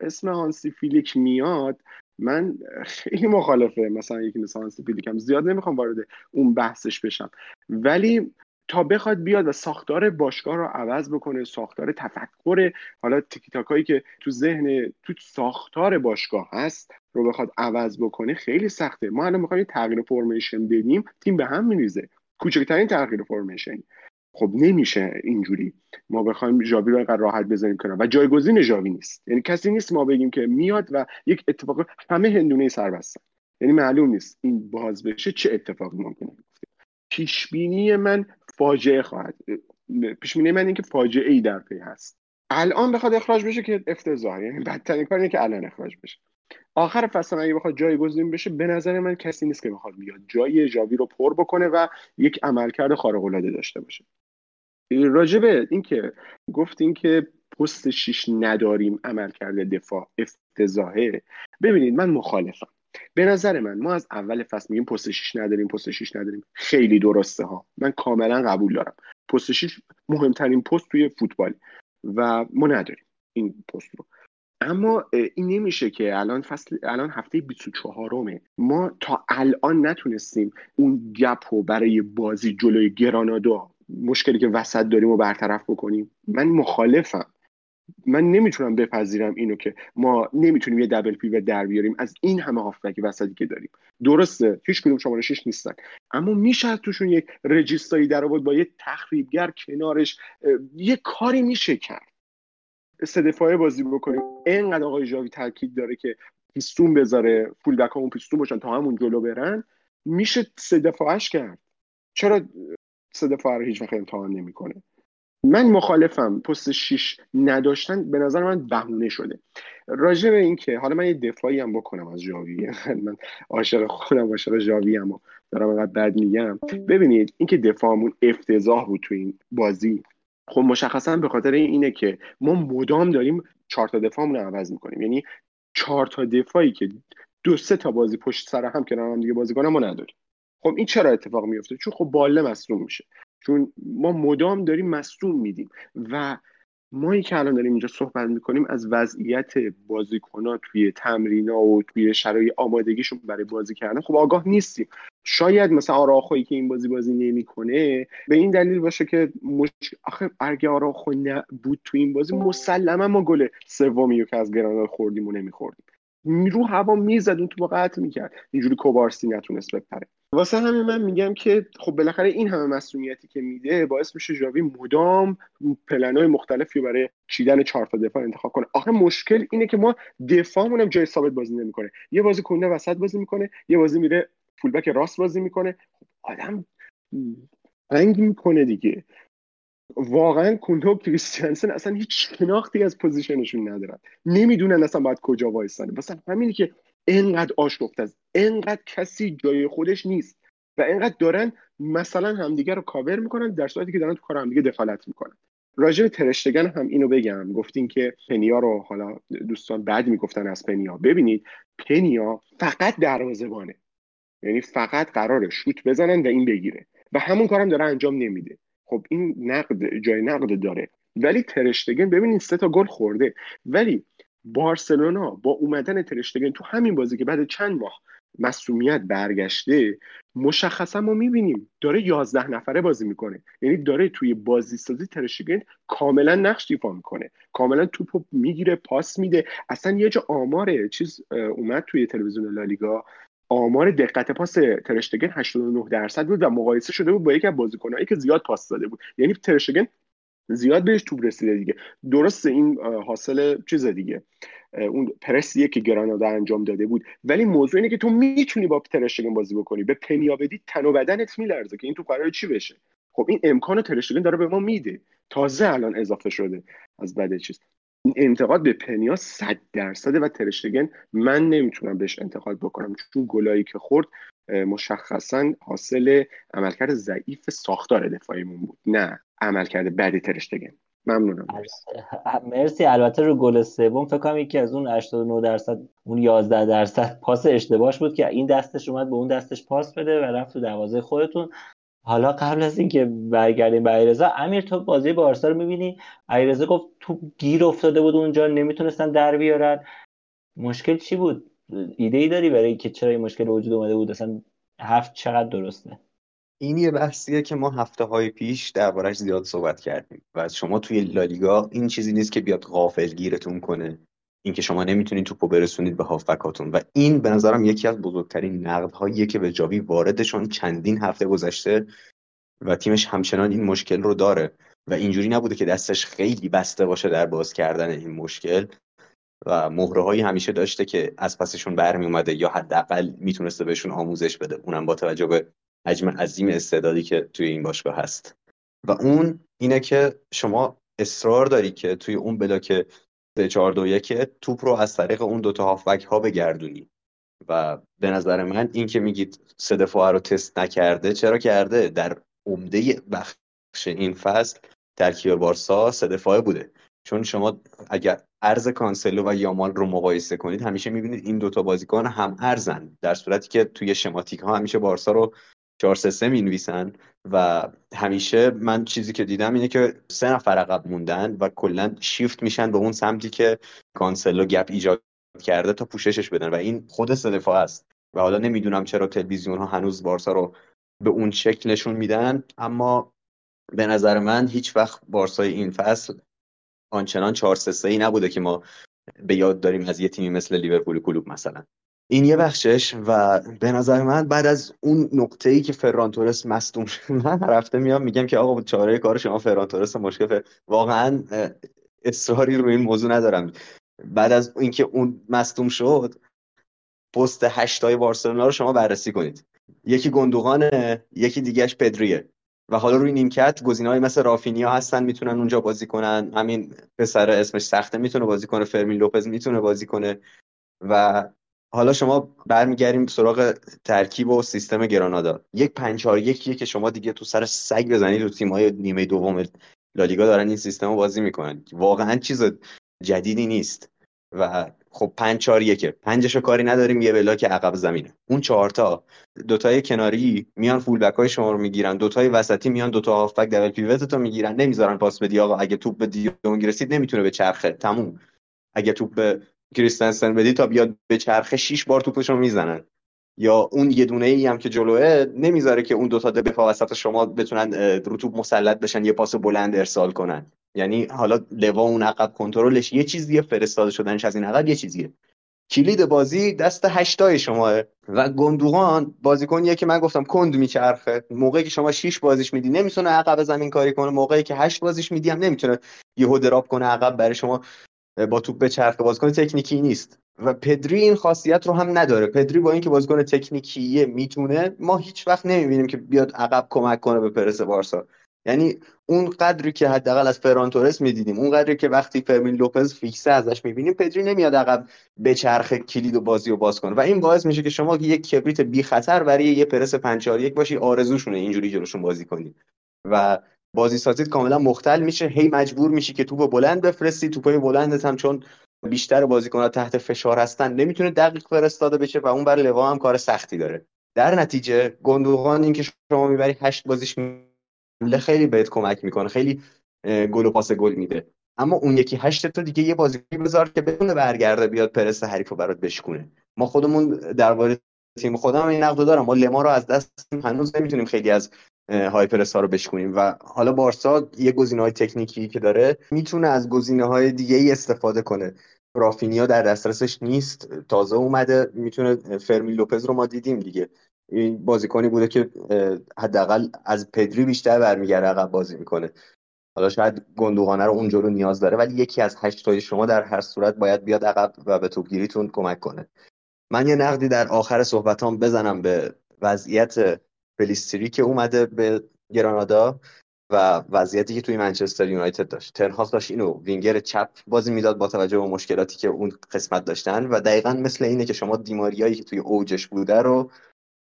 اسم هانسی فیلیک میاد من خیلی مخالفه. مثلا یکی مثل هانسی فیلیک هم زیاد نمی‌خوام وارد اون بحثش بشم. ولی تا بخواد بیاد و ساختار باشگاه رو عوض بکنه ساختار تفکر حالا تیکی که تو ذهن تو ساختار باشگاه هست رو بخواد عوض بکنه خیلی سخته. ما الان می‌خوایم تغییر فرمیشن بدیم تیم به هم میریزه. کوچکترین تغییر فرمیشن خب نمیشه اینجوری. ما بخوایم ژاوی رو اینقدر راحت بزنیم کنار. و جایگزین ژاوی نیست. یعنی کسی نیست ما بگیم که میاد و یک اتفاق همه هندونه سر بستن یعنی معلوم نیست این باز بشه چه اتفاقی ممکنه. پیش بینی من فاجعه خواهد پیش بینی من اینکه فاجعه ای در پی هست. الان بخواد اخراج بشه که افتضاح. یعنی بدترین کار که الان اخراج بشه. آخر فصل اگه بخواد جایگزین بشه به نظر من کسی نیست که بخواد بیاد جای ژاوی رو پر بکنه و یک عملکرد خارق العاده داشته باشه. راجبه اینکه گفتین که پست شیش نداریم عملکرد دفاع افتضاحه. ببینید من مخالفم. به نظر من ما از اول فصل میگیم پست شیش نداریم پست شیش نداریم. خیلی درسته ها. من کاملا قبول دارم. پست شیش مهمترین پست توی فوتبال و ما نداریم این پست رو. اما این نمیشه که الان فصل الان هفته 24 رومه ما تا الان نتونستیم اون گپ رو برای بازی جلوی گرانادا مشکلی که وسط داریم رو برطرف بکنیم. من مخالفم. من نمی‌تونم بپذیرم اینو که ما نمی‌تونیم یه دبل پی و در بیاریم از این همه هافبک وسطی که داریم. درسته هیچ کدوم شماره شش نیستن. اما میشه توشون یک رجیستایی در با یه تخریبگر کنارش یه کاری میشه کرد. سه دفاعه بازی بکنیم. اینقدر آقای جاوی تاکید داره که پیستون بذاره فول بک همون پیستون باشن تا همون جلو برن. میشه سه دفاعش کرد. چرا سه دفاعه رو هیچ وقت امتحان نمی‌کنه؟ من مخالفم. پست 6 نداشتن به نظر من بهونه شده. راجع به این که حالا من یه دفاعی هم بکنم از جاوی من عاشق خودم عاشق جاوی هم و دارم اینقدر بد میگم. ببینید اینکه دفاعمون افتضاح بود تو این بازی. خب مشخصا به خاطر اینه که ما مدام داریم چهار تا دفاعمون رو عوض می‌کنیم. یعنی چهار تا دفاعی که دو سه تا بازی پشت سر هم کنار هم دیگه بازی نداریم. خب این چرا اتفاق میفته چون خب باله مصدوم میشه. چون ما مدام داریم مصدوم میدیم. و ما که الان داریم اینجا صحبت می‌کنیم از وضعیت بازیکنها توی تمرینا و توی شرایط آمادگیشون برای بازی کردن خب آگاه نیستیم. شاید مثلا آراخویی که این بازی بازی نمی‌کنه به این دلیل باشه که مش... آخه اگه آراخو بود تو این بازی مسلما ما گل سومی که از گرانا خوردیم و نمیخوردیم. رو هوا می‌زد اون تو قطع می‌کرد. اینجوری کوبارسی نتونست بپره. واسه همین من میگم که خب بالاخره این همه مسئولیتی که میده باعث میشه جاوی مدام پلنهای مختلفی برای چیدن چهار تا دفاع انتخاب کنه. آخه مشکل اینه که ما دفاعمون هم جای ثابت بازی نمی‌کنه. یه بازی کنه وسط بازی می‌کنه یه بازی میره فولبک راست بازی می‌کنه. خب آدم رنگ می‌کنه دیگه. واقعا کونتو و کریستیانسن اصلا هیچ شناختی از پوزیشنشون ندارن. نمی‌دونن اصلا باید کجا وایستن مثلا همینی که انقدر آشفته است. انقدر کسی جای خودش نیست. و انقدر دارن مثلا همدیگه رو کاور می‌کنن در صورتی که دارن تو کار همدیگه دخالت می‌کنن. راجع به ترشتگن هم اینو بگم. گفتین که پنیا رو حالا دوستان بعد می‌گفتن از پنیا. ببینید پنیا فقط دروازه‌بانه. یعنی فقط قراره شوت بزنن و این بگیره. و همون کارم داره انجام نمیده. خب این نقد جای نقد داره. ولی ترشتگن ببینید سه تا گل خورده. ولی بارسلونا با اومدن ترشتگن تو همین بازی که بعد چند ماه مسئولیت برگشته مشخصا ما می‌بینیم داره یازده نفره بازی می‌کنه. یعنی داره توی بازی سازی ترشتگن کاملا نقش ایفا می‌کنه. کاملا توپو می‌گیره پاس میده. اصلا یه جا آماره چیز اومد توی تلویزیون لالیگا. آمار دقت پاس ترشتگن 89 درصد بود و مقایسه شده بود با یکی از بازیکنایی که زیاد پاس داده بود. یعنی ترشتگن زیاد بهش توپ رسیده دیگه. درسته این حاصل چیز دیگه. اون پرسیه که گرانادا انجام داده بود. ولی موضوع اینه که تو می‌تونی با ترشتگن بازی بکنی. به پنیا بدی تن و بدنت میلرزه که این تو قرار چی بشه. خب این امکان ترشتگن داره به ما میده. تازه الان اضافه شده از بعد چیز. این انتقاد به پنیا صد درصده و ترشتگن من نمی‌تونم بهش انتقاد بکنم. چون گلایی که خورد مشخصا حاصل عملکرد ضعیف ساختار دفاعیمون بود. نه. عملکرد بعدی ترشتگن ممنونم. مرسی. البته رو گل سوم فکر کنم یکی از اون 89 درصد اون 11 درصد پاس اشتباهش بود که این دستش اومد به اون دستش پاس بده و رفت تو دروازه خودتون. حالا قبل از اینکه برگردیم به علیرضا امیر تو بازی بارسا رو می‌بینی؟ علیرضا گفت تو گیر افتاده بود اونجا نمی‌تونستن در بیارن. مشکل چی بود؟ ایده ای داری برای که چرا این مشکل وجود اومده بود؟ اصلا هفت چقدر درسته؟ این یه بحثیه که ما هفته های پیش دربارش زیاد صحبت کردیم و شما توی لالیگا این چیزی نیست که بیاد غافل گیرتون کنه اینکه شما نمی‌تونید توپو برسونید به هافبکاتون. و این به نظرم یکی از بزرگترین نقدهاییه که به جاوی واردشون چندین هفته گذشته و تیمش همچنان این مشکل رو داره. و اینجوری نبوده که دستش خیلی بسته باشه در باز کردن این مشکل. و مهره هایی همیشه داشته که از پسشون برمی اومده یا حداقل می‌تونسته بهشون آموزش بده. اونم با توجه به حجم عظیم استعدادی که توی این باشگاه هست. و اون اینه که شما اصرار داری که توی اون بلاک 3 4 2 1 توپ رو از طریق اون دوتا هافبک ها بگردونی. و به نظر من این که میگید سه دفاعه رو تست نکرده چرا کرده؟ در عمده بخش این فصل ترکیب بارسا سه دفاعه بوده. چون شما اگر عرض کانسلو و یامال رو مقایسه کنید همیشه می‌بینید این دوتا بازیکن هم عرضن در صورتی که توی شماتیک ها همیشه بارسا رو 4 3 3 می‌نویسن و همیشه من چیزی که دیدم اینه که سه نفر عقب موندن و کلا شیفت میشن به اون سمتی که کانسلو gap ایجاد کرده تا پوششش بدن و این خود سه است و حالا نمی‌دونم چرا تلویزیون ها هنوز بارسا رو به اون شکل نشون میدن اما به نظر من هیچ وقت بارسای این فصل آنچنان 4 3 ای نبوده که ما به یاد داریم از یه تیمی مثل لیورپول کلوب مثلا. این یه بخشش و به نظر من بعد از اون نقطه ای که فران تورس مصدوم شد من رفته میام میگم که آقا چاره کار شما فران تورس مشکل واقعا اصراری روی این موضوع ندارم. بعد از اینکه اون مصدوم شد پست هشتای بارسلونا رو شما بررسی کنید. یکی گندوغانه یکی دیگهش پدریه. و حالا روی نیمکت های مثل رافینیا هستن می‌تونن اونجا بازی کنن. همین پسر اسمش سخته می‌تونه بازی کنه. فرمین لوپز می‌تونه بازی کنه. و حالا شما برمیگردیم سراغ ترکیب و سیستم گرانادا. یک پنچار یکیه که شما دیگه تو سر سگ بزنید تو تیم‌های نیمه دوم لالیگا دارن این سیستم رو بازی می‌کنن. واقعا چیز جدیدی نیست. و خب پنج چهار یکه. پنجشو کاری نداریم یه بلاک عقب زمینه. اون چهارتا دوتای کناری میان فول بک های شما رو می‌گیرن. دوتای وسطی میان دوتا هافبک دبل پیوت تو می‌گیرن. نمی‌ذارن پاس بدی آقا. اگه توپ به دیونگ رسید نمی‌تونه به چرخه. تموم. اگه توپ به کریستنسن بدی تا بیاد به چرخه شیش بار توپشو می‌زنن. یا اون یه دونه ای هم که جلوه نمی‌ذاره که اون دوتا دفاع وسط شما بتونن رو توپ مسلط بشن یه پاس بلند ارسال کنن. یعنی حالا لوا اون عقب کنترلش یه چیزیه فرستاده شدنش از این عقب یه چیزیه. کلید بازی دست هشتای شماه. و گندوغان بازیکنیه که من گفتم کند میچرخه. موقعی که شما 6 بازیش میدی نمی‌تونه عقب زمین کاری کنه. موقعی که 8 بازیش میدی هم نمی‌تونه یهو دراب کنه عقب برای شما با توپ به چرخه بازیکن تکنیکی نیست. و پدری این خاصیت رو هم نداره. پدری با اینکه بازیکن تکنیکیه می‌تونه ما هیچ وقت نمی‌بینیم که بیاد عقب کمک کنه به پرس بارسا. یعنی اون قدری که حداقل از فران تورس می‌دیدیم اون قدری که وقتی فرمین لوپز فیکسه ازش می‌بینیم پدری نمیاد عقب به چرخ کلید و بازی و باز کنه. و این باعث میشه که شما یک کبریت بی خطر برای یه پرس 5 یک باشی آرزوشونه اینجوری جلوشون بازی کنی. و بازی سازیت کاملا مختل میشه. هی مجبور میشی که توپ بلند بفرستی توپای بلندت هم چون بیشتر بازیکن‌ها تحت فشار هستن. نمی‌تونه دقیق فرستاده بشه و اون بر لوا هم کار سختی داره. در نتیجه گندوقان اینکه شما می‌بری هشت بازیش حمله خیلی بهت کمک می‌کنه. خیلی گل و پاس گل میده. اما اون یکی هشت تا دیگه یه بازی بذار که بدون برگرده بیاد پرس حریف رو برات بشکونه. ما خودمون درباره تیم خودم این نقد دارم. ما لما رو از دست هنوز نمی‌تونیم خیلی از های پرس ها رو بشکنیم و حالا بارسا یه گزینه های تکنیکی که داره می‌تونه از گزینه های دیگه ای استفاده کنه. رافینیا در دسترسش نیست تازه اومده می‌تونه فرمی لوپز رو ما دیدیم دیگه. این بازیکنی بوده که حداقل از پدری بیشتر برمیگرده عقب بازی می‌کنه. حالا شاید گندوغانه رو رو نیاز داره ولی یکی از هشتای شما در هر صورت باید بیاد عقب و به توپگیریتون کمک کنه. من یه نقدی در آخر صحبتام بزنم به وضعیت پلیستری که اومده به گرانادا و وضعیتی که توی منچستر یونایتد داشت. تنهاق داشت اینو وینگر چپ بازی می‌داد با توجه به مشکلاتی که اون قسمت داشتن و دقیقا مثل اینه که شما دیماریایی که توی اوجش بوده رو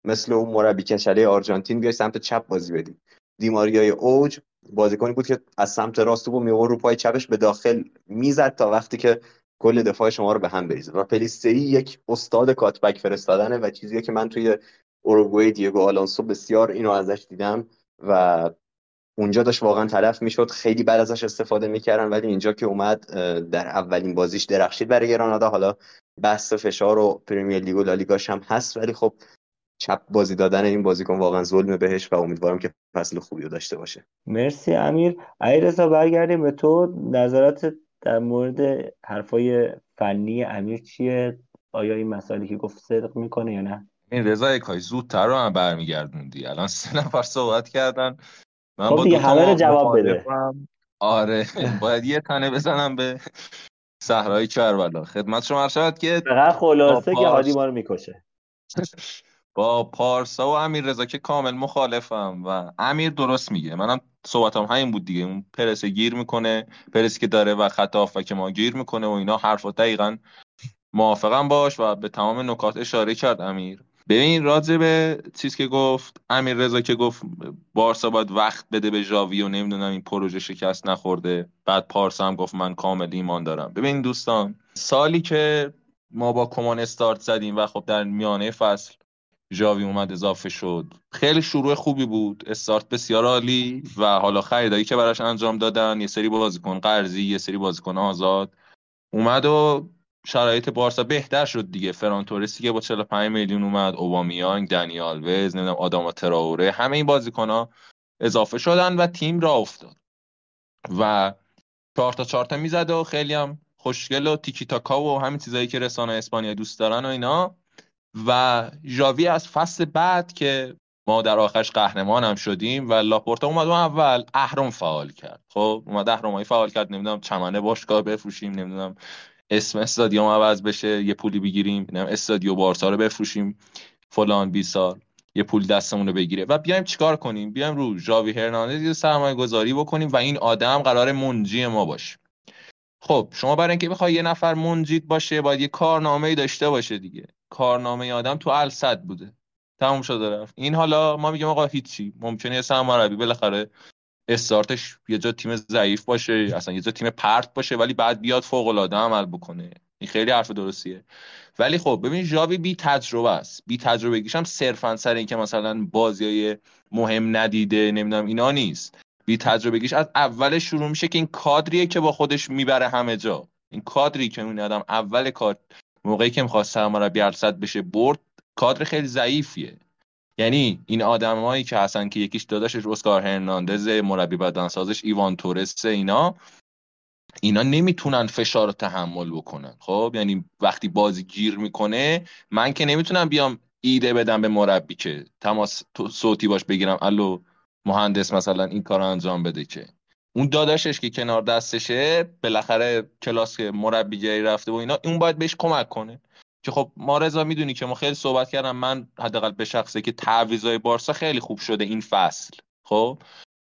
مثل اون مربی کشله آرژانتین بیای سمت چپ بازی بدی. دیماریای اوج بازیکنی بود که از سمت راست و میور رو پای چپش به داخل می‌زد تا وقتی که کل دفاع شما رو به هم بریزه. و پلیستری یک استاد کاتبک فرستادنه و چیزیه که من توی اوروگوئه دیگو آلونسو بسیار اینو ازش دیدم و اونجا داشت واقعا تلف می‌شد. خیلی بعد ازش استفاده می‌کردن ولی اینجا که اومد در اولین بازیش درخشید برای گرانادا. حالا بحث فشار و پرمیر لیگ و لالیگاش هم هست ولی خب چپ بازی دادن این بازیکن واقعا ظلم بهش و امیدوارم که فصل خوبی رو داشته باشه. مرسی امیر. علیرضا برگردیم به تو. نظرات در مورد حرفای فنی امیر چیه؟ آیا این مسائلی که گفت صدق می‌کنه یا نه؟ این رضا کاش زودتر رو هم برمیگردوندی. الان سه نفر صحبت کردن. من خب دیگه همه رو جواب بده. آره باید یه تنه بزنم به صحرای کربلا. خدمت شما شد که فقط خلاصه که هادی ما رو می‌کشه. با پارسا و امیر رضا که کامل مخالفم و امیر درست میگه. منم صحبتم همین بود دیگه. اون پرس گیر می‌کنه پرسی که داره و خط و که ما گیر می‌کنه و اینا حرف دقیقا موافقم باش و به تمام نکات اشاره کرد امیر. ببین راجع به چیز که گفت امیر رضا که گفت بارسا باید وقت بده به ژاوی و نمی‌دونم این پروژه شکست نخورده. بعد پارسا هم گفت من کامل ایمان دارم. ببین دوستان سالی که ما با کمان استارت زدیم و خب در میانه فصل ژاوی اومد اضافه شد. خیلی شروع خوبی بود. استارت بسیار عالی و حالا خریدایی که براش انجام دادن یه سری بازیکن قرضی یه سری بازیکن آزاد اومد و شرایط بارسا بهتر شد دیگه. فران تورسی که با 45 میلیون اومد اوبامیانگ دنیال وز نمی‌دونم آداما تراوره همه این بازیکن ها اضافه شدن و تیم را افتاد. و چهار تا می‌زد و خیلی هم خوشگل و تیکی تاکا و همین چیزایی که رسانه اسپانیا دوست دارن و اینا. و ژاوی از فصل بعد که ما در آخرش قهرمان هم شدیم و لاپورتا اومد اول اهرم فعال کرد. خب اومد اهرمایی فعال کرد. نمی‌دونم چمنه باشگاه بفروشیم نمی‌دونم اسم استادیوم عوض بشه یه پولی بگیریم استادیو بارسا رو بفروشیم فلان بی سال یه پول دستمون رو بگیره. و بیایم چیکار کنیم؟ بیایم رو ژاوی هرناندز یه سرمایه گذاری بکنیم و این آدم قرار منجی ما باشه. خب شما برای اینکه بخوای یه نفر منجید باشه باید یه کارنامه داشته باشه دیگه. کارنامه آدم تو الصد بوده. تموم شده رفت. این حالا ما میگیم آقا هیچی ممکنه یه سرمربی بالاخره استارتش یه جا تیم ضعیف باشه اصلا یه جا تیم پرت باشه ولی بعد بیاد فوق العاده عمل بکنه. این خیلی حرف درستیه. ولی خب ببین ژاوی بی تجربه است. بی تجربه هم صرفا سر اینکه مثلا بازی مهم ندیده نمی‌دونم اینا نیست. بی تجربگیش از اول شروع میشه که این کادریه که با خودش می‌بره همه جا. این کادری که اون آدم اول کار موقعی که می‌خواست سرمربی ارصد بشه برد کادر خیلی ضعیفیه. یعنی این آدمایی که هستن که یکیش داداشش اسکار هرناندز مربی بدنسازش ایوان تورس اینا اینا نمی‌تونن فشار رو تحمل بکنن. خب یعنی وقتی بازی گیر می‌کنه من که نمی‌تونم بیام ایده بدم به مربی که تماس صوتی باش بگیرم. الو مهندس مثلا این کار انجام بده که. اون داداشش که کنار دستشه بالاخره کلاس مربیگری رفته و اینا اون باید بهش کمک کنه. که خب ما رضا می‌دونی که ما خیلی صحبت کردم من حداقل به شخصه که تعویضای بارسا خیلی خوب شده این فصل خب؟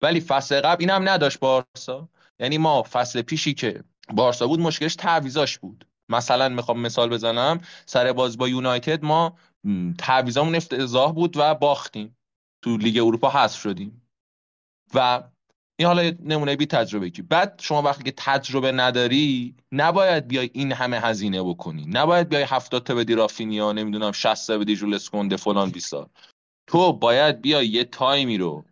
ولی فصل قبل اینم نداشت بارسا. یعنی ما فصل پیشی که بارسا بود مشکلش تعویضاش بود. مثلا می‌خوام مثال بزنم سر باز با یونایتد ما تعویضامون افتضاح بود و باختیم. تو لیگ اروپا حذف شدیم. و این حالا نمونه بی تجربه کی بعد شما وقتی که تجربه نداری نباید بیای این همه هزینه بکنی. نباید بیای 70 تا بدی رافینیا نمی‌دونم 60 تا بدی جولس کنده فلان بیسار تو باید بیای یه تایمی رو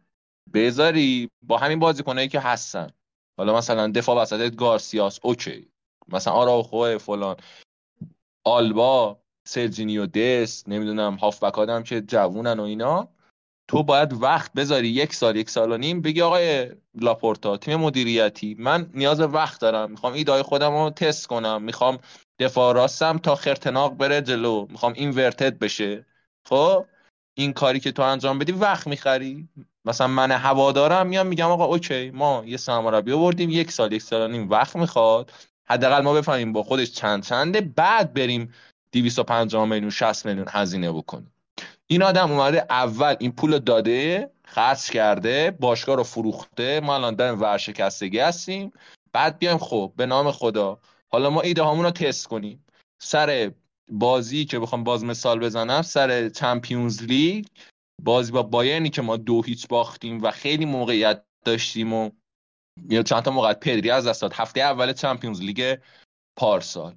بذاری با همین بازیکنایی که هستن. حالا مثلا دفاع وسطت گارسیاس okay. مثلا آراوخو فلان. آلبا سرجینیو دست نمی‌دونم هافبک آدم که جوونن و اینا. تو باید وقت بذاری یک سال یک سال و نیم بگی آقای لاپورتا تیم مدیریتی من نیاز وقت دارم. می‌خوام ایده‌های خودم رو تست کنم. می‌خوام دفاع راستم تا خرتناق بره جلو. می‌خوام inverted بشه. خب؟ این کاری که تو انجام بدی وقت می‌خری. مثلا من هوادارم میام میگم آقا okay ما یه سرمربی آوردیم یک سال یک سال و نیم وقت می‌خواد. حداقل ما بفهمیم با خودش چند چنده بعد بریم 250 میلیون 60 میلیون هزینه بکنیم. این آدم اومده اول این پول داده خرج کرده باشگاه رو فروخته ما الان در ورشکستگی هستیم. بعد بیایم خب به نام خدا. حالا ما ایده هامون رو تست کنیم. سر بازی که بخوام باز مثال بزنم سر چمپیونز لیگ بازی با بایرنی که ما دو هیچ باختیم و خیلی موقعیت داشتیم و یا چند تا موقعیت پدری از دست داد. هفته اول Champions League پارسال.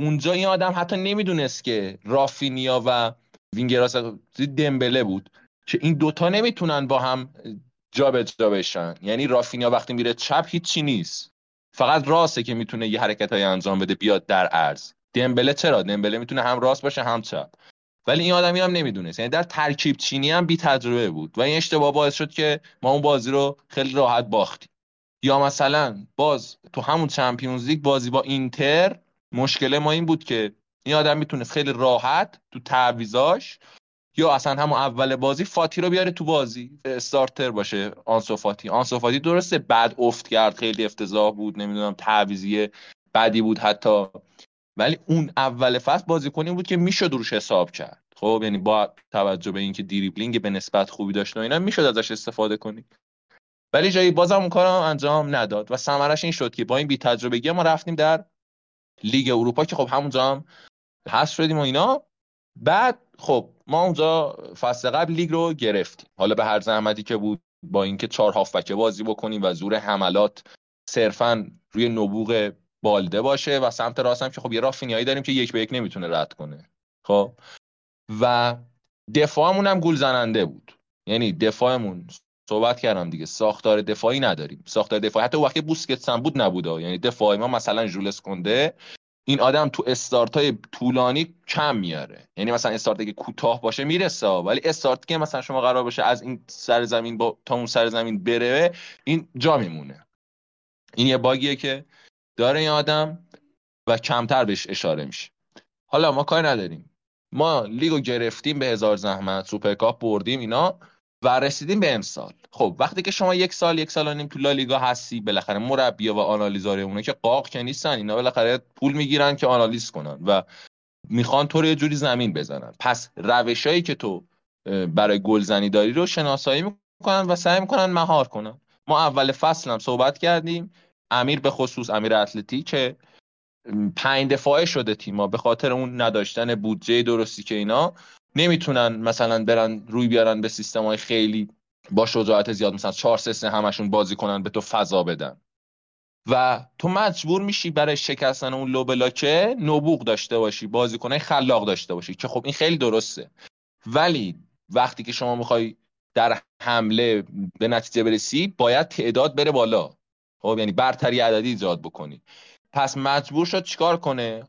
اونجا این آدم حتی نمی‌دونست که رافینیا و wing راست دمبله بود. که این دوتا نمی‌تونن با هم جابجا جا بشن. یعنی رافینیا وقتی میره چپ هیچی نیست. فقط راسته که می‌تونه یه حرکت های انجام بده بیاد در عرض. دمبله چرا؟ دمبله می‌تونه هم راست باشه هم چپ. ولی این آدمی هم نمی‌دونست. یعنی در ترکیب چینی هم بی تجربه بود. و این اشتباه باعث شد که ما اون بازی رو خیلی راحت باختیم. یا مثلا باز تو همون چمپیونز لیگ بازی با اینتر مشکل ما این بود که این آدم می‌تونست خیلی راحت تو تعویزاش یا اصلا همون اول بازی فاتی رو بیاره تو بازی. استارتر باشه آنسو فاتی. آنسو فاتی درسته بعد افت کرد خیلی افتضاح بود نمی‌دونم تعویضی بدی بود حتی. ولی اون اول فصل بازیکنی بود که می‌شد روش حساب کرد. خب یعنی با توجه به اینکه دریبلینگ به نسبت خوبی داشت و اینا می‌شد ازش استفاده کنی. ولی جایی بازم اون کارم انجام نداد و ثمرش این شد که با این بی تجربگی ما رفتیم در لیگ اروپا که خب همونجا هم هست شدیم و اینا. بعد خب ما اونجا فصل قبل لیگ رو گرفتیم. حالا به هر زحمتی که بود با اینکه چهار هافبک بازی بکنیم و زور حملات صرفا روی نبوغ بالده باشه و سمت راست هم که خب یه رافینیایی داریم که یک به یک نمی‌تونه رد کنه. خب؟ و دفاعمون هم گول زننده بود. یعنی دفاعمون صحبت کردم دیگه ساختار دفاعی نداریم. ساختار دفاعی حتی وقتی بوسکتس هم بود نبوده. یعنی دفاعی ما مثلا جولس کنده این آدم تو استارت های طولانی کم میاره. یعنی مثلا استارت که کوتاه باشه می‌رسه ولی استارت که مثلا شما قرار باشه از این سر زمین با تا اون سر زمین بره این جا میمونه. این یه باگیه که داره این آدم و کمتر بهش اشاره میشه. حالا ما کار نداریم. ما لیگو گرفتیم به هزار زحمت سوپرکاپ بردیم اینا و رسیدیم به امسال. خب وقتی که شما یک سال یک سال و نیم تو لالیگا هستی بالاخره مربی و آنالیزورای اونا که قاق که نیستن اینا بالاخره پول می‌گیرن که آنالیز کنن و می‌خوان تو رو یه جوری زمین بزنن. پس روشایی که تو برای گلزنی داری رو شناسایی می‌کنن و سعی می‌کنن مهار کنن. ما اول فصل هم صحبت کردیم. امیر به خصوص امیر اتلتی که پنج دفاعه شده تیما به خاطر اون نداشتن بودجه درستی که اینا نمی‌تونن مثلا برن روی بیارن به سیستم های خیلی با شجاعت زیاد مثلا 4 3 همشون بازی کنن به تو فضا بدن. و تو مجبور میشی برای شکستن اون لو بلاکه نبوغ داشته باشی بازیکنای خلاق داشته باشی که خب این خیلی درسته. ولی وقتی که شما می‌خوای در حمله به نتیجه برسی باید تعداد بره بالا. خب یعنی برتری عددی ایجاد بکنی. پس مجبور شد چیکار کنه؟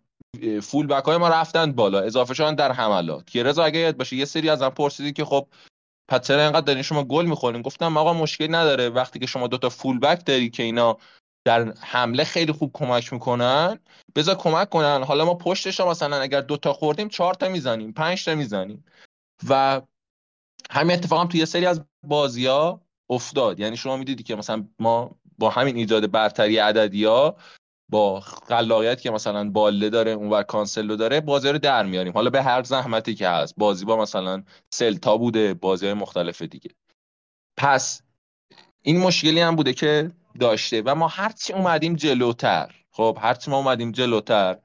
فول بک های ما رفتن بالا اضافه شدن در حملات. که رضا اگه یاد باشه یه سری ازم پرسیدی که خب پس چرا اینقدر دارین شما گل می‌خورین؟ گفتم آقا مشکل نداره. وقتی که شما دوتا فول بک داری که اینا در حمله خیلی خوب کمک می‌کنن بذار کمک کنن. حالا ما پشتش مثلا اگر دوتا خوردیم چهار تا می‌زنیم پنج تا می‌زنیم. و همین اتفاق هم توی یه سری از بازی ها افتاد. یعنی شما می‌دیدی که مثلا ما با همین ایجاد برتری عددی ها با خلاقیت که مثلا باله داره اونور کانسلو داره بازی رو در میاریم. حالا به هر زحمتی که هست. بازی با مثلا سلتا بوده بازی مختلف دیگه. پس این مشکلی هم بوده که داشته و ما هرچی اومدیم جلوتر خب هرچی ما اومدیم جلوتر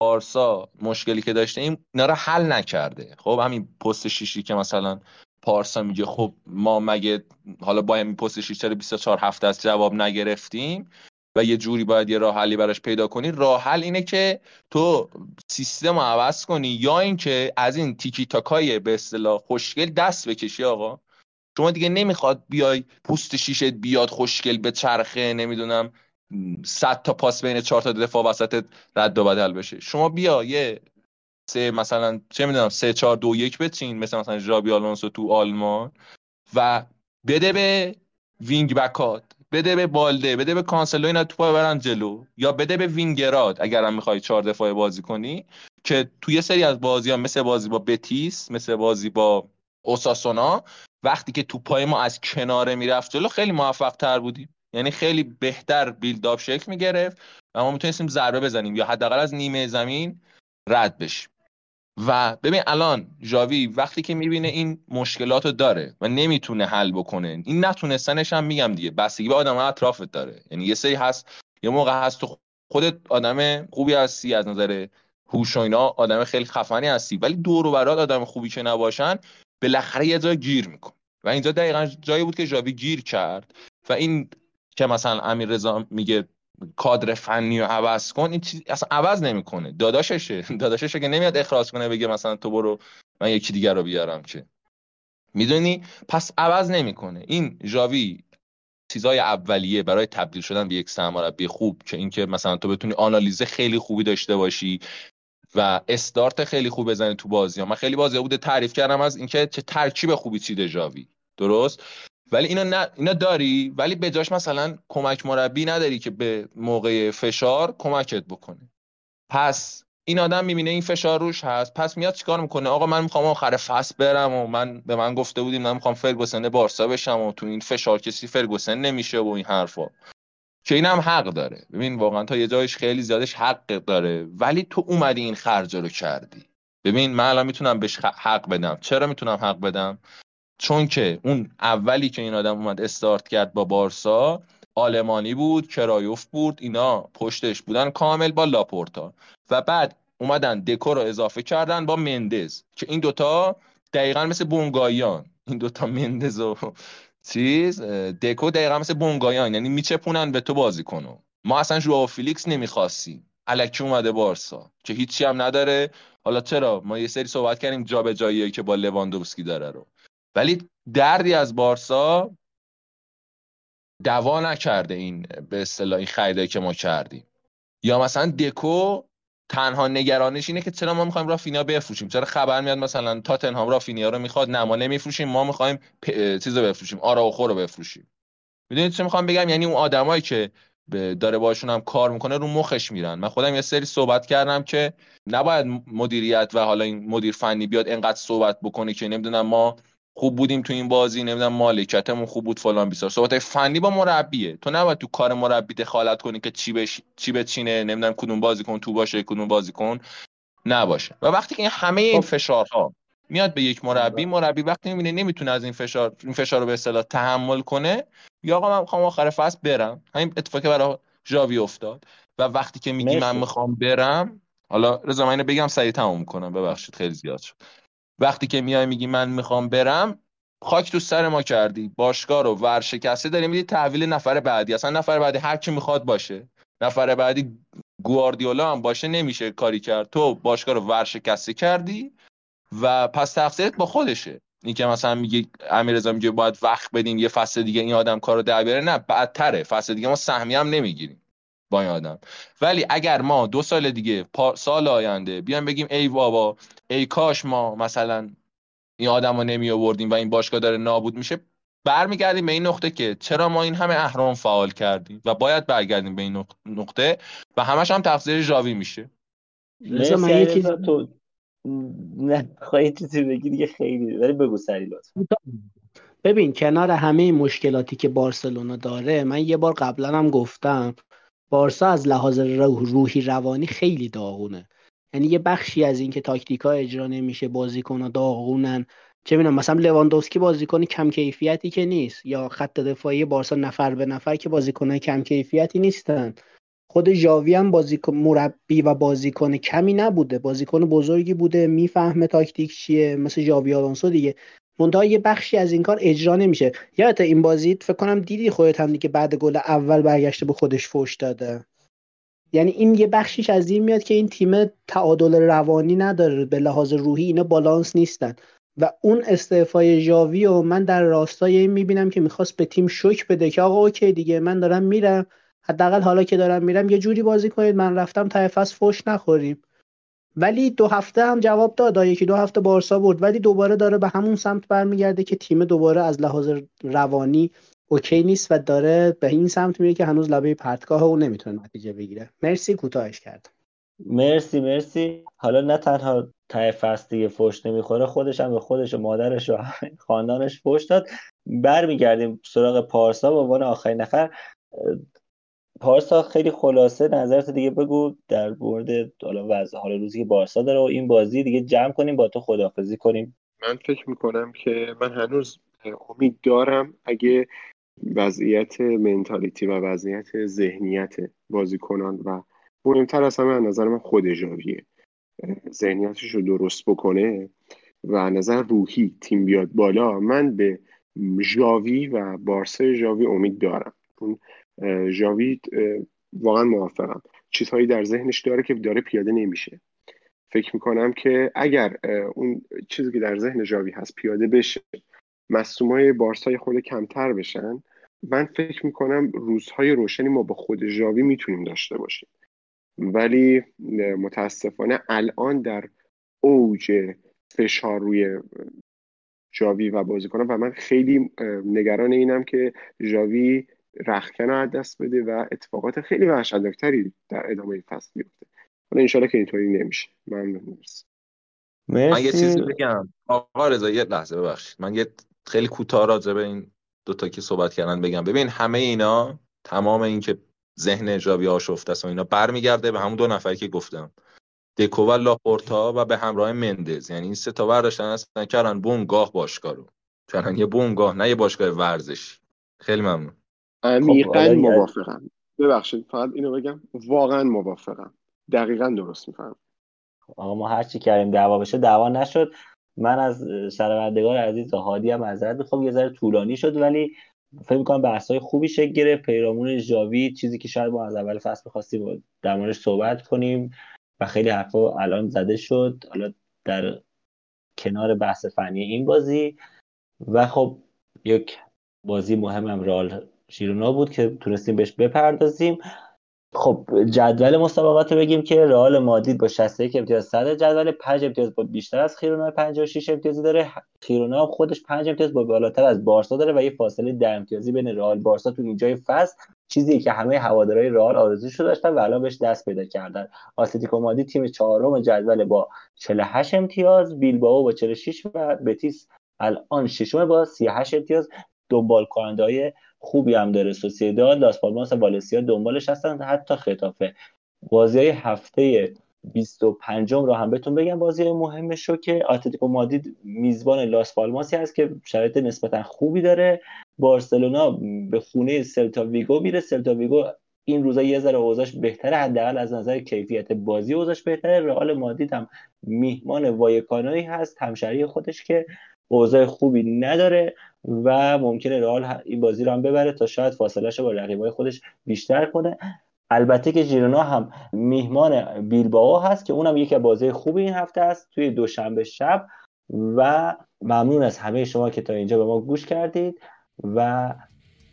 پارسا مشکلی که داشته این اینا رو حل نکرده. خب همین پست شیشی که مثلا پارسا میگه خب ما مگه حالا با این پست شیش 24 هفته است جواب نگرفتیم؟ و یه جوری باید یه راه حلی براش پیدا کنی راه حل اینه که تو سیستم رو عوض کنی یا اینکه از این تیکی تاکای به اصطلاح خوشگل دست بکشی آقا. شما دیگه نمی‌خواد بیای پوست شیشت بیاد خوشگل به چرخه نمی‌دونم صد تا پاس بین چهار تا دفاع وسط رد و بدل بشه. شما بیا یه سه مثلا چه می‌دونم سه چهار دو یک بچین مثل مثلا ژابی آلونسو تو آلمان و بده به wing back ات. بده به بالده بده به کانسلو اینا توپا ببرن جلو. یا بده به وینگرات اگر هم می‌خوای چهار دفاعه بازی کنی که تو یه سری از بازی ها مثل بازی با بتیس مثل بازی با اوساسونا وقتی که توپای ما از کناره می‌رفت جلو خیلی موفق تر بودیم. یعنی خیلی بهتر بیلداپ شکل می‌گرفت و ما می‌تونستیم ضربه بزنیم یا حداقل از نیمه زمین رد بشیم. و ببین الان جاوی وقتی که می‌بینه این مشکلات رو داره و نمی‌تونه حل بکنه این نتونستنش هم میگم دیگه بستگی به آدم اطرافت داره. یعنی یه سری هست یه موقع هست تو خودت آدم خوبی هستی از نظر هوش و اینا آدم خیلی خفنی هستی ولی دور و برات آدم خوبی که نباشن بالاخره یه جای گیر میکن و اینجا دقیقا جایی بود که جاوی گیر کرد و این که مثلا امیر رضا میگه کادر فنی رو عوض کن این چیز اصلا عوض نمی‌کنه. داداششه. داداششه که نمیاد اخراج کنه بگه مثلا تو برو من یکی دیگر رو بیارم که. می‌دونی؟ پس عوض نمی‌کنه. این جاوی چیزای اولیه برای تبدیل شدن به یک سرمربی خوب که اینکه مثلا تو بتونی آنالیز خیلی خوبی داشته باشی و استارت خیلی خوب بزنی تو بازی ها. من خیلی بازی بوده تعریف کردم از اینکه چه ترکیب خوبی چیده جاوی درست؟ ولی اینا, نه، اینا داری؟ ولی به جاش مثلا کمک مربی نداری که به موقع فشار کمکت بکنه. پس این آدم می‌بینه این فشار روش هست. پس میاد چیکار می‌کنه؟ آقا من می‌خوام آخر فصل برم و من به من گفته بودیم من می‌خوام فرگوسن بارسا بشم و تو این فشار کسی فرگوسن نمیشه و این حرفا. که این هم حق داره. ببین واقعا تا یه جایش خیلی زیادش حق داره. ولی تو اومدی این خرج رو کردی. ببین من الان می‌تونم بهش حق بدم. چرا می‌تونم حق بدم؟ چون که اون اولی که این آدم اومد استارت کرد با بارسا آلمانی بود کرایف بود اینا پشتش بودن کامل با لاپورتا. و بعد اومدن دکو رو اضافه کردن با مندز که این دوتا دقیقا مثل بنگاهیان. این دوتا مندز و چیز دکو دقیقا مثل بنگاهیان. یعنی میچپونن به تو بازی کنو. ما اصلا ژوائو فلیکس نمی‌خواستیم. الکی اومده بارسا که هیچی هم نداره. حالا چرا؟ ما یه سری صحبت کردیم جابجاییایی که با لواندوفسکی داره رو. ولی دردی از بارسا دوا نکرده این به اصطلاح این خریدایی که ما کردیم. یا مثلا دکو تنها نگرانش اینه که چرا ما می‌خوایم رافینیا بفروشیم؟ چرا خبر میاد مثلا تاتنهام رافینیا رو می‌خواد نه ما نمیفروشیم ما می‌خوایم پ... چیزو بفروشیم آراوخو رو بفروشیم. می‌دونید چه می‌خوام بگم؟ یعنی اون آدمایی که داره باشون هم کار می‌کنه رو مخش میرن. من خودم یه سری صحبت کردم که نباید مدیریت و حالا این مدیر فنی بیاد انقدر صحبت بکنه که نمی‌دونم ما خوب بودیم تو این بازی نمی‌دونم مالکیتمون خوب بود فلان بیسار. صحبت فنی با مربیه. تو نباید تو کار مربی دخالت کنی که چی بش... چی بچینه نمی‌دونم کدوم بازیکن تو باشه کدوم بازیکن نباشه. و وقتی که این همه این خب. فشارها میاد به یک مربی مربی وقتی می‌بینه نمی‌تونه از این فشار این فشار رو به اصطلاح تحمل کنه یا آقا من می‌خوام آخر فصل برم. همین اتفاقی برای ژاوی افتاد. و وقتی که میگی من می‌خوام برم حالا رضا من بگم سریع تموم کنم. ببخشید خیلی زیاد شد. وقتی که میای میگی من می‌خوام برم خاک تو سر ما کردی. باشگاه رو ورشکسته داری میدی تحویل نفر بعدی. اصلا نفر بعدی هر کی می‌خواد باشه. نفر بعدی گواردیولا هم باشه نمیشه کاری کرد. تو باشگاه رو ورشکسته کردی و پس تقصیرت با خودشه. این که مثلا میگه امیررضا میگه باید وقت بدیم یه فصل دیگه این آدم کارو در بیاره. نه بدتره. فصل دیگه ما سهمیه هم نمی‌گیریم. با این آدم. ولی اگر ما دو سال دیگه سال آینده بیایم بگیم ای بابا ای کاش ما مثلا این آدم رو نمی آوردیم و این باشگاه داره نابود میشه برمیگردیم به این نقطه که چرا ما این همه اهرام فعال کردیم و باید برگردیم به این نقطه و همش هم تقصیر ژاوی میشه. من یه چیز تو نه خواهی چیزی بگی دیگه خیلی ولی بگو سری ببین کنار همه مشکلاتی که بارسلونا داره من یه بار قبلا هم گفتم بارسا از لحاظ روحی روانی خیلی داغونه. یعنی یه بخشی از این که تاکتیکا اجرا نمیشه بازیکن داغونن. چه می‌دونم مثلا لواندوفسکی بازیکن کم کیفیتی که نیست. یا خط دفاعی بارسا نفر به نفر که بازیکن کم کیفیتی نیستن. خود ژاوی هم بازیکن مربی و بازیکن کمی نبوده. بازیکن بزرگی بوده. می‌فهمه تاکتیک چیه. مثل ژاوی آلونسو دیگه. منتها یه بخشی از این کار اجرا نمیشه. یادت این بازی فکر کنم دیدی خودت هم دیگه بعد گل اول برگشته به خودش فوش داده. یعنی این یه بخشیش از این میاد که این تیم تعادل روانی نداره به لحاظ روحی اینا بالانس نیستن. و اون استعفای ژاوی و من در راستای این می‌بینم که می‌خواست به تیم شوک بده که آقا اوکی دیگه من دارم میرم. حداقل حالا که دارم میرم یه جوری بازی کنید من رفتم تا فوش نخوریم. ولی دو هفته هم جواب داد. یکی دو هفته بارسا برد. ولی دوباره داره به همون سمت برمیگرده که تیم دوباره از لحاظ روانی اوکی نیست و داره به این سمت میره که هنوز لبه پرتگاه او نمی‌تونه نتیجه بگیره. مرسی کوتاهش کرد مرسی مرسی. حالا نه تنها ته فصل فوش نمی‌خوره خودش هم به خودش و مادرش و خاندانش فوش داد. برمیگردیم سراغ پارسا. به عنوان آخرین نفر پارسا خیلی خلاصه نظرت دیگه بگو در مورد حالا وضع حال روزی که بارسا داره و این بازی دیگه جمع کنیم با تو خداحافظی کنیم. من فکر می‌کنم که من هنوز امید دارم اگه وضعیت منتالیتی و وضعیت ذهنیت بازیکنان و مهمتر از همه از نظر من خود ژاویه. ذهنیتش رو درست بکنه و نظر روحی تیم بیاد بالا من به ژاوی و بارسا ژاوی امید دارم. ژاوی واقعا موافقم چیزهایی در ذهنش داره که داره پیاده نمیشه. فکر می‌کنم که اگر اون چیزی که در ذهن ژاوی هست پیاده بشه های بارسای خود کمتر بشن من فکر می‌کنم روزهای روشنی ما با خود ژاوی می‌تونیم داشته باشیم. ولی متاسفانه الان در اوج فشار روی ژاوی و بازیکنان و من خیلی نگران اینم که ژاوی رخکن از دست بده و اتفاقات خیلی وحشتناکتری در ادامه فصل بیفته حالا انشالله که اینطوری نمیشه. ممنون مرسی. من یه چیزی بگم. آقا رضا یه لحظه ببخشید. من یه خیلی کوتاه راجع به این دوتا که صحبت کردن بگم. ببین همه اینا تمام این که ذهن جاوی آشفته است و اینا برمیگرده به همون دو نفری که گفتم. دکو و لاپورتا و به همراه مندز. یعنی این سه تا برداشتن اصلا کردن بونگاه باشگاه رو. کردن یه بونگاه نه یه باشگاه ورزشی. خیلی ممنون. عمیقا خب، موافقم. ببخشید فقط اینو بگم واقعا موافقم. دقیقا درست میفهم آقا ما هر چی کردیم دعوا بشه دعوا نشد. من از شنوندگان عزیز و هادی هم معذرت می‌خوام. یه ذره طولانی شد ولی فکر می‌کنم بحث های خوبی شکل گرفت. پیرامون جاوی چیزی که شاید ما از اول فصل می‌خواستیم در موردش صحبت کنیم و خیلی حرفا الان زده شد. حالا در کنار بحث فنی این بازی. و خب یک بازی مهمم رال شیرونا بود که تونستیم بهش بپردازیم. خب جدول مسابقات رو بگیم که رئال مادید با 61 امتیاز صدر جدول 5 امتیاز با بیشتر از خیرونا 56 امتیازی داره. خیرونا خودش 5 امتیاز با بالاتر از بارسا داره و یه فاصله 10 امتیازی بین رئال بارسا تو اینجای فصل. چیزی که همه هوادارهای رئال آرزوشو داشتن و الان بهش دست پیدا کردن. اتلتیکو مادید تیم چهارم جدول با 48 امتیاز بیلبائو با 46 و بتیس الان ششم با 38 امتیاز. دنبال کننده خوبی هم داره سوسیداد لاس پالماس و والنسیا دنبالش هستن. حتی خطافه بازی های هفته 25 رو هم بهتون بگم. بازی مهمش رو که آتلتیکو مادید میزبان لاس پالماسی هست که شرایط نسبتا خوبی داره. بارسلونا به خونه سلتا ویگو میره. سلتا ویگو این روزا یه ذره اوضاعش بهتره. حداقل از نظر کیفیت بازی اوضاعش بهتره. رئال مادید هم میهمان وایکانوی هست. همشری خودش که اوضاع خوبی نداره و ممکنه رئال این بازی رو هم ببره تا شاید فاصلهش با رقیبای خودش بیشتر کنه. البته که ژیرونا هم میهمان بیلبائو هست که اونم از بازی خوبی این هفته است توی دوشنبه شب و ممنون از همه شما که تا اینجا به ما گوش کردید و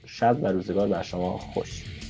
شب و روزگار بر شما خوش.